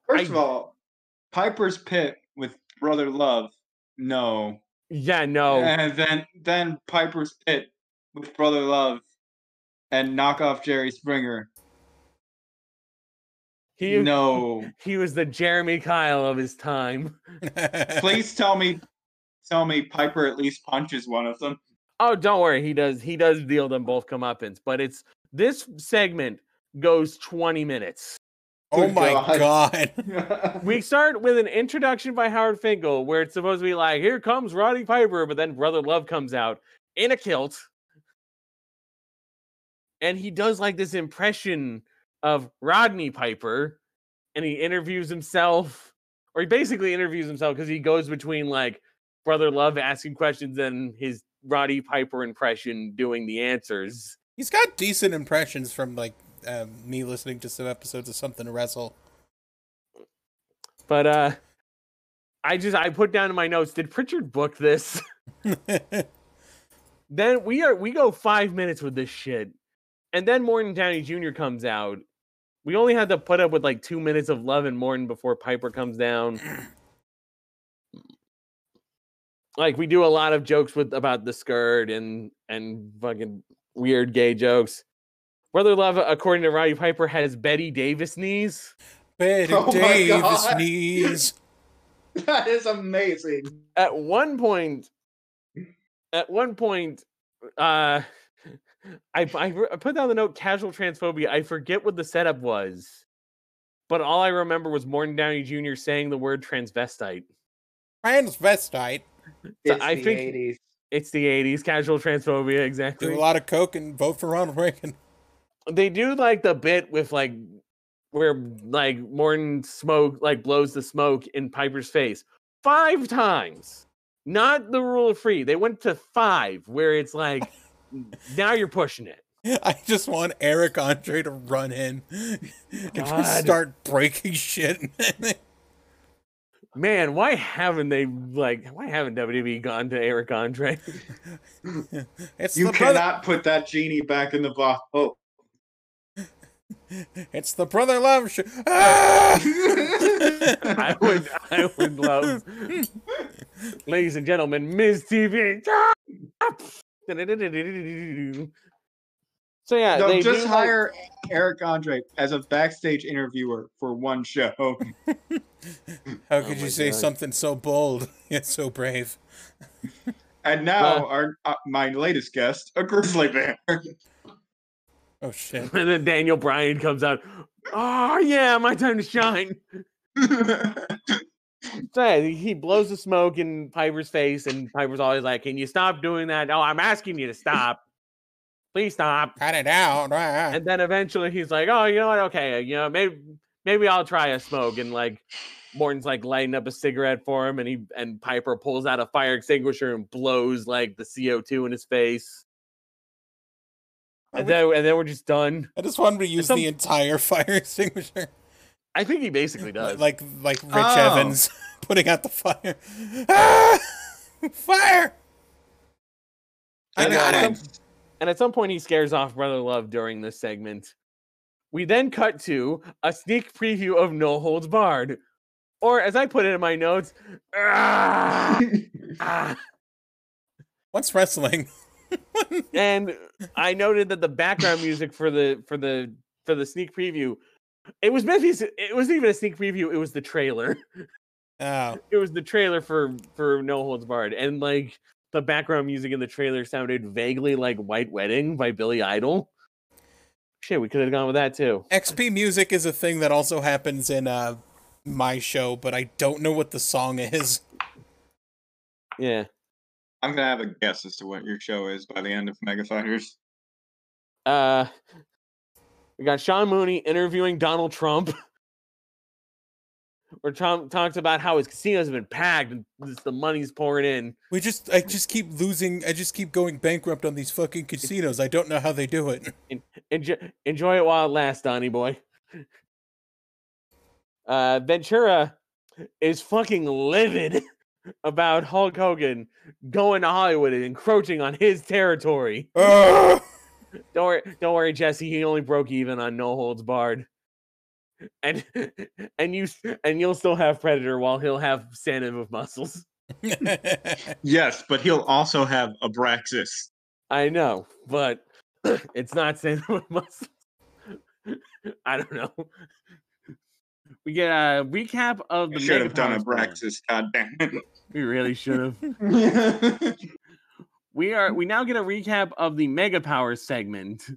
First I- of all, Piper's Pit with Brother Love. No. Yeah, no. And then then Piper's Pit with Brother Love and knock off Jerry Springer. He, No. he was the Jeremy Kyle of his time. Please tell me tell me Piper at least punches one of them. Oh, don't worry. He does. He does deal them both comeuppance. But it's this segment goes 20 minutes. Oh Good my God. god. We start with an introduction by Howard Finkel, where it's supposed to be like, "Here comes Roddy Piper," but then Brother Love comes out in a kilt, and he does like this impression of Rodney Piper, and he interviews himself, or he basically interviews himself because he goes between like Brother Love asking questions and his Roddy Piper impression doing the answers. He's got decent impressions from like um, me listening to some episodes of Something to Wrestle. But uh I just I put down in my notes, did Pritchard book this? then we are we go five minutes with this shit. And then Morton Downey Jr. comes out. We only had to put up with like two minutes of love and Morton before Piper comes down. like we do a lot of jokes with about the skirt and and fucking weird gay jokes. Brother Love, according to Roddy Piper, has Bette Davis knees. Betty Oh Davis God. knees. that is amazing. at one point at one point uh I, I I put down the note casual transphobia i forget what the setup was but all i remember was morton downey jr saying the word transvestite Transvestite. So It's I the think- 80s. it's the 80s casual transphobia exactly. Do a lot of coke and vote for Ronald Reagan. they do like the bit with like where like morton smoke like blows the smoke in piper's face five times not the rule of three they went to five where it's like now you're pushing it I just want Eric Andre to run in and just start breaking shit. Man, why haven't they like? Why haven't WWE gone to Eric Andre? it's You the brother, cannot put that genie back in the box. Oh. it's the brother love show. Ah! I would, I would love, ladies and gentlemen, Ms. TV. So yeah, no, they just do, like- hire Eric Andre as a backstage interviewer for one show. How Oh could my you say God. something so bold yet so brave? And now Well- our uh, my latest guest, a grizzly bear. Oh shit! and then Daniel Bryan comes out. Oh yeah, my time to shine. So yeah, he blows the smoke in Piper's face, and Piper's always like, "Can you stop doing that? Oh, I'm asking you to stop. Please stop." Cut it out. And then eventually he's like, "Oh, you know what? Okay, you know, maybe maybe I'll try a smoke." And like Morton's like lighting up a cigarette for him, and he and Piper pulls out a fire extinguisher and blows like the CO two in his face. And then and then we're just done. I just wanted to use some- the entire fire extinguisher, I think he basically does. like like Rich Oh. Evans putting out the fire. Ah! Fire! I got it. And at some point he scares off Brother Love during this segment. We then cut to a sneak preview of No Holds Barred. Or as I put it in my notes, "Ah, ah." What's wrestling? and I noted that the background music for the for the for the sneak preview, it was it wasn't even a sneak preview, it was the trailer. Oh, It was the trailer for for No Holds Barred. And like the background music in the trailer sounded vaguely like White Wedding by Billy Idol. Shit, we could have gone with that too. XP music is a thing that also happens in uh my show, but I don't know what the song is. Yeah. I'm gonna have a guess as to what your show is by the end of Mega Fighters. Uh we got Sean Mooney interviewing Donald Trump. Where Trump talks about how his casinos have been packed and this, the money's pouring in. We just I just keep losing I just keep going bankrupt on these fucking casinos. I don't know how they do it. Enjoy, enjoy it while it lasts, Donny boy. Uh, Ventura is fucking livid about Hulk Hogan going to Hollywood and encroaching on his territory. Ugh. Don't worry, don't worry, Jesse. He only broke even on No Holds Barred, and and you and you'll still have Predator while he'll have Santa with muscles. Yes, but he'll also have Abraxas. I know, but it's not Santa with muscles. I don't know. We get a recap of the. Should have done a Mega Powers Brexis. God We really should have. We are. We now get a recap of the Mega Power segment.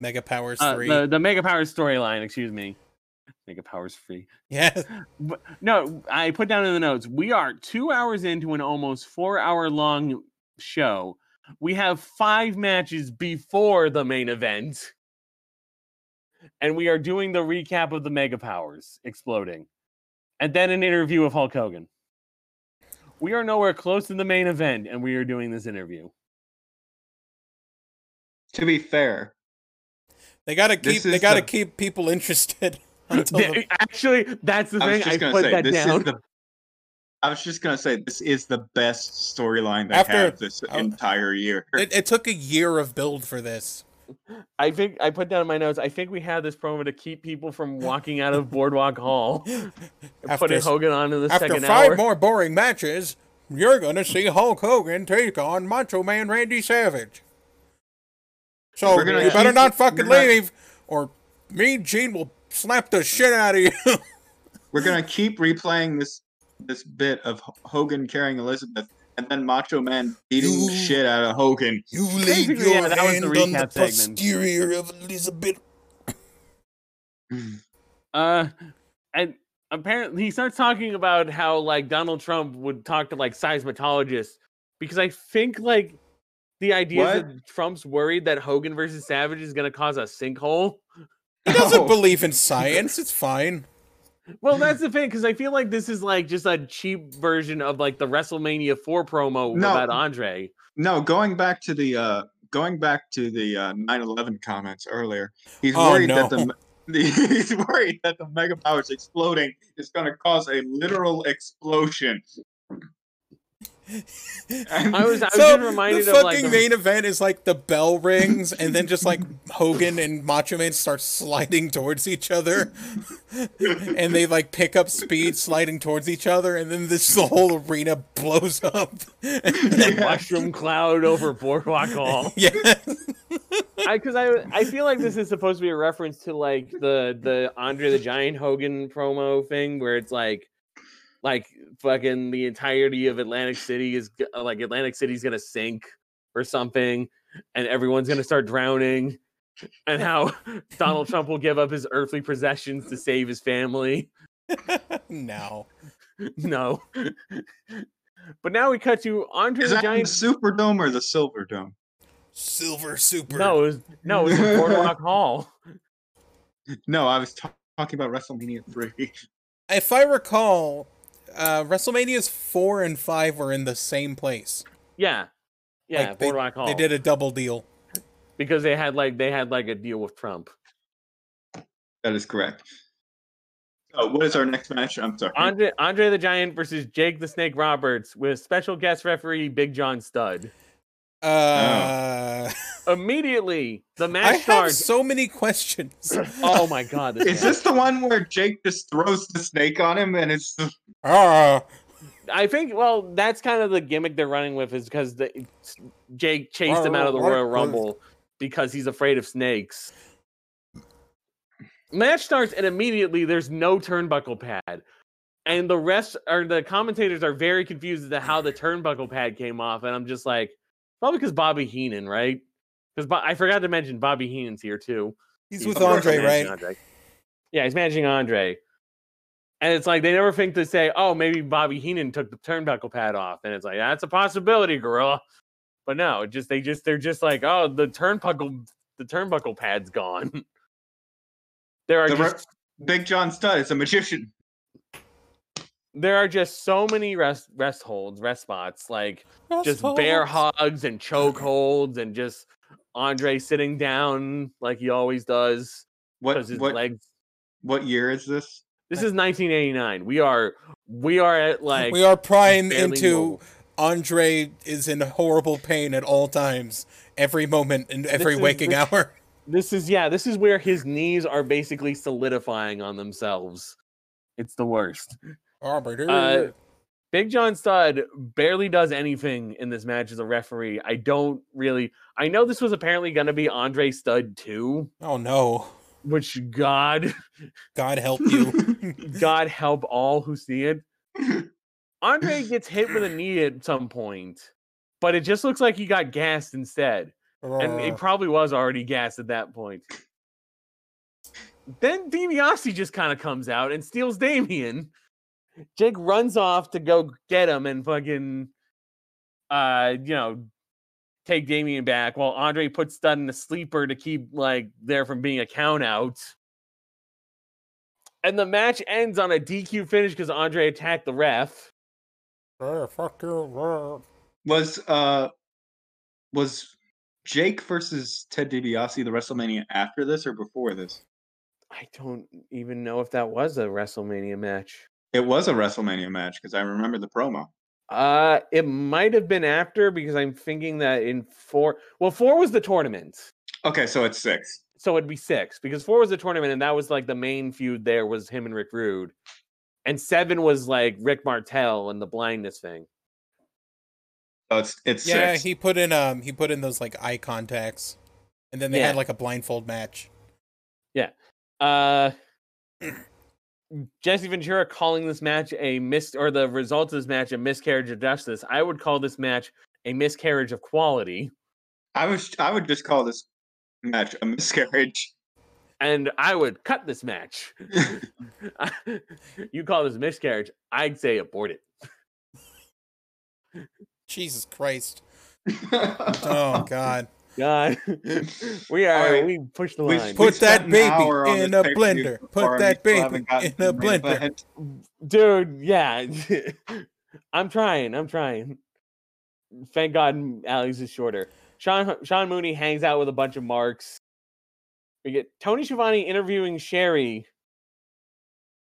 Mega Powers Uh, 3. the the Mega Powers storyline. Excuse me. Mega Powers free. yeah. But- No, I put down in the notes. We are two hours into an almost four hour long show. We have five matches before the main event. And we are doing the recap of the Mega Powers exploding. And then an interview of Hulk Hogan. We are nowhere close to the main event, and we are doing this interview. to be fair, They gotta keep they gotta the- keep people interested until the, Th- Actually, that's the I thing. I put say that this down. is the. I was just gonna say this is the best storyline they After- have this uh, entire year. it, it took a year of build for this. I think I put down in my notes. I think we had this promo to keep people from walking out of Boardwalk Hall. After putting Hogan on in the After second five hour. more boring matches, you're gonna see Hulk Hogan take on Macho Man Randy Savage. So We're gonna you better keep- not fucking we're gonna- leave, or me, and Gene, will slap the shit out of you. We're gonna keep replaying this this bit of Hogan carrying Elizabeth, and then Macho Man beating You- the shit out of Hogan. You laid Basically, yeah, your that was the hand on the recap segment. posterior of Elizabeth. Uh, and apparently he starts talking about how like Donald Trump would talk to like seismologists because I think like the idea is What? that Trump's worried that Hogan versus Savage is going to cause a sinkhole. He doesn't Oh. believe in science. It's fine. Well, that's the thing because I feel like this is like just a cheap version of like the WrestleMania 4 promo No. about Andre. No, going back to the uh going back to the uh 9/11 comments earlier. He's Oh, worried that no. the the, he's worried that the mega powers exploding is going to cause a literal explosion. I was I was So reminded the of fucking like the, main event is like the bell rings, and then just like Hogan and Macho Man start sliding towards each other, and they like pick up speed, sliding towards each other, and then this the whole arena blows up. the mushroom cloud over Boardwalk Hall. yeah, I because I I feel like this is supposed to be a reference to like the the Andre the Giant Hogan promo thing where it's like like fucking the entirety of Atlantic City is uh, like Atlantic City's gonna sink or something, and everyone's gonna start drowning, and how Donald Trump will give up his earthly possessions to save his family. no. No. But now we cut to Andre is the that in the Giant. Superdome or the Silver Dome? Silver Super. No, it was, no, it was in Boardwalk Hall. No, I was ta- talking about WrestleMania 3. If I recall, uh, WrestleMania's four and five were in the same place. Yeah, yeah, Like, they- Hall. They did a double deal. because they had like they had like a deal with Trump. That is correct. So, what is our next match? I'm sorry. Andre Andre the Giant versus Jake the Snake Roberts with special guest referee Big John Studd. Uh, Immediately, the I match have starts. so many questions. oh my god! This Is match. this the one where Jake just throws the snake on him and it's Ah, I think. Well, that's kind of the gimmick they're running with, is because the Jake chased him out of the Royal Rumble because he's afraid of snakes. Match starts and immediately there's no turnbuckle pad, and the rest or the commentators are very confused as to how the turnbuckle pad came off, and I'm just like, probably because Bobby Heenan, right? Because Bo- I forgot to mention Bobby Heenan's here too. he's He's with Andre, right? Andre. Yeah, he's managing Andre. And it's like they never think to say, oh, maybe Bobby Heenan took the turnbuckle pad off. And it's like, that's a possibility, gorilla. But no, it just they just they're just like, oh, the turnbuckle the turnbuckle pad's gone. there are The re- Big John Studd is a magician. there are just so many rest rest holds, rest spots, like just Rest bear hugs and choke holds and just Andre sitting down like he always does What because his what legs what year is this? This is 1989. We are we are at like we are prying barely into mobile. Andre is in horrible pain at all times, every moment and every is- waking this- hour. this is yeah, this is where his knees are basically solidifying on themselves. It's the worst. Uh, Big John Studd barely does anything in this match as a referee. I don't really I know this was apparently gonna be Andre Studd too. oh no. which God, God help you. God help all who see it. Andre gets hit with a knee at some point, but it just looks like he got gassed instead. And he uh. probably was already gassed at that point. Then DiBiase just kind of comes out and steals Damien. Jake runs off to go get him and fucking, uh, you know, take Damien back while Andre puts Studd in a sleeper to keep like there from being a count out. And the match ends on a DQ finish because Andre attacked the ref. Uh, fuck you. Was uh was Jake versus Ted DiBiase the WrestleMania after this or before this? I don't even know if that was a WrestleMania match. It was a WrestleMania match because I remember the promo. Uh, it might have been after because I'm thinking that in four, well, four was the tournament, Okay, so it's six. so it'd be six because four was the tournament, and that was like the main feud. There was him and Rick Rude, and seven was like Rick Martel and the blindness thing. So it's it's Yeah, six. he put in um he put in those like eye contacts, and then they Yeah. had like a blindfold match. Yeah. Uh, Jesse Ventura calling this match a mis or the result of this match a miscarriage of justice. I would call this match a miscarriage of quality, I was I would just call this match a miscarriage. and I would cut this match. you call this a miscarriage? I'd say abort it. Jesus Christ. Oh God. God, we are right. we pushed the We- line, we Put that baby in this a blender. Put that baby in a the blender. dude. Yeah, I'm trying. I'm trying. Thank God, Alex is shorter. Sean Sean Mooney hangs out with a bunch of marks. We get Tony Schiavone interviewing Sherry,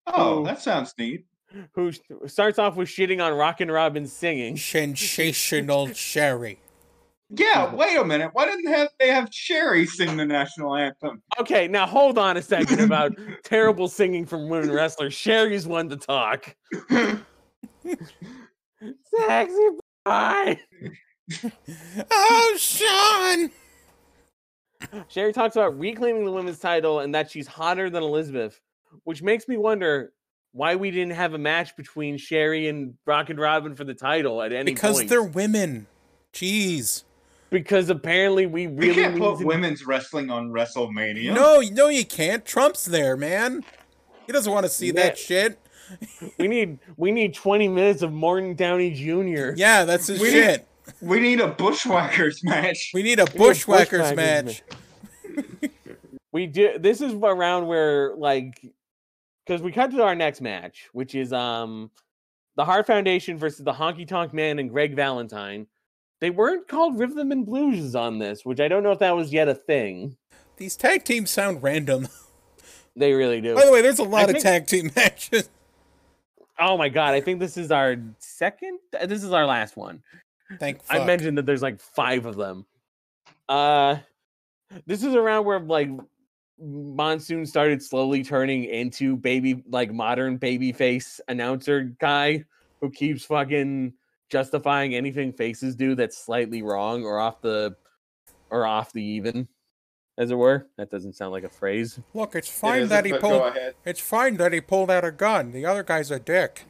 Oh, Ooh. that sounds neat. who starts off with shitting on Rock Rockin' Robin singing. Sensational Sherry. Yeah, wait a minute. Why didn't have they have Sherry sing the national anthem? Okay, now hold on a second about terrible singing from women wrestlers. Sherry's one to talk. Sexy boy. Oh, Shawn. Sherry talks about reclaiming the women's title and that she's hotter than Elizabeth, which makes me wonder why we didn't have a match between Sherry and Rock and Robin for the title at any Because point. Because they're women. Jeez. Because apparently we We really can't need put to- women's wrestling on WrestleMania. No, no, you can't. Trump's there, man. He doesn't want to see that shit. we need we need 20 minutes of Morton Downey Jr. Yeah, that's his We need- shit. We need a Bushwhackers match. We need a need a bushwhackers Bushwhackers match. We do this is around where like because we cut to our next match, which is um the Heart Foundation versus the Honky Tonk Man and Greg Valentine. They weren't called Rhythm and Blues on this, which I don't know if that was yet a thing. These tag teams sound random. They really do. By the way, there's a lot of think- tag team matches. Oh my god, I think this is our second. uh, This is our last one. Thank I mentioned that there's like five of them. Uh this is around where like Monsoon started slowly turning into baby like modern baby face announcer guy who keeps fucking justifying anything faces do that's slightly wrong or off the or off the even as it were. That doesn't sound like a phrase. Look, it's fine isn't, that he pulled. It's fine that he pulled out a gun. The other guy's a dick.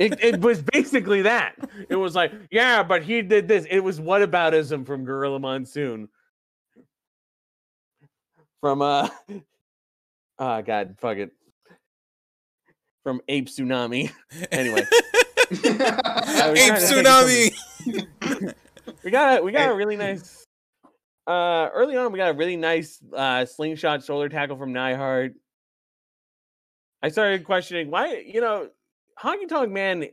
It, it was basically that. It was like, yeah, but he did this. It was whataboutism from Gorilla Monsoon. From uh ah god, fuck it. From Ape Tsunami. Anyway, was Ape trying to think of tsunami. we got a we got a really nice uh early on we got a really nice uh slingshot shoulder tackle from Neidhart. I started questioning why, you know, Honky Tonk Man,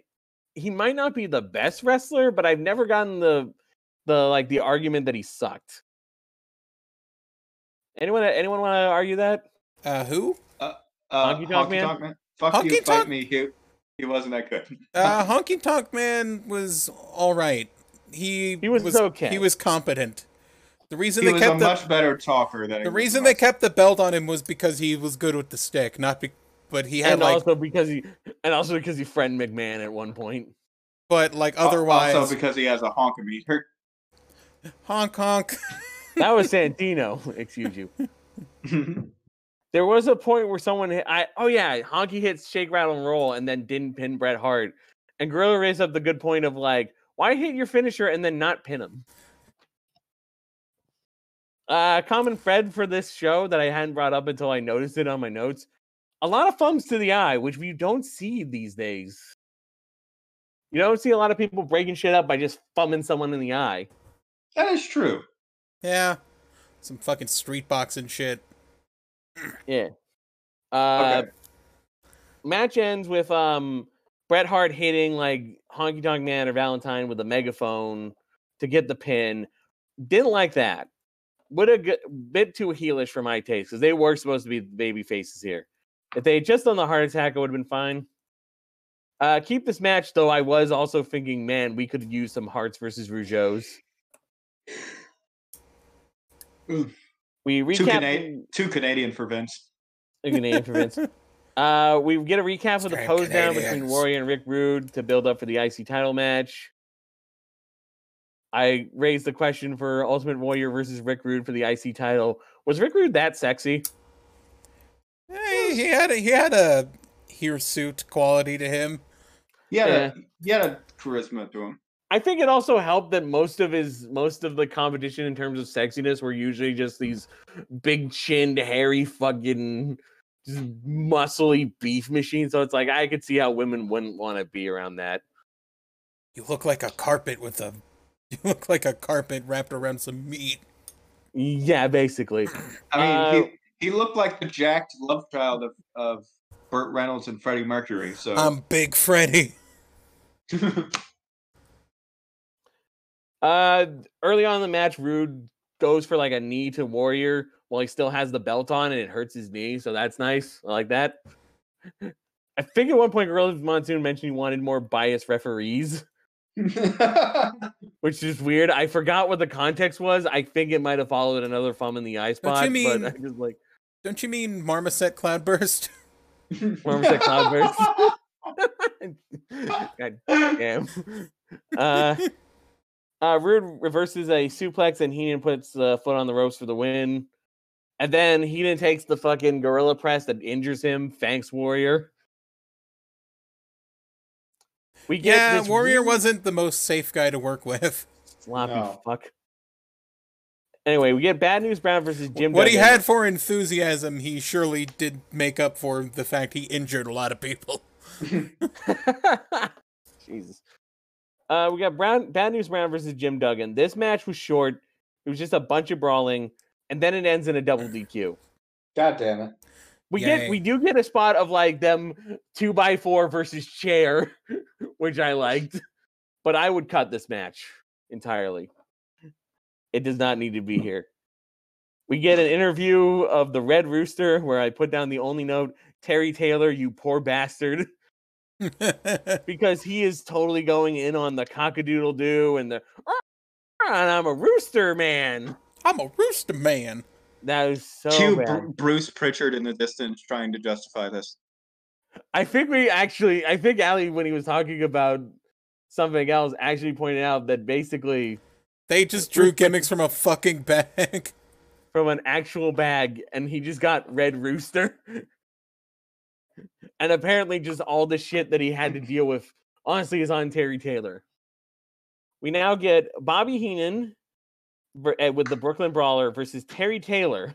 he might not be the best wrestler, but I've never gotten the the like the argument that he sucked. Anyone anyone want to argue that? Uh, who? Uh, Honky Tonk Man? Fuck Honky you, fight me. He, he wasn't that good. Uh, Honky Tonk Man was all right. He He was okay. He was competent. The reason He they was a kept the much better talker than the reason a they kept the belt on him was because he was good with the stick, not be, but he had And like, also because he and also because he friend McMahon at one point. but like otherwise, Also because he has a honkometer. honk honk. That was Santino, excuse you. There was a point where someone hit, I oh yeah, Honky hits shake rattle and roll and then didn't pin Bret Hart. And Gorilla raised up the good point of like, why hit your finisher and then not pin him? Uh common thread for this show that I hadn't brought up until I noticed it on my notes. A lot of thumbs to the eye, which we don't see these days. You don't see a lot of people breaking shit up by just thumbing someone in the eye. That is true. Yeah. Some fucking street boxing shit. Yeah. Uh Okay. match ends with um Bret Hart hitting like Honky Tonk Man or Valentine with a megaphone to get the pin. Didn't like that. Would a g- bit too heelish for my taste because they were supposed to be baby faces here. If they had just done the heart attack, it would have been fine. Uh, keep this match though. I was also thinking, man, we could use some Hearts versus Rougeaus. Ooh. We Too, recap Cana- too Canadian for Vince. a good name for Vince. Uh, we get a recap of the Damn pose down between Warrior and Rick Rude to build up for the IC title match. I raised the question for Ultimate Warrior versus Rick Rude for the IC title. Was Rick Rude that sexy? Hey, he had a, he had a hirsute quality to him. He had, Yeah. a, he had a charisma to him. I think it also helped that most of his most of the competition in terms of sexiness were usually just these big chinned, hairy, fucking just muscly beef machines. So it's like I could see how women wouldn't want to be around that. You look like a carpet with a. You look like a carpet wrapped around some meat. Yeah, basically. I mean, Uh, he, he looked like the jacked love child of, of Burt Reynolds and Freddie Mercury. So I'm Big Freddy. Uh, early on in the match, Rude goes for like a knee to Warrior while he still has the belt on, and it hurts his knee. So that's nice. I like that. I think at one point, Gorilla Monsoon mentioned he wanted more biased referees, which is weird. I forgot what the context was. I think it might have followed another thumb in the eye Don't spot, you mean- but I just like Don't you mean Marmoset Cloudburst? Marmoset Cloudburst. God damn. Uh, uh, Rude reverses a suplex and Heenan puts the foot on the ropes for the win. And then Heenan takes the fucking gorilla press that injures him. Thanks, Warrior. We get Yeah, Warrior weird wasn't the most safe guy to work with. sloppy No. fuck. Anyway, we get Bad News Brown versus Jim. what he had for enthusiasm, he surely did make up for the fact he injured a lot of people. Jesus. Uh, we got Brown Bad News Brown versus Jim Duggan. This match was short. It was just a bunch of brawling, and then it ends in a double DQ. God damn it. We Yay. get we do get a spot of like them two by four versus chair, which I liked, but I would cut this match entirely. It does not need to be here. We get an interview of the Red Rooster where I put down the only note Terry Taylor, you poor bastard. because he is totally going in on the cockadoodle doo and the "Ah, and I'm a rooster man. I'm a rooster man. That is so Cue bad. Br- Bruce Pritchard in the distance trying to justify this. I think we actually, I think Ali, when he was talking about something else, actually pointed out that basically They just drew gimmicks from a fucking bag. from an actual bag, and he just got Red Rooster. and apparently, just all the shit that he had to deal with, honestly, is on Terry Taylor. We now get Bobby Heenan uh, with the Brooklyn Brawler versus Terry Taylor.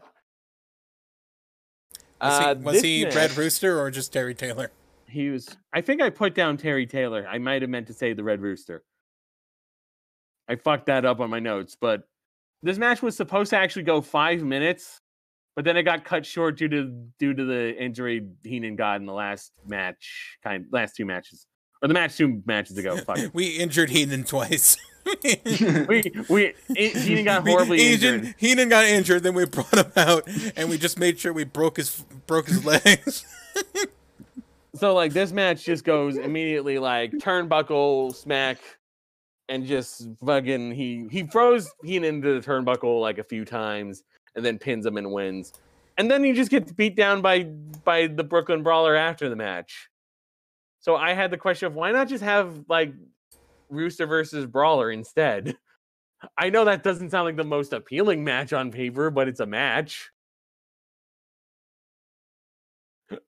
Was Uh, he, was this he Red Rooster or just Terry Taylor? He was. I think I put down Terry Taylor. I might have meant to say the Red Rooster. I fucked that up on my notes, but this match was supposed to actually go five minutes, but then it got cut short due to due to the injury Heenan got in the last match, kind last two matches, or the match two matches ago. Fuck. We injured Heenan twice. we we Heenan got horribly Heenan- injured. Heenan got injured, then we brought him out, and we just made sure we broke his broke his legs. So like this match just goes immediately like turnbuckle smack and just fucking he he throws Heenan into the turnbuckle like a few times and then pins him and wins. And then he just gets beat down by by the Brooklyn Brawler after the match. So I had the question of why not just have like Rooster versus Brawler instead? I know that doesn't sound like the most appealing match on paper, but it's a match.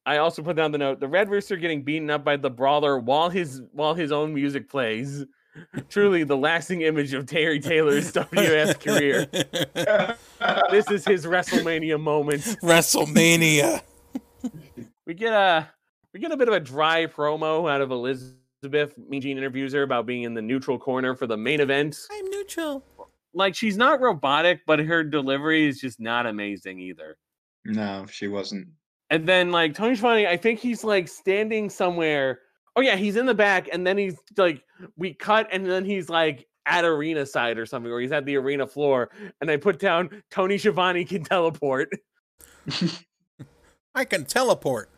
I also put down the note: the Red Rooster getting beaten up by the brawler while his while his own music plays. Truly, the lasting image of Terry Taylor's WF career. This is his WrestleMania moment. WrestleMania. We get a we get a bit of a dry promo out of Elizabeth. Mean Gene interviews her about being in the neutral corner for the main event. I'm neutral. Like she's not robotic, but her delivery is just not amazing either. No, she wasn't. And then like Tony Schiavone, I think he's like standing somewhere. Oh yeah, he's in the back, and then he's like, we cut, and then he's like at arena side or something, or he's at the arena floor, and I put down Tony Schiavone can teleport. I can teleport.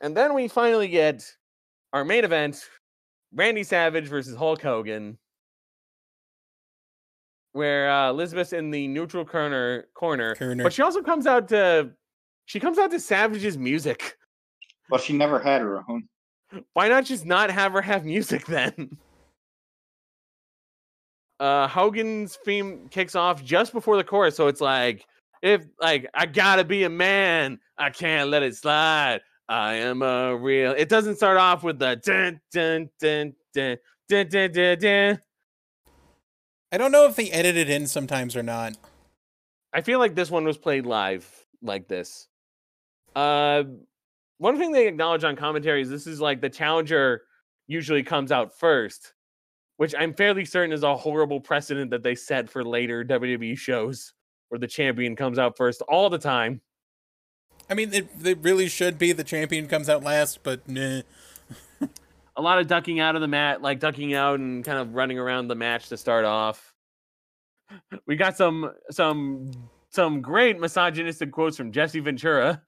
And then we finally get our main event Randy Savage versus Hulk Hogan, where uh, Elizabeth's in the neutral corner, corner, Corner. but she also comes out to she comes out to Savage's music. Well, she never had her own. Why not just not have her have music then? Uh, Hogan's theme kicks off just before the chorus, so it's like, if like I gotta be a man, I can't let it slide. I am a real. It doesn't start off with the dun dun dun dun dun dun dun. dun. I don't know if they edit it in sometimes or not. I feel like this one was played live like this. Uh, one thing they acknowledge on commentary is this is like the challenger usually comes out first, which I'm fairly certain is a horrible precedent that they set for later WWE shows where the champion comes out first all the time. I mean, it, it really should be the champion comes out last, but nah. A lot of ducking out of the mat, like ducking out and kind of running around the match to start off. We got some some some great misogynistic quotes from Jesse Ventura,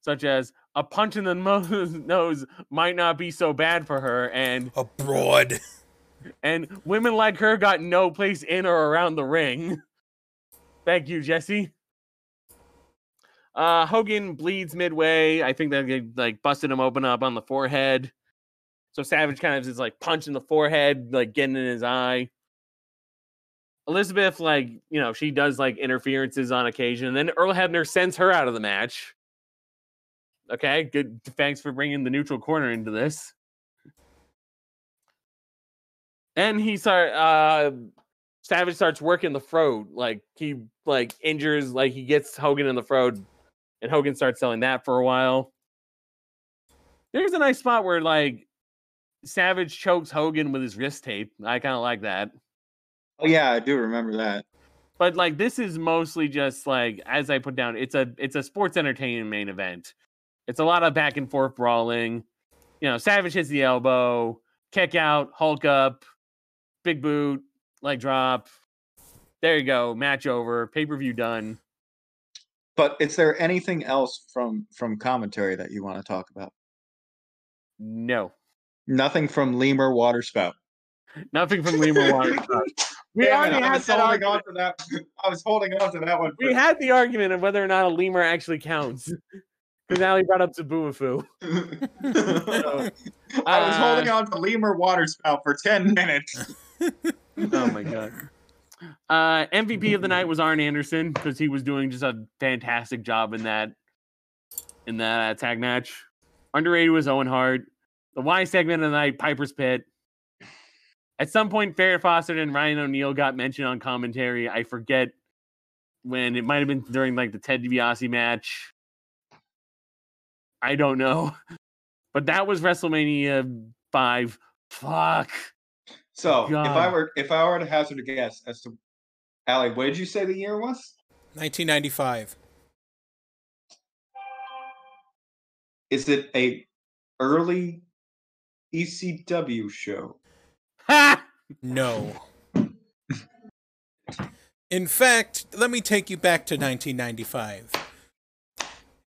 such as "a punch in the nose might not be so bad for her," and abroad. and women like her got no place in or around the ring. Thank you, Jesse. Uh, Hogan bleeds midway. I think they like busted him open up on the forehead. So Savage kind of is like punching the forehead, like getting in his eye. Elizabeth, like, you know, she does like interferences on occasion. And then Earl Hebner sends her out of the match. Okay, good. Thanks for bringing the neutral corner into this. And he start uh Savage starts working the throat, like he like injures, like he gets Hogan in the throat, and Hogan starts selling that for a while. There's a nice spot where like Savage chokes Hogan with his wrist tape. I kind of like that. Oh yeah, I do remember that. But like this is mostly just like as I put down, it's a it's a sports entertainment main event. It's a lot of back and forth brawling. You know, Savage hits the elbow, kick out, Hulk up, big boot, leg drop. There you go, match over, pay per view done. But is there anything else from from commentary that you want to talk about? No, Nothing from Lemur Waterspout. nothing from Lemur Water. we Damn already had that. Argument. that. I was holding on to that one. We had the argument of whether or not a lemur actually counts. Now he brought up Zabuafu. I was holding Uh, on to Lemur Waterspout for ten minutes. Oh my god. Uh, MVP of the night was Arn Anderson because he was doing just a fantastic job in that in that uh, tag match. Underrated was Owen Hart. The Y segment of the night, Piper's Pit. At some point, Farrah Fawcett and Ryan O'Neal got mentioned on commentary. I forget when it might have been during like the Ted DiBiase match. I don't know, but that was WrestleMania five. Fuck. So if I were if I were to hazard a guess as to Allie, what did you say the year was? 1995. Is it a early ECW show? Ha! No. In fact, let me take you back to 1995.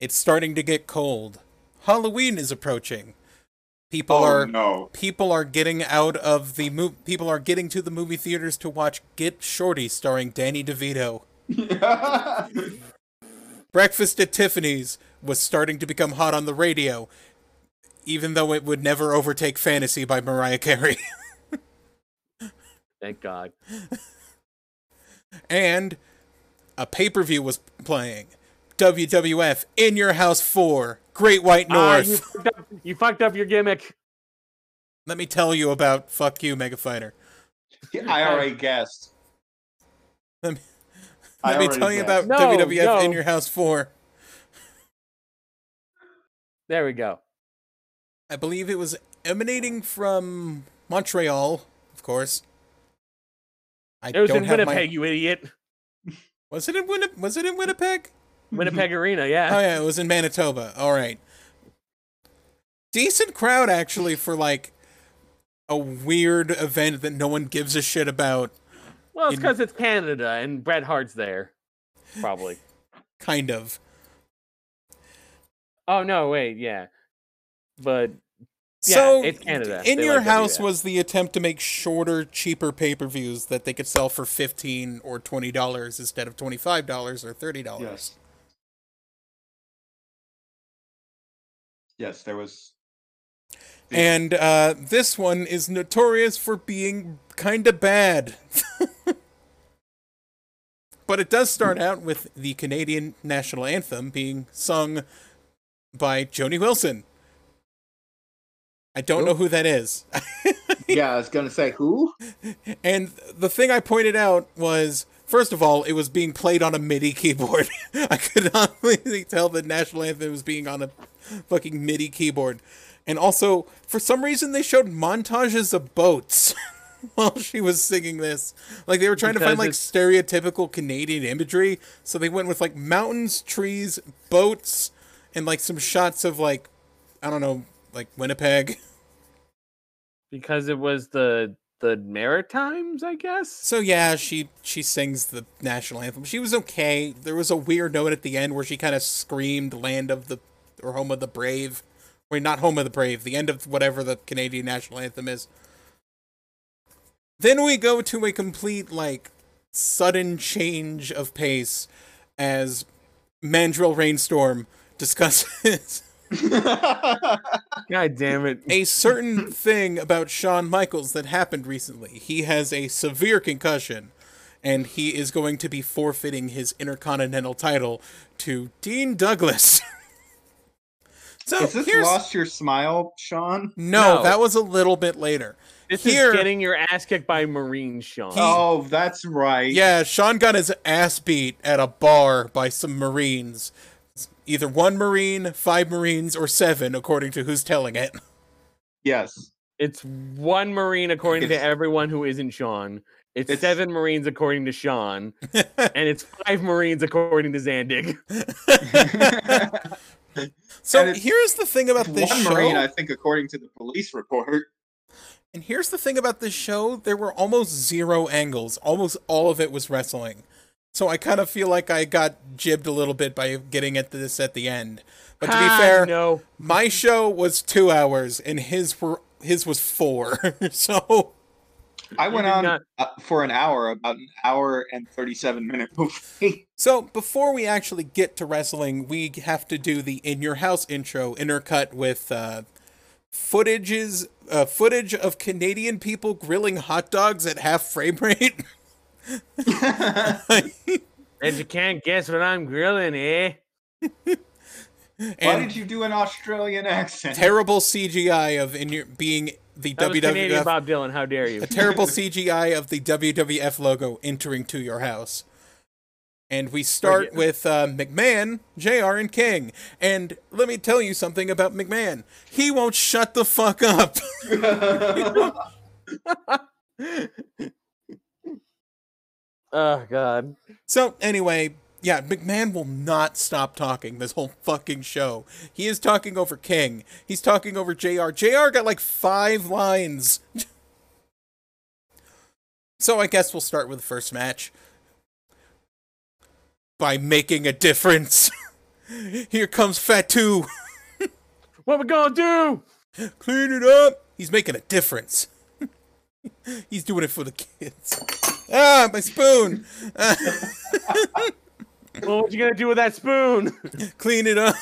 It's starting to get cold. Halloween is approaching. People oh are no. people are getting out of the mo- people are getting to the movie theaters to watch Get Shorty starring Danny DeVito. Breakfast at Tiffany's was starting to become hot on the radio, even though it would never overtake Fantasy by Mariah Carey. Thank God. and a pay per view was playing. WWF In Your House 4 Great White Ah, North. you, fucked up, you fucked up your gimmick. Let me tell you about fuck you, Mega Fighter. I already guessed. Let me, I let me already tell you about No, WWF In. Your House 4. There we go. I believe it was emanating from Montreal, of course. I It was don't in have Winnipeg, my. you idiot. Was it in Winnipeg? Was it in Winnipeg? Winnipeg Arena, yeah. Oh yeah. yeah, it was in Manitoba. All right. Decent crowd actually for like a weird event that no one gives a shit about. Well, it's in- because it's Canada and Bret Hart's there. Probably. Kind of. Oh no, wait, yeah. But Yeah, so it's Canada. In They Your like House was the attempt to make shorter, cheaper pay-per-views that they could sell for fifteen or twenty dollars instead of twenty-five dollars or thirty dollars. Yes. Yes, there was. And uh, this one is notorious for being kind of bad. but it does start out with the Canadian national anthem being sung by Joni Wilson. I don't know who that is. Yeah, I was gonna say who? and the thing I pointed out was first of all, it was being played on a MIDI keyboard. I could not really tell the national anthem was being on a fucking MIDI keyboard. And also, for some reason, they showed montages of boats while she was singing this. Like they were trying to find like it's- stereotypical Canadian imagery, so they went with like mountains, trees, boats, and like some shots of like I don't know, like Winnipeg. because it was the the Maritimes, I guess. So yeah, she she sings the national anthem. She was okay. There was a weird note at the end where she kind of screamed "Land of the" or "Home of the Brave." Wait, not "Home of the Brave." The end of whatever the Canadian national anthem is. Then we go to a complete like sudden change of pace as Mandrill Rainstorm discusses God damn it. a certain thing about Shawn Michaels that happened recently. He has a severe concussion, and he is going to be forfeiting his Intercontinental title to Dean Douglas. so Is this here's lost your smile, Shawn? no, No. that was a little bit later. This Here- is getting your ass kicked by Marine Shawn. He- Oh, that's right. Yeah, Shawn got his ass beat at a bar by some Marines. Either one Marine, five Marines, or seven, according to who's telling it. Yes. It's one Marine according It's- to everyone who isn't Shawn. It's, It's- seven Marines according to Shawn, and it's five Marines according to Zandig. So here's the thing about this One show. Marine, I think, according to the police report. And here's the thing about this show there were almost zero angles. Almost all of it was wrestling. So I kind of feel like I got jibbed a little bit by getting at this at the end. But to be Ah, fair, no. my show was two hours and his were his was four. so I went on not- uh, for an hour, about an hour and 37 minute movie. so before we actually get to wrestling, we have to do the in your house intro intercut with uh footages uh footage of Canadian people grilling hot dogs at half frame rate. And you can't guess what I'm grilling, eh? Why did you do an Australian accent? terrible CGI of in your being the That was Canadian WWF Bob Dylan. How dare you? a terrible CGI of the WWF logo entering to your house. And we start Forget- with uh, McMahon, JR, and King. And let me tell you something about McMahon. He won't shut the fuck up. oh God. so, anyway, yeah, McMahon will not stop talking this whole fucking show. He is talking over King. He's talking over JR. JR got like five lines. so, I guess we'll start with the first match. By making a difference. Here comes Fatu. What we gonna do? Clean it up. He's making a difference. He's doing it for the kids. Ah, my spoon. Well, what you gonna do with that spoon? Clean it up.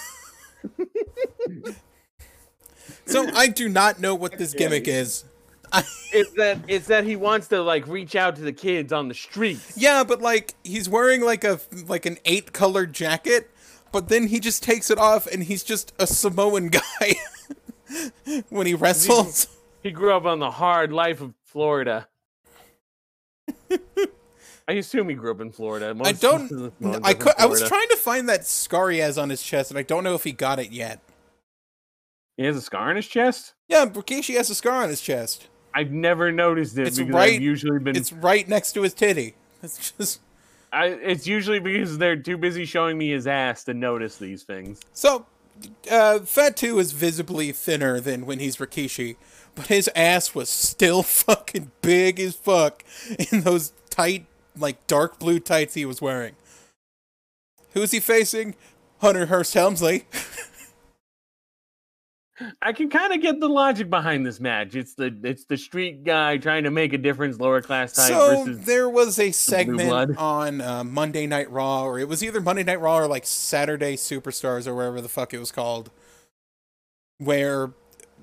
so I do not know what this gimmick is. it's that it's that he wants to like reach out to the kids on the streets. Yeah, but like he's wearing like a like an eight colored jacket, but then he just takes it off and he's just a Samoan guy when he wrestles. He grew up on the hard life of Florida. I assume he grew up in Florida. I Most- don't. the Samoans I could, I was trying to find that scar he has on his chest, and I don't know if he got it yet. He has a scar on his chest. Yeah, Rikishi has a scar on his chest. I've never noticed it It's because right- I've usually been. It's right next to his titty. It's just I, it's usually because they're too busy showing me his ass to notice these things. so. Uh, Fatu is visibly thinner than when he's Rikishi, but his ass was still fucking big as fuck in those tight, like dark blue tights he was wearing. Who's he facing? Hunter Hearst Helmsley. I can kind of get the logic behind this match. It's the it's the street guy trying to make a difference, lower class type So there was a segment on uh, Monday Night Raw, or it was either Monday Night Raw or like Saturday Superstars or wherever the fuck it was called, where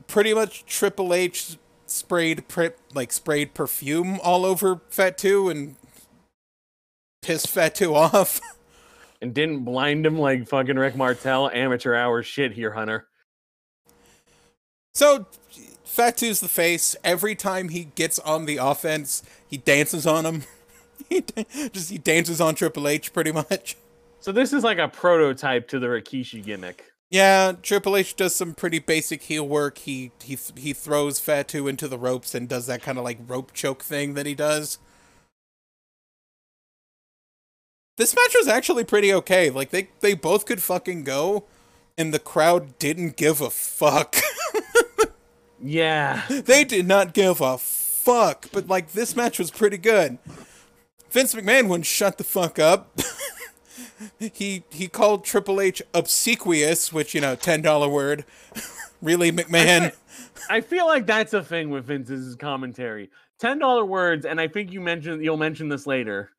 pretty much Triple H sprayed pri- like sprayed perfume all over Fatu and pissed Fatu off. and didn't blind him like fucking Rick Martel. Amateur hour shit here, Hunter. So Fatu's the face. Every time he gets on the offense, he dances on him. he just he dances on Triple H pretty much. So this is like a prototype to the Rikishi gimmick. Yeah, Triple H does some pretty basic heel work. He he he throws Fatu into the ropes and does that kind of like rope choke thing that he does. This match was actually pretty okay. Like they they both could fucking go and the crowd didn't give a fuck. Yeah. they did not give a fuck, but like this match was pretty good. Vince McMahon wouldn't shut the fuck up. he he called Triple H obsequious, which you know, ten dollar word. really, McMahon? I feel like that's a thing with Vince's commentary. Ten dollar words, and I think you mentioned you'll mention this later.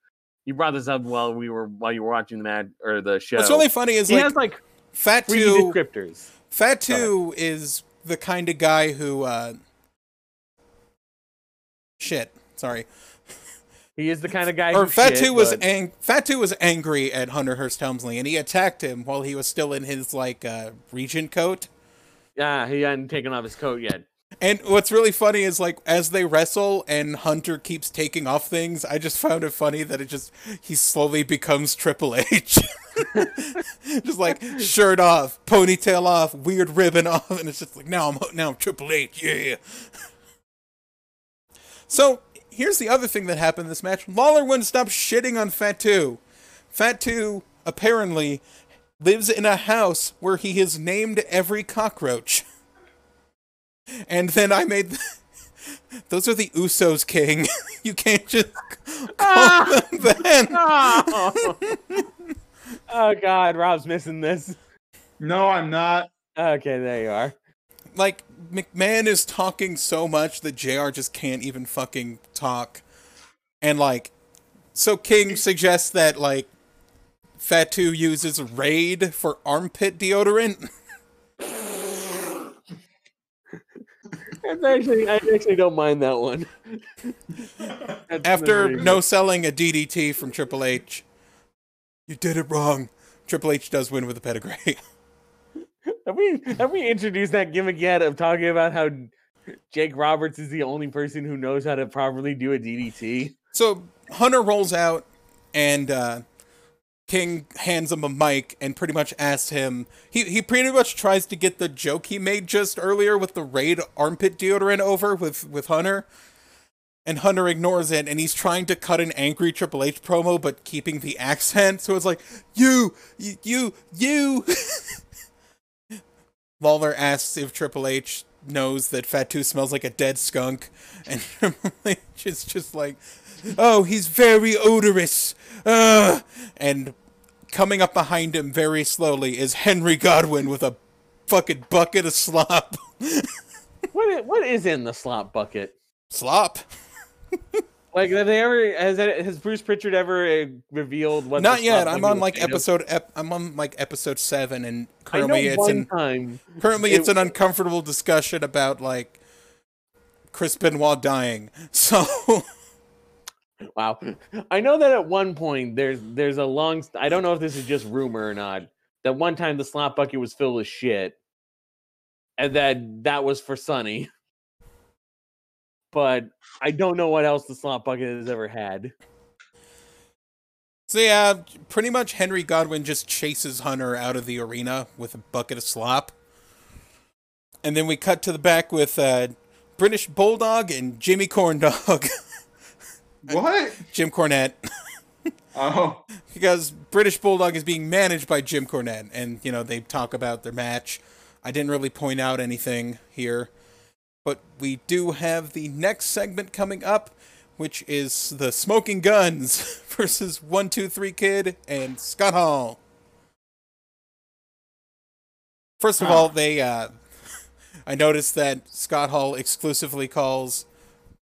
You brought this up while we were while you were watching the match or the show. What's really funny is he like has like Fatu. descriptors. Fatu is the kind of guy who. uh Shit. Sorry. He is the kind of guy. or who Fat shit, was but- ang- Fatu was angry at Hunter Hearst Helmsley, and he attacked him while he was still in his like uh, regent coat. yeah, he hadn't taken off his coat yet. And what's really funny is like as they wrestle and Hunter keeps taking off things, I just found it funny that it just he slowly becomes Triple H. just like shirt off, ponytail off, weird ribbon off, and it's just like now I'm now I'm Triple H, yeah. So here's the other thing that happened in this match. Lawler wouldn't stop shitting on Fatu. Fatu apparently lives in a house where he has named every cockroach. And then I made. Those are the Usos, King. you can't just call ah! them that. Oh. oh God, Rob's missing this. No, I'm not. Okay, there you are. Like McMahon is talking so much that Jr. just can't even fucking talk. And like, so King suggests that like Fatu uses Raid for armpit deodorant. It's actually, I actually don't mind that one. That's After no selling a DDT from Triple H. You did it wrong. Triple H does win with a pedigree. Have we have we introduced that gimmick yet of talking about how Jake Roberts is the only person who knows how to properly do a DDT? So Hunter rolls out, and uh, King hands him a mic and pretty much asks him. He he pretty much tries to get the joke he made just earlier with the Raid armpit deodorant over with with Hunter, and Hunter ignores it, and he's trying to cut an angry Triple H promo, but keeping the accent. So it's like you you you. Lawler asks if Triple H knows that Fatu smells like a dead skunk, and Triple H is just like, "Oh, he's very odorous." Uh, and coming up behind him very slowly is Henry Godwinn with a fucking bucket of slop. What? What is in the slop bucket? slop? Like, have they ever has has Bruce Pritchard ever uh, revealed what? the Not yet. slop I'm bucket on like episode. Ep- I'm on like episode seven, and currently it's one in time. currently it- it's an uncomfortable discussion about like Chris Benoit dying. So Wow. I know that at one point there's there's a long I don't know if this is just rumor or not, that one time the slot bucket was filled with shit, and that that was for Sonny. But I don't know what else the slot bucket has ever had. So yeah, pretty much Henry Godwinn just chases Hunter out of the arena with a bucket of slop. And then we cut to the back with uh, British Bulldog and Jimmy Corndog. What? Jim Cornette. Oh, because British Bulldog is being managed by Jim Cornette, and you know they talk about their match. I didn't really point out anything here, but we do have the next segment coming up, which is the Smoking Guns versus One Two Three Kid and Scott Hall. First of Huh. all, they uh, I noticed that Scott Hall exclusively calls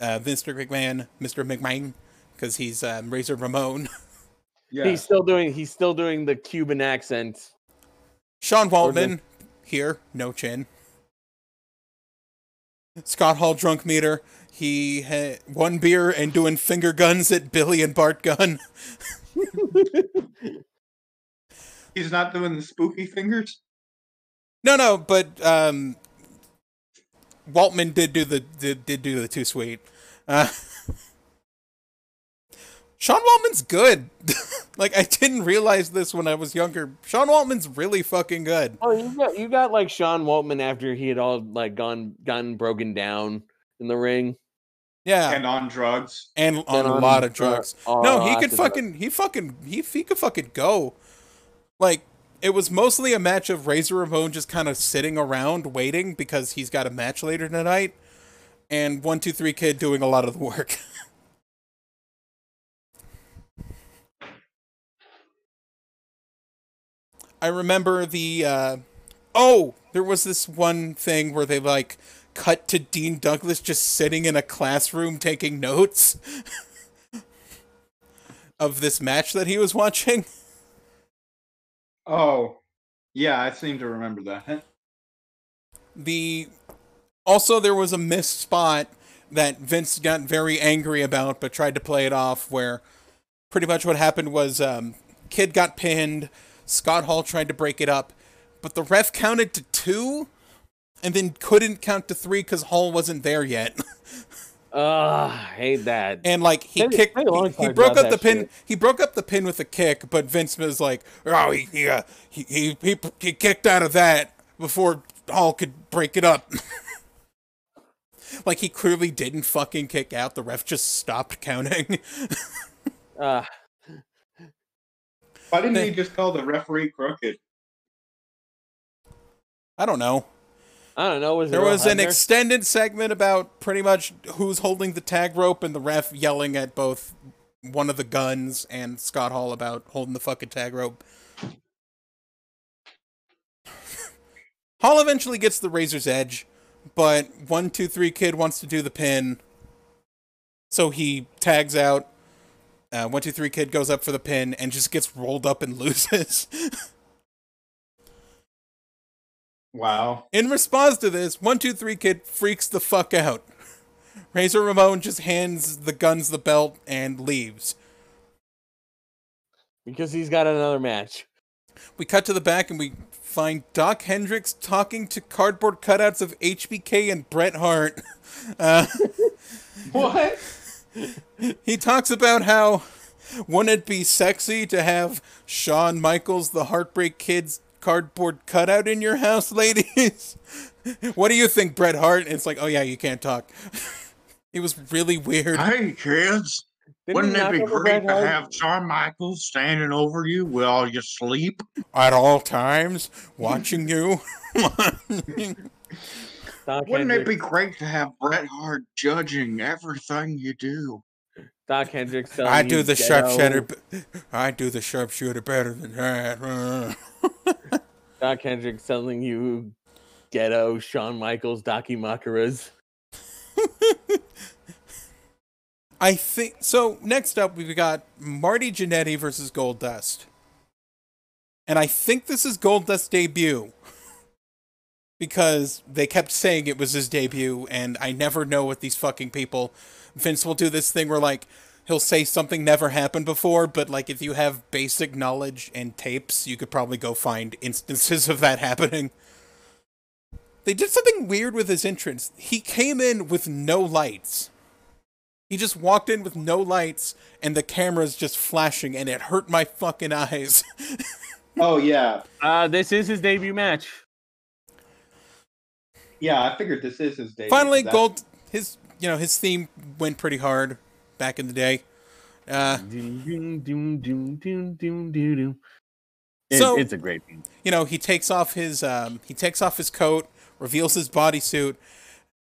uh, Vince McMahon Mr. McMahon because he's um, Razor Ramon. yeah. He's still doing he's still doing the Cuban accent. Sean Or the- Waltman here, no chin. Scott Hall drunk meter. He had one beer and doing finger guns at Billy and Bart Gun. He's not doing the spooky fingers. No, no, but um, Waltman did do the did, did do the too sweet. Uh, Sean Waltman's good. like I didn't realize this when I was younger. Sean Waltman's really fucking good. Oh, you got you got like Sean Waltman after he had all like gone gotten broken down in the ring. Yeah, And on drugs. and on a on, lot of uh, drugs. a no, he could fucking he fucking he he could fucking go. Like it was mostly a match of Razor Ramon just kind of sitting around waiting because he's got a match later tonight, and one two three kid doing a lot of the work. I remember the uh oh, there was this one thing where they like cut to Dean Douglas just sitting in a classroom taking notes of this match that he was watching. Oh, yeah, I seem to remember that. The also there was a missed spot that Vince got very angry about but tried to play it off where pretty much what happened was um kid got pinned, Scott Hall tried to break it up, but the ref counted to 2 and then couldn't count to 3 cuz Hall wasn't there yet. Ugh, I hate that. and like he They- kicked they he, he broke up the pin shit. he broke up the pin with a kick but vince was like oh he he, uh, he, he, he he kicked out of that before hall could break it up like he clearly didn't fucking kick out the ref just stopped counting Uh, Why didn't They- he just call the referee crooked? i don't know I don't know. Was there was an extended segment about pretty much who's holding the tag rope and the ref yelling at both one of the guns and scott hall about holding the fucking tag rope Hall eventually gets the razor's edge, but one two three kid wants to do the pin, so he tags out. Uh, one two three kid goes up for the pin and just gets rolled up and loses. Wow. In response to this, one two three kid freaks the fuck out. Razor Ramon just hands the guns the belt and leaves. because he's got another match. We cut to the back and we find Dok Hendrix talking to cardboard cutouts of HBK and Bret Hart. Uh, What? he talks about how wouldn't it be sexy to have Shawn Michaels, the Heartbreak Kid's cardboard cutout in your house, ladies? what do you think, Bret Hart? And it's like, oh yeah, you can't talk. it was really weird. Hey, kids. Didn't Wouldn't it be great to have Shawn Michaels standing over you while you sleep? At all times, watching you. Wouldn't it be great to have Bret Hart judging everything you do? Dok Hendrix telling I do you the ghetto- sharpshooter. I do the sharpshooter better than that. Dok Hendrix telling you ghetto Shawn Michaels Dakimakuras. I think so. Next up, we've got Marty Jannetty versus Goldust, and I think this is Goldust's debut because they kept saying it was his debut, and I never know what these fucking people. Vince will do this thing where like, he'll say something never happened before, but like if you have basic knowledge and tapes, you could probably go find instances of that happening. They did something weird with his entrance. He came in with no lights. He just walked in with no lights and the camera's just flashing and it hurt my fucking eyes. Oh yeah, Uh, this is his debut match. yeah. I figured this is his day. Finally, Gold his you know, his theme went pretty hard back in the day. Uh. It- So- it's a great theme. you know, he takes off his um he takes off his coat, reveals his bodysuit,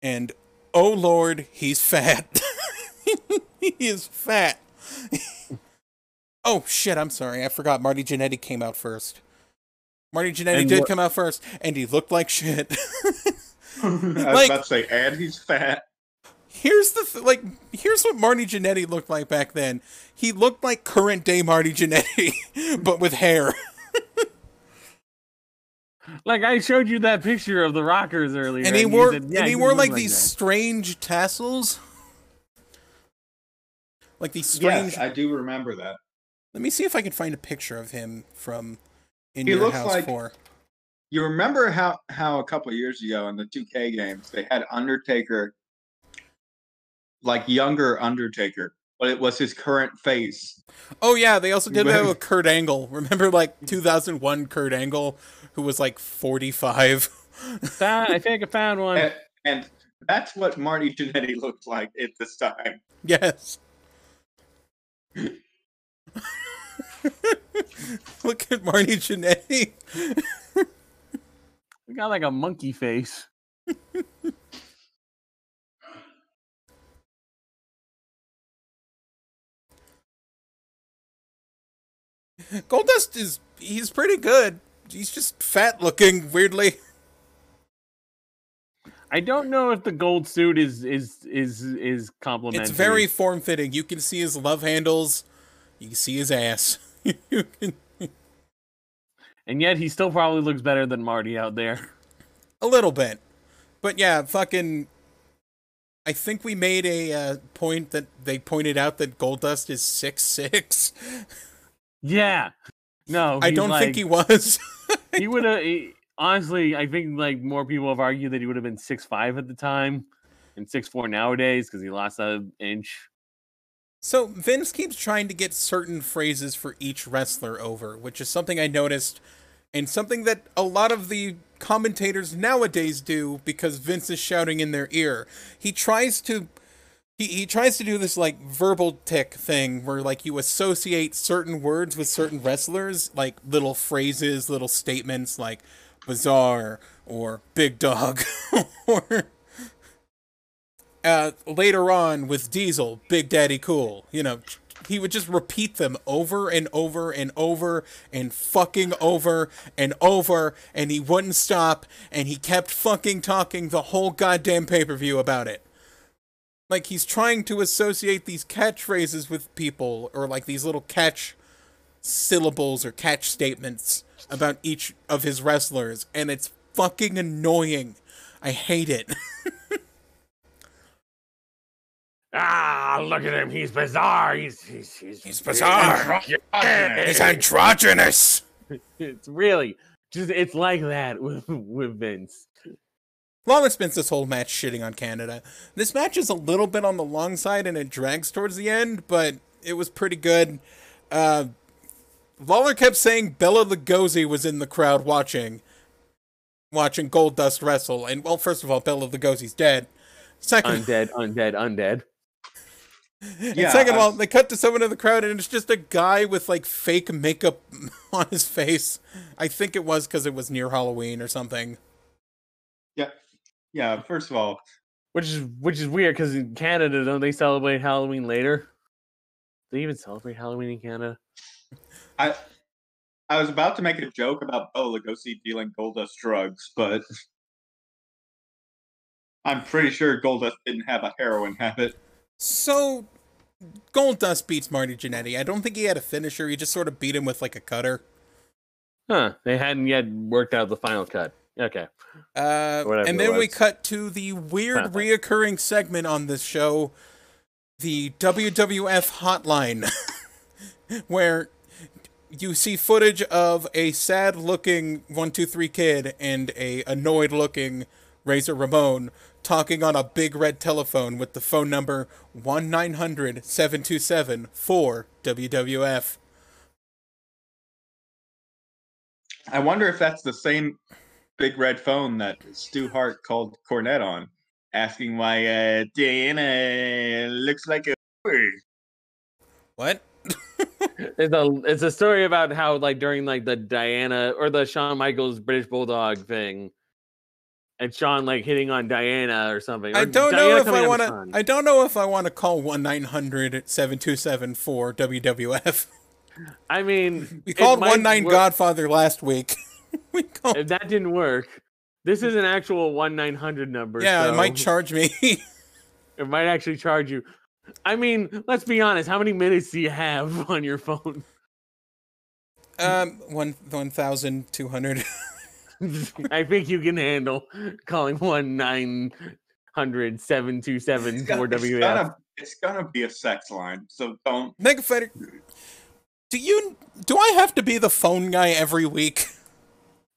and oh lord, he's fat. he is fat. oh shit, I'm sorry. I forgot Marty Jannetty came out first. Marty Jannetty And did what- come out first, and he looked like shit. I was like- about to say, and he's fat. Here's the th- like here's what Marty Jannetty looked like back then. He looked like current day Marty Jannetty, but with hair. Like I showed you that picture of the rockers earlier, and he you wore said, "Yeah, and he does wore look like these that." strange tassels like these strange Yes, I do remember that. let me see if i can find a picture of him from in He your looks house like- 4 You remember how how a couple years ago in the 2K games they had Undertaker, like younger Undertaker, but it was his current face. oh yeah they also did that with kurt angle remember like mm. 2001 kurt angle who was like 45 Found- I think I found one. And, and that's what Marty Jannetty looked like at this time. yes look at marty Jannetty. We got like a monkey face. Goldust is he's pretty good he's just fat looking weirdly I don't know if the gold suit is is is is complimentary. It's very form fitting. You can see his love handles. You can see his ass. Can- and yet he still probably looks better than Marty out there. a little bit, but yeah, fucking. I think we made a uh, point that they pointed out that Goldust is six six. Yeah. No, I don't like, think he was. he would have. Honestly, I think like more people have argued that he would have been six five at the time, and six four nowadays because he lost an inch. so Vince keeps trying to get certain phrases for each wrestler over, which is something I noticed, and something that a lot of the commentators nowadays do because Vince is shouting in their ear. He tries to he, he tries to do this like verbal tick thing where like you associate certain words with certain wrestlers, like little phrases, little statements like bizarre or big dog or uh later on with Diesel, Big Daddy Cool, you know, he would just repeat them over and over and over and fucking over and over and he wouldn't stop and he kept fucking talking the whole goddamn pay-per-view about it like he's trying to associate these catchphrases with people or like these little catch syllables or catch statements about each of his wrestlers and it's fucking annoying i hate it Ah, look at him. He's bizarre. He's he's he's, He's bizarre. He's androgynous It's really just it's like that with with Vince. Lawler spends this whole match shitting on Canada. This match is a little bit on the long side and it drags towards the end, but it was pretty good. Uh, Lawler kept saying Bela Lugosi was in the crowd watching, watching Goldust wrestle. And well, first of all, Bela Lugosi's dead. Second, Undead, undead, undead. and Yeah, second of all, they cut to someone in the crowd and it's just a guy with like fake makeup on his face. I think it was because it was near Halloween or something. Yeah, yeah. First of all, Which is which is weird because in Canada don't they celebrate Halloween later? Do They even celebrate Halloween in Canada. I I was about to make a joke about Bela Lugosi dealing Goldust drugs, but I'm pretty sure Goldust didn't have a heroin habit. So, Goldust beats Marty Jannetty. I don't think he had a finisher. He just sort of beat him with like a cutter. Huh? They hadn't yet worked out the final cut. Okay. Uh, and then we cut to the weird Huh. reoccurring segment on this show. the WWF hotline, where you see footage of a sad looking 123 kid and a annoyed looking Razor Ramon talking on a big red telephone with the phone number 1 900 727 4WWF. I wonder if that's the same big red phone that Stu Hart called Cornette on, asking why uh, Diana looks like a bird. What? It's a it's a story about how like during like the Diana or the Shawn Michaels British Bulldog thing, and Shawn like hitting on Diana or something. I don't Diana know if I want to. I don't know if I want to call one 900 727 4WWF. I mean, We called might one nine Godfather last week. we called. If that didn't work, this is an actual one nine hundred number. Yeah, it might charge me. it might actually charge you. I mean, let's be honest. How many minutes do you have on your phone? um, one one thousand two hundred. I think you can handle calling one nine hundred seven two seven It's four gonna, it's, WF. it's gonna be a sex line, so don't. Mega Fighter. Do you? Do I have to be the phone guy every week?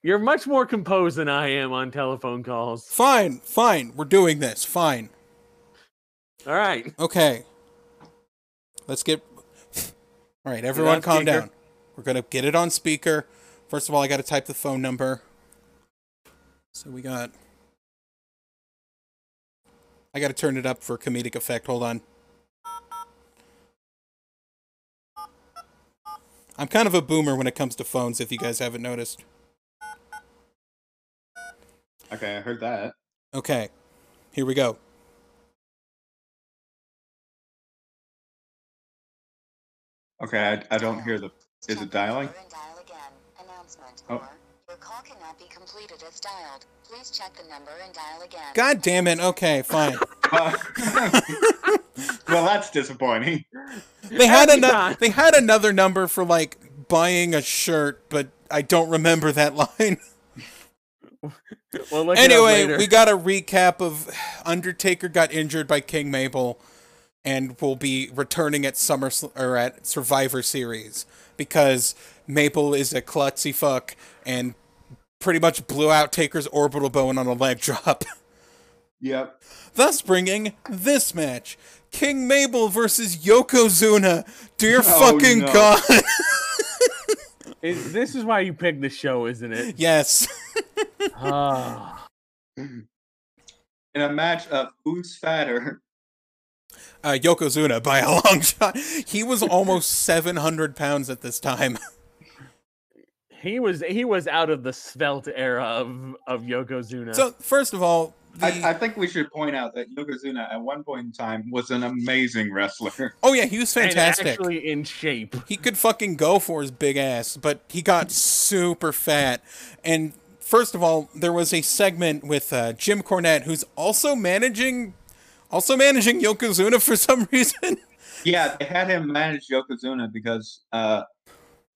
You're much more composed than I am on telephone calls. Fine, fine. We're doing this. Fine. All right. Okay. Let's get. All right, everyone, calm speaker. down. We're gonna get it on speaker. First of all, I got to type the phone number. So we got. I got to turn it up for comedic effect. Hold on. I'm kind of a boomer when it comes to phones. If you guys haven't noticed. Okay, I heard that. Okay, here we go. Okay, I, I don't hear the. Is it dialing? And dial again. Announcement. Oh. Your call cannot be completed as dialed. Please check the number and dial again. God damn it. Okay, fine. well, that's disappointing. They had Every another. They had another number for like buying a shirt, but I don't remember that line. Well, look anyway, we got a recap of Undertaker got injured by King Mabel, and will be returning at Summer or at Survivor Series because Mabel is a klutzy fuck and pretty much blew out Taker's orbital bone on a leg drop. Yep. thus bringing this match. King Mabel versus Yokozuna. Dear Oh, fucking no. god. Is- this is why you picked the show, isn't it? yes. Ah. In a match of who's fatter, Uh, Yokozuna by a long shot. He was almost 700 pounds at this time. he was he was out of the svelte era of of Yokozuna. So, first of all, the, I, I think we should point out that Yokozuna at one point in time was an amazing wrestler. oh yeah, he was And fantastic. actually in shape. he could fucking go for his big ass, but he got super fat. And first of all, there was a segment with uh, Jim Cornette, who's also managing, also managing Yokozuna for some reason. Yeah, they had him manage Yokozuna because uh,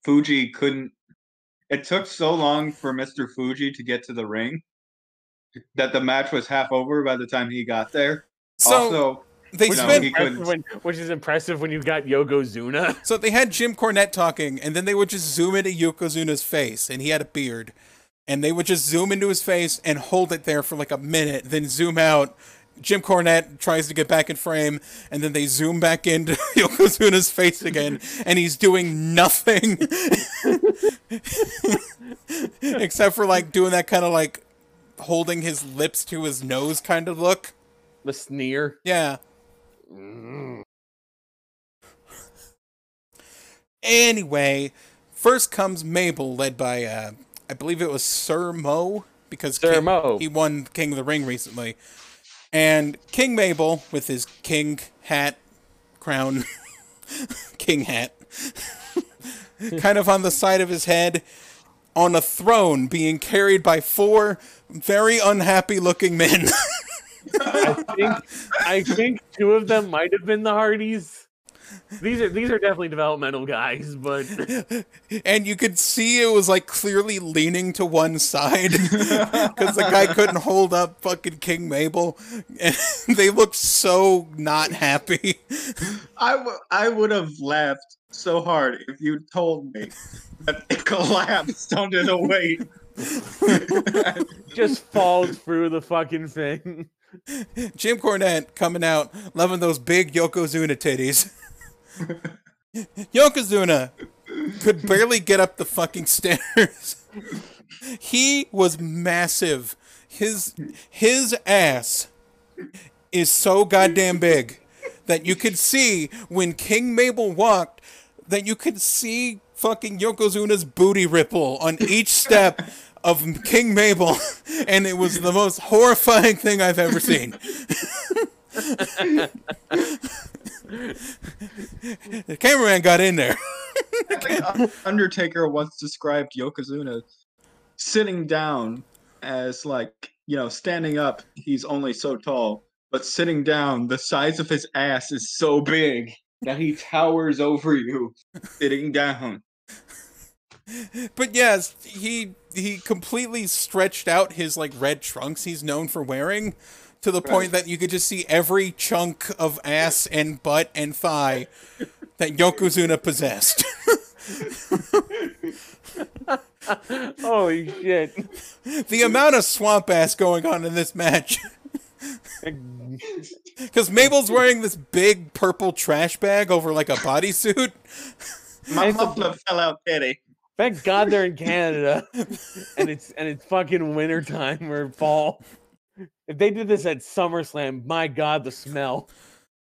Fuji couldn't. It took so long for Mr. Fuji to get to the ring that the match was half over by the time he got there. So also, they which Which, No, is spent he impressive when, which is impressive when you got Yokozuna. So they had Jim Cornette talking, and then they would just zoom into Yokozuna's face, and he had a beard. And they would just zoom into his face and hold it there for like a minute, then zoom out. Jim Cornette tries to get back in frame, and then they zoom back into Yokozuna's face again, and he's doing nothing except for like doing that kind of like holding his lips to his nose kind of look. The sneer. Yeah. Mm. Anyway, first comes Mabel, led by uh, I believe it was Sir Mo because Sir King- Mo. he won King of the Ring recently, and King Mabel with his king hat, crown, king hat, kind of on the side of his head, on a throne, being carried by four very unhappy-looking men. I think I think two of them might have been the Hardys. These are these are definitely developmental guys, but and you could see it was like clearly leaning to one side because the guy couldn't hold up fucking King Mabel, and they looked so not happy. I, w- I would have laughed so hard if you told me that it collapsed under the weight. just falls through the fucking thing. Jim Cornette coming out loving those big Yokozuna titties. Yokozuna could barely get up the fucking stairs. he was massive. His his ass is so goddamn big that you could see when King Mabel walked that you could see fucking Yokozuna's booty ripple on each step of King Mabel and it was the most horrifying thing I've ever seen. the cameraman got in there. Undertaker once described Yokozuna sitting down as like, you know, standing up, he's only so tall, but sitting down, the size of his ass is so big that he towers over you sitting down. But yes, he he completely stretched out his like red trunks he's known for wearing to the point that you could just see every chunk of ass and butt and thigh that Yokozuna possessed. Holy shit! the amount of swamp ass going on in this match. Because Mabel's wearing this big purple trash bag over like a bodysuit. My It's muffler fell out, Kitty. Thank God they're in Canada, and it's and it's fucking winter time or fall. If they did this at SummerSlam, my God, the smell.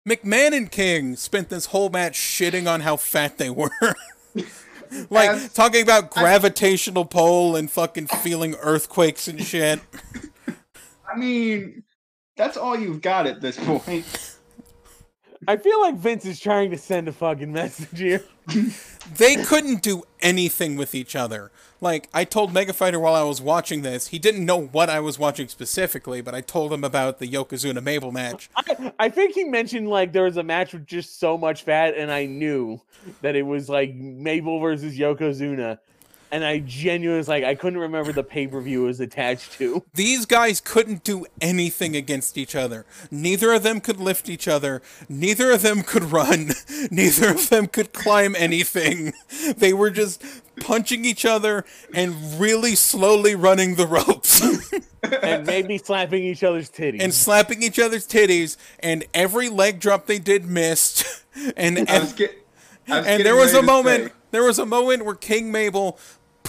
McMahon and King spent this whole match shitting on how fat they were. like As- talking about gravitational pull and fucking feeling earthquakes and shit. I mean, that's all you've got at this point. I feel like Vince is trying to send a fucking message here. They couldn't do anything with each other. Like I told Mega Fighter while I was watching this, he didn't know what I was watching specifically, but I told him about the Yokozuna Mabel match. I, I think he mentioned like there was a match with just so much fat, and I knew that it was like Mabel versus Yokozuna. And I genuinely was like, I couldn't remember the pay per view was attached to. These guys couldn't do anything against each other. Neither of them could lift each other. Neither of them could run. Neither of them could climb anything. They were just punching each other and really slowly running the ropes and maybe slapping each other's titties. and slapping each other's titties. And every leg drop they did missed. And, I was and, get, I was and there was a moment. say- There was a moment where King Mabel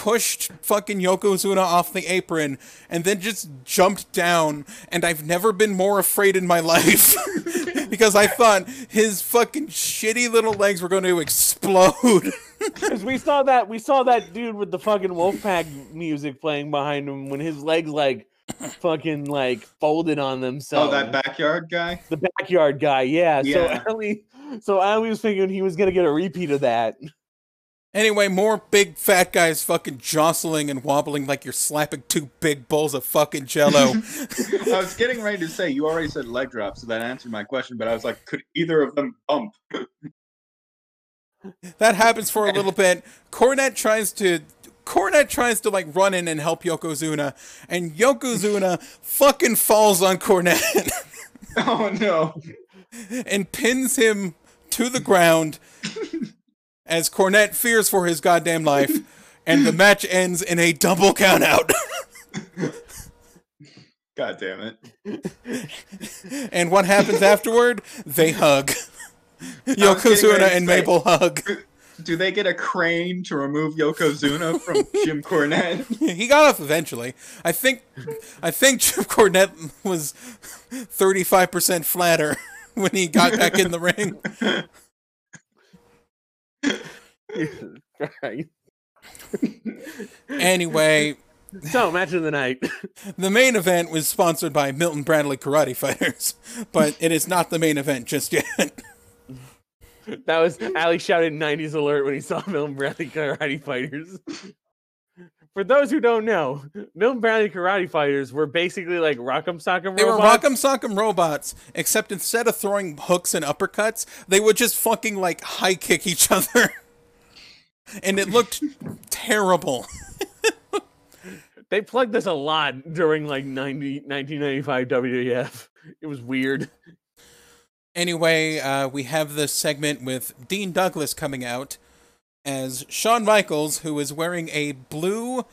pushed fucking Yokozuna off the apron and then just jumped down. And I've never been more afraid in my life because I thought his fucking shitty little legs were going to explode. Because we saw that we saw that dude with the fucking Wolfpack music playing behind him when his legs like fucking like folded on themselves. Oh, that backyard guy? the backyard guy, yeah. Yeah. So Ali, so I was thinking he was gonna get a repeat of that. Anyway, more big fat guys fucking jostling and wobbling like you're slapping two big bowls of fucking jello. I was getting ready to say, you already said leg drop, so that answered my question, but I was like, could either of them bump? That happens for a little bit. Cornette tries to Cornette tries to like run in and help Yokozuna, and Yokozuna fucking falls on Cornette Oh no. and pins him to the ground as Cornette fears for his goddamn life, and the match ends in a double countout. God damn it. and what happens afterward? They hug. Yokozuna and say- Mabel hug. Do they get a crane to remove Yokozuna from Jim Cornette? he got off eventually. I think I think Jim Cornette was 35% flatter when he got back in the ring. Anyway, So match of the night. the main event was sponsored by Milton Bradley Karate Fighters, but it is not the main event just yet. that was Ali shouted '90s alert when he saw Milton Bradley Karate Fighters. For those who don't know, Milton Bradley karate fighters were basically like Rock'em Sock'em They were robots. Rock'em Sock'em robots, except instead of throwing hooks and uppercuts, they would just fucking like high kick each other. and it looked terrible. They plugged this a lot during like 90, 1995 WWF. It was weird. Anyway, uh, we have this segment with Dean Douglas coming out as Shawn Michaels, who is wearing a blue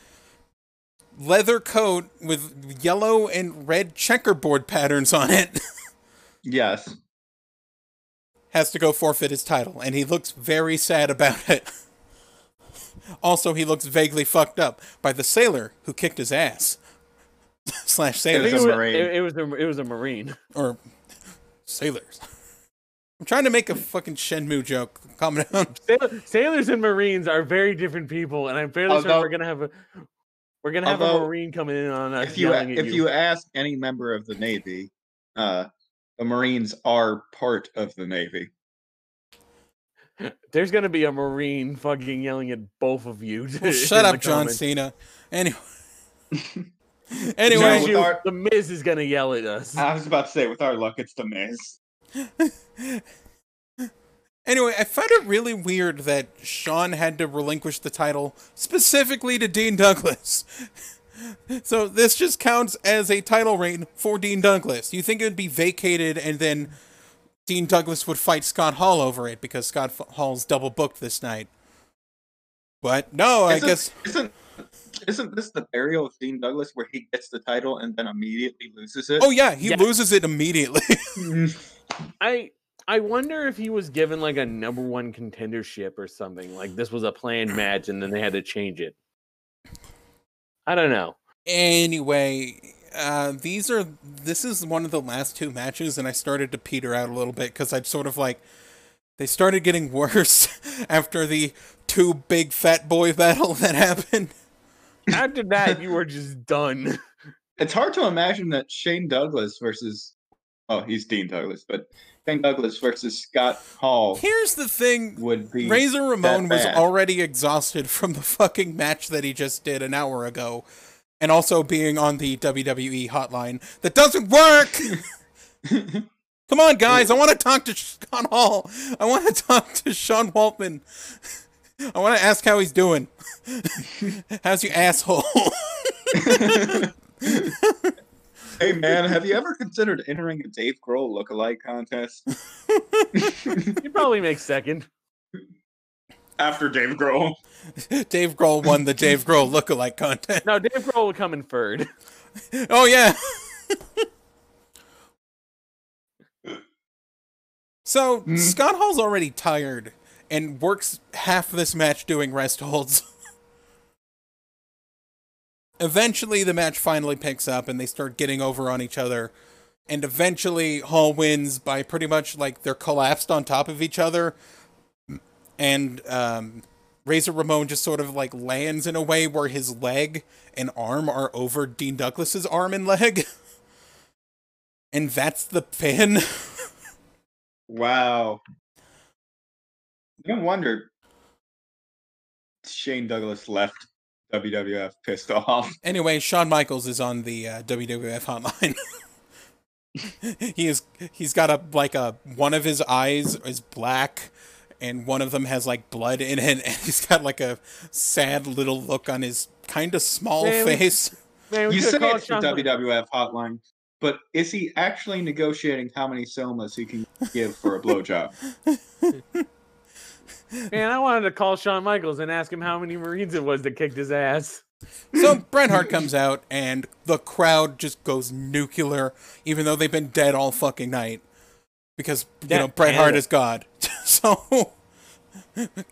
leather coat with yellow and red checkerboard patterns on it, Yes. has to go forfeit his title, and he looks very sad about it. Also, he looks vaguely fucked up by the sailor who kicked his ass. Slash sailor. think was a Marine. it, it was a it was a marine. or sailors. I'm trying to make a fucking Shenmue joke. Calm down. Sailor, sailors and marines are very different people, and I'm fairly certain Although- we're gonna have a we're gonna have a marine coming in on us If you if you ask any member of the Navy, uh, the Marines are part of the Navy. There's gonna be a marine fucking yelling at both of you. Well, shut up, John comments. Cena. Anyway. Yeah, anyway, with You- our- the Miz is gonna yell at us. I was about to say, with our luck, it's the Miz. anyway, I found it really weird that Sean had to relinquish the title specifically to Dean Douglas. So this just counts as a title reign for Dean Douglas. You think it would be vacated and then Dean Douglas would fight Scott Hall over it because Scott F- Hall's double booked this night. But no, I Isn't- guess isn't isn't this the burial of Dean Douglas where he gets the title and then immediately loses it? Oh yeah, he Yeah. loses it immediately. Mm. I I wonder if he was given like a number one contendership or something. Like this was a planned match and then they had to change it. I don't know. anyway, uh, these are this is one of the last two matches, and I started to peter out a little bit because I'd sort of like they started getting worse after the two big fat boy battle that happened. After that, you were just done. It's hard to imagine that Shane Douglas versus oh, he's Dean Douglas, but Dean Douglas versus Scott Hall Here's the thing. would be Razor Ramon was already exhausted from the fucking match that he just did an hour ago, and also being on the WWE hotline that doesn't work. Come on, guys! I want to talk to Sean Hall. I want to talk to Sean Waltman. I want to ask how he's doing. How's you asshole? Hey man, have you ever considered entering a Dave Grohl lookalike contest? You probably make second. After Dave Grohl. Dave Grohl won the Dave Grohl lookalike contest. No, Dave Grohl would come in third. Oh yeah. so hmm? Scott Hall's already tired and works half this match doing rest holds. Eventually the match finally picks up and they start getting over on each other. And eventually Hall wins by pretty much like they're collapsed on top of each other. And um Razor Ramon just sort of like lands in a way where his leg and arm are over Dean Douglas's arm and leg. And that's the pin. Wow. No wonder Shane Douglas left WWF pissed off. anyway, Shawn Michaels is on the uh, WWF hotline. he is he's got a like a one of his eyes is black and one of them has like blood in it and he's got like a sad little look on his kind of small Man, face. Man, You should've say it's the WWF hotline, but is he actually negotiating how many somas he can give for a blowjob? Man, I wanted to call Shawn Michaels and ask him how many Marines it was that kicked his ass. So Bret Hart comes out and the crowd just goes nuclear, even though they've been dead all fucking night. Because you Yeah, know, Bret Hart Canada. is God. so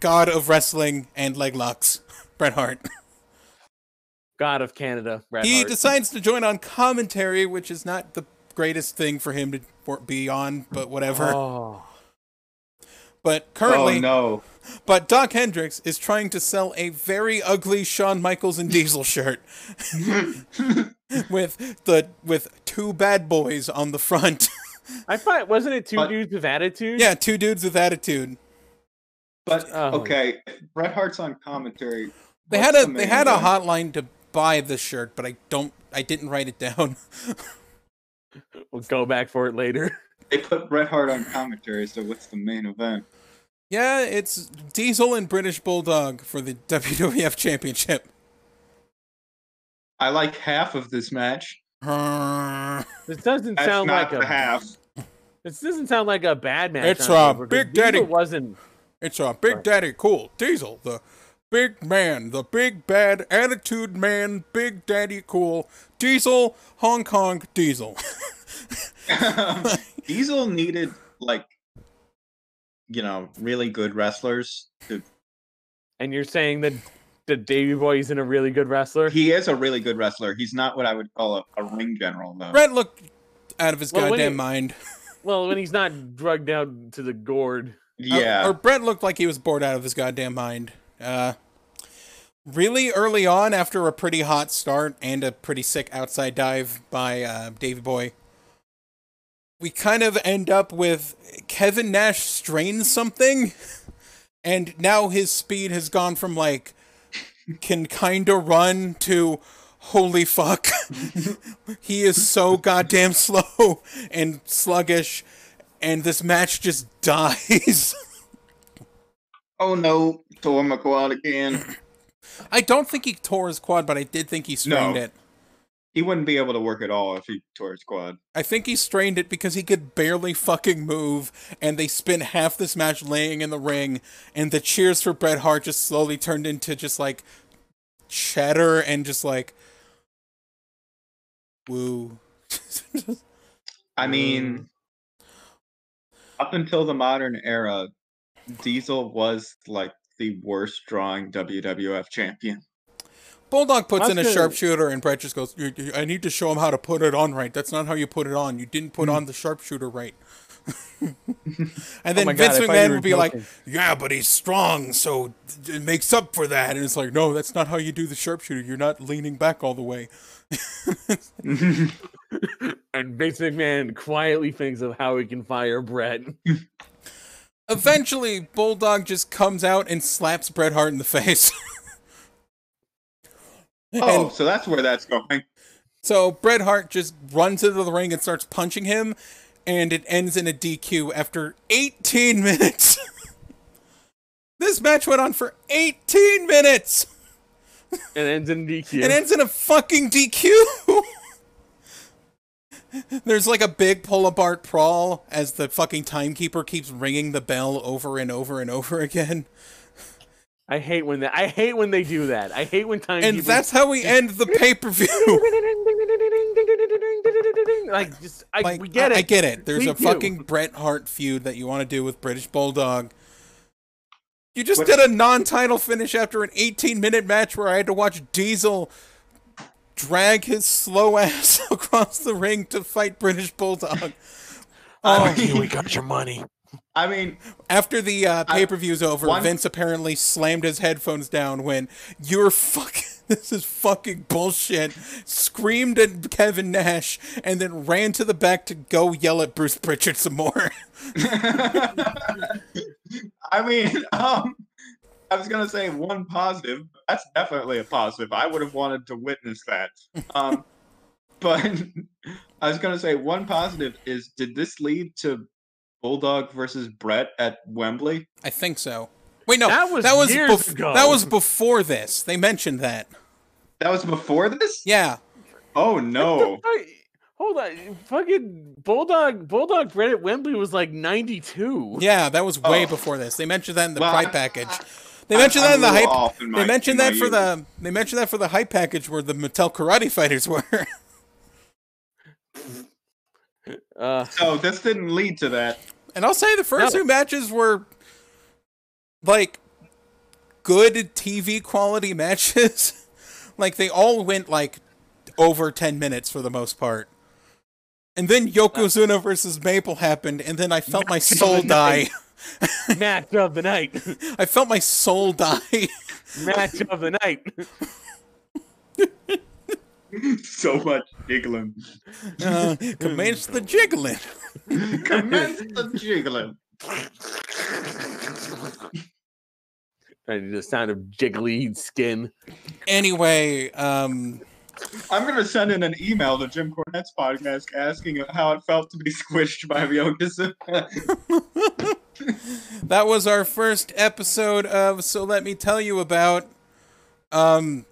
God of wrestling and leg locks. Bret Hart. God of Canada, Bret he Hart. decides to join on commentary, which is not the greatest thing for him to be on, but whatever. Oh. But currently, oh no. but Dok Hendrix is trying to sell a very ugly Shawn Michaels and Diesel shirt with the with two bad boys on the front. I thought wasn't it two But- dudes with attitude? yeah, two dudes with attitude. But Oh. okay, Bret Hart's on commentary. They What's had a the they main had a hotline to buy the shirt, but I don't I didn't write it down. We'll go back for it later. They put Bret Hart on commentary, so what's the main event? yeah, it's Diesel and British Bulldog for the WWF Championship. I like half of this match. This doesn't That's sound like a half. this doesn't sound like a bad match. It's, on uh, paper, 'cause Big Daddy. Diesel wasn't It's a Big Daddy Cool Diesel, the big man, the big bad attitude man, Big Daddy Cool Diesel, Hong Kong Diesel. Diesel needed like, you know, really good wrestlers. To, and you're saying that the Davy Boy isn't a really good wrestler? he is a really good wrestler. He's not what I would call a, a ring general, though. Bret looked out of his Well, goddamn he- mind. well, when he's not drugged out to the gourd. yeah, Uh, or Bret looked like he was bored out of his goddamn mind. Uh, really early on, after a pretty hot start and a pretty sick outside dive by uh, Davy Boy, we kind of end up with Kevin Nash strains something, and now his speed has gone from like can kind of run to holy fuck. he is so goddamn slow and sluggish, and this match just dies. oh no, tore my quad again. I don't think he tore his quad, but I did think he strained No. it. He wouldn't be able to work at all if he tore his quad. I think he strained it because he could barely fucking move, and they spent half this match laying in the ring, and the cheers for Bret Hart just slowly turned into just like chatter and just like woo. I mean, up until the modern era, Diesel was like the worst drawing WWF champion. Bulldog puts That's in a good. sharpshooter, and Bret just goes, "You- you- "I need to show him how to put it on right. That's not how you put it on. You didn't put on the sharpshooter right." and oh then my God, Vince I McMahon would be like, "Yeah, but he's strong, so it makes up for that." And it's like, "No, that's not how you do the sharpshooter. You're not leaning back all the way." And Vince McMahon quietly thinks of how he can fire Bret. Eventually, Bulldog just comes out and slaps Bret Hart in the face. Oh, And so that's where that's going. so Bret Hart just runs into the ring and starts punching him, and it ends in a DQ after 18 minutes. this match went on for 18 minutes. It ends in a DQ. It ends in a fucking DQ. There's like a big pull apart brawl as the fucking timekeeper keeps ringing the bell over and over and over again. I hate when they I hate when they do that. I hate when time And that's how we end the pay per view. like just I Like, we get I, it. I get it. There's We a do. fucking Bret Hart feud that you want to do with British Bulldog. You just What- did a non-title finish after an 18-minute match where I had to watch Diesel drag his slow ass across the ring to fight British Bulldog. I Oh, mean, we got your money. I mean, after the uh, pay-per-view's over, one- Vince apparently slammed his headphones down when you're fucking this is fucking bullshit. Screamed at Kevin Nash and then ran to the back to go yell at Bruce Pritchard some more. I mean, um, I was gonna say one positive. That's definitely a positive. I would have wanted to witness that. Um, but I was gonna say one positive is: did this lead to Bulldog versus Bret at Wembley? I think so. Wait, no, That was that was years bef- ago. that was before this. They mentioned that. That was before this. Yeah, Oh no! Hold on, fucking Bulldog Bulldog Bret at Wembley was like ninety two. yeah, that was way Oh. before this. They mentioned that in the Well, hype package. I- They mentioned I'm that in the a little hype. off in They mentioned that for youth. the. They mentioned that for the hype package where the Mattel Karate Fighters were. Uh, So this didn't lead to that. And I'll say the first No. two matches were like good TV quality matches. like they all went like over 10 minutes for the most part. And then Yokozuna versus Mabel happened, and then I felt my soul die. match of the night. I felt my soul die. match of the night. so much jiggling. Uh, commence the jiggling. Commence the jiggling. And the sound of jiggly skin. Anyway, um, I'm gonna send in an email to Jim Cornette's podcast asking how it felt to be squished by Yokozuna. that was our first episode of So Let Me Tell You About. Um,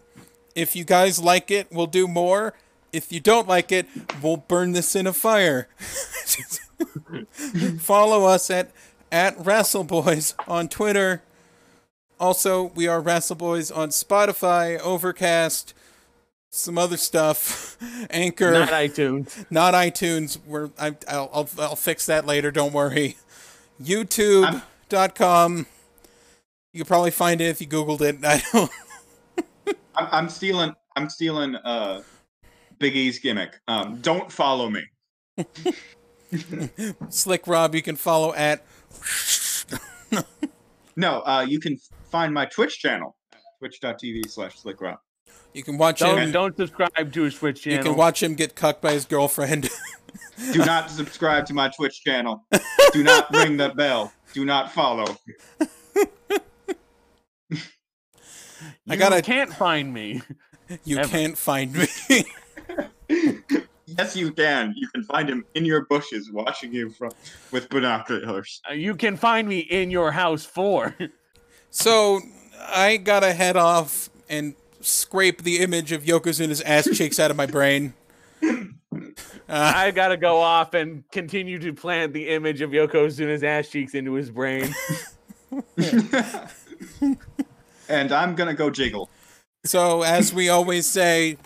if you guys like it, we'll do more. If you don't like it, we'll burn this in a fire. Follow us at at WrestleBoys on Twitter. Also, we are WrestleBoys on Spotify, Overcast, some other stuff, Anchor, Not iTunes. not iTunes. We're I, I'll, I'll I'll fix that later. Don't worry. YouTube.com. You could probably find it if you Googled it. I don't. I'm, I'm stealing. I'm stealing. Uh, Big E's gimmick. Um, don't follow me. Slick Rob. You can follow at. No, uh, you can find my Twitch channel, twitch.tv slash slickrock. You can watch Don't him. don't subscribe to his Twitch channel. You can watch him get cucked by his girlfriend. Do not subscribe to my Twitch channel. Do not ring the bell. Do not follow. You I gotta- can't find me. You Ever. can't find me. Yes, you can. You can find him in your bushes, watching you from with binoculars. Uh, You can find me in your house for. so I gotta head off and scrape the image of Yokozuna's ass cheeks out of my brain. I gotta go off and continue to plant the image of Yokozuna's ass cheeks into his brain. And I'm gonna go jiggle. So as we always say,